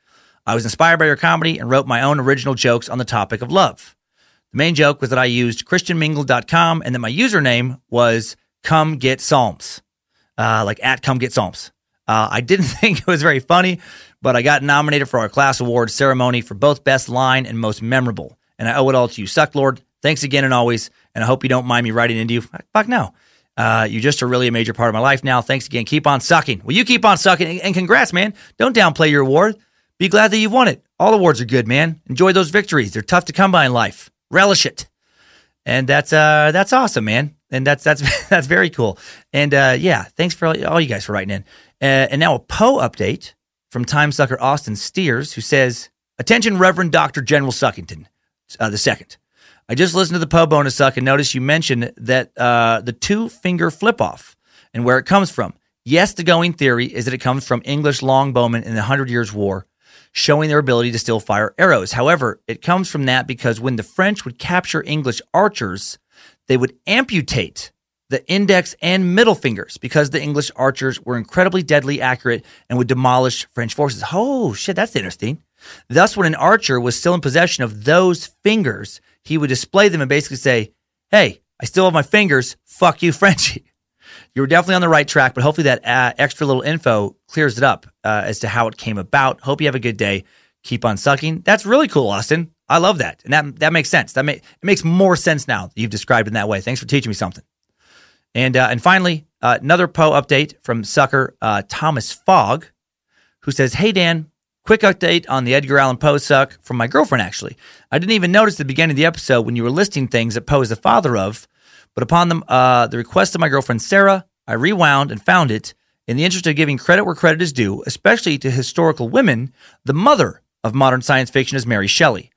I was inspired by your comedy and wrote my own original jokes on the topic of love. The main joke was that I used christianmingle.com and that my username was come get psalms, uh, like at come get psalms. Uh, I didn't think it was very funny, but I got nominated for our class award ceremony for both best line and most memorable. And I owe it all to you, Suck Lord. Thanks again and always. And I hope you don't mind me writing into you. Fuck no. Uh, you're just a really a major part of my life now. Thanks again. Keep on sucking. Well, you keep on sucking. And congrats, man. Don't downplay your award. Be glad that you've won it. All awards are good, man. Enjoy those victories. They're tough to come by in life relish it. And that's uh that's awesome, man. And that's that's that's very cool. And uh, yeah, thanks for all, you guys for writing in. Uh, and now a Poe update from time sucker Austin Steers, who says, "Attention, Reverend Doctor General Suckington, uh, the second. I just listened to the Poe bonus suck and noticed you mentioned that uh, the two finger flip off and where it comes from. Yes, the going theory is that it comes from English longbowmen in the Hundred Years' War." Showing their ability to still fire arrows. However, it comes from that because when the French would capture English archers, they would amputate the index and middle fingers because the English archers were incredibly deadly accurate and would demolish French forces. Oh, shit, that's interesting. Thus, when an archer was still in possession of those fingers, he would display them and basically say, Hey, I still have my fingers. Fuck you, Frenchie you were definitely on the right track, but hopefully that uh, extra little info clears it up uh, as to how it came about. Hope you have a good day. Keep on sucking. That's really cool, Austin. I love that, and that that makes sense. That may, it makes more sense now that you've described it in that way. Thanks for teaching me something. And uh, and finally, uh, another Poe update from sucker uh, Thomas Fogg, who says, "Hey Dan, quick update on the Edgar Allan Poe suck from my girlfriend. Actually, I didn't even notice at the beginning of the episode when you were listing things that Poe is the father of." But upon the, uh, the request of my girlfriend Sarah, I rewound and found it. In the interest of giving credit where credit is due, especially to historical women, the mother of modern science fiction is Mary Shelley.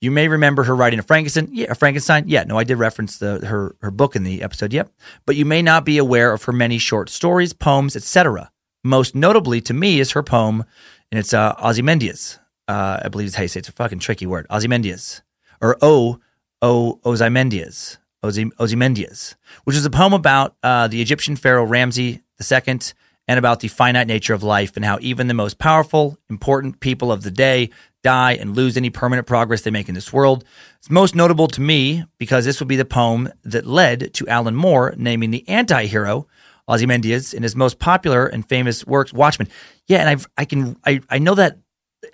You may remember her writing a Frankenstein. Yeah, a Frankenstein. Yeah, no, I did reference the, her her book in the episode. Yep, but you may not be aware of her many short stories, poems, etc. Most notably to me is her poem, and it's uh, Ozymandias. Uh, I believe it's how you say it. it's a fucking tricky word, Ozymandias, or O O Ozymandias. Ozymandias, which is a poem about uh, the Egyptian pharaoh Ramses II and about the finite nature of life and how even the most powerful, important people of the day die and lose any permanent progress they make in this world. It's most notable to me because this would be the poem that led to Alan Moore naming the anti-hero Ozymandias in his most popular and famous works, Watchmen. Yeah, and I've, I can I, I know that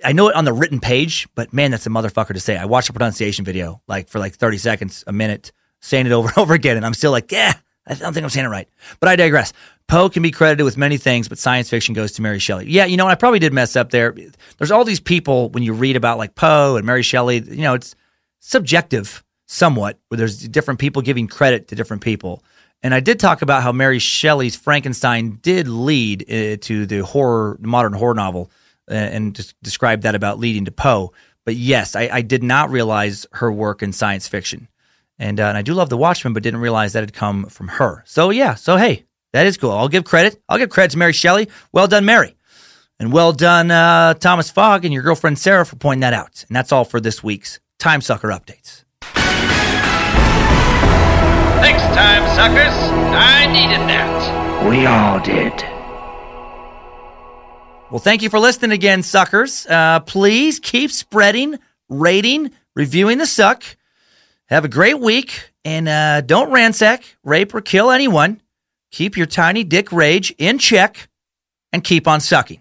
I know it on the written page, but man, that's a motherfucker to say. I watched a pronunciation video like for like 30 seconds, a minute saying it over and over again, and I'm still like, yeah, I don't think I'm saying it right. But I digress. Poe can be credited with many things, but science fiction goes to Mary Shelley. Yeah, you know, I probably did mess up there. There's all these people when you read about like Poe and Mary Shelley, you know, it's subjective somewhat, where there's different people giving credit to different people. And I did talk about how Mary Shelley's Frankenstein did lead uh, to the horror, modern horror novel, uh, and just described that about leading to Poe. But yes, I, I did not realize her work in science fiction. And, uh, and I do love The Watchmen, but didn't realize that had come from her. So yeah, so hey, that is cool. I'll give credit. I'll give credit to Mary Shelley. Well done, Mary. And well done, uh, Thomas Fogg and your girlfriend Sarah for pointing that out. And that's all for this week's Time Sucker Updates. Thanks, Time Suckers. I needed that. We all did. Well, thank you for listening again, suckers. Uh, please keep spreading, rating, reviewing the suck. Have a great week and uh, don't ransack, rape, or kill anyone. Keep your tiny dick rage in check and keep on sucking.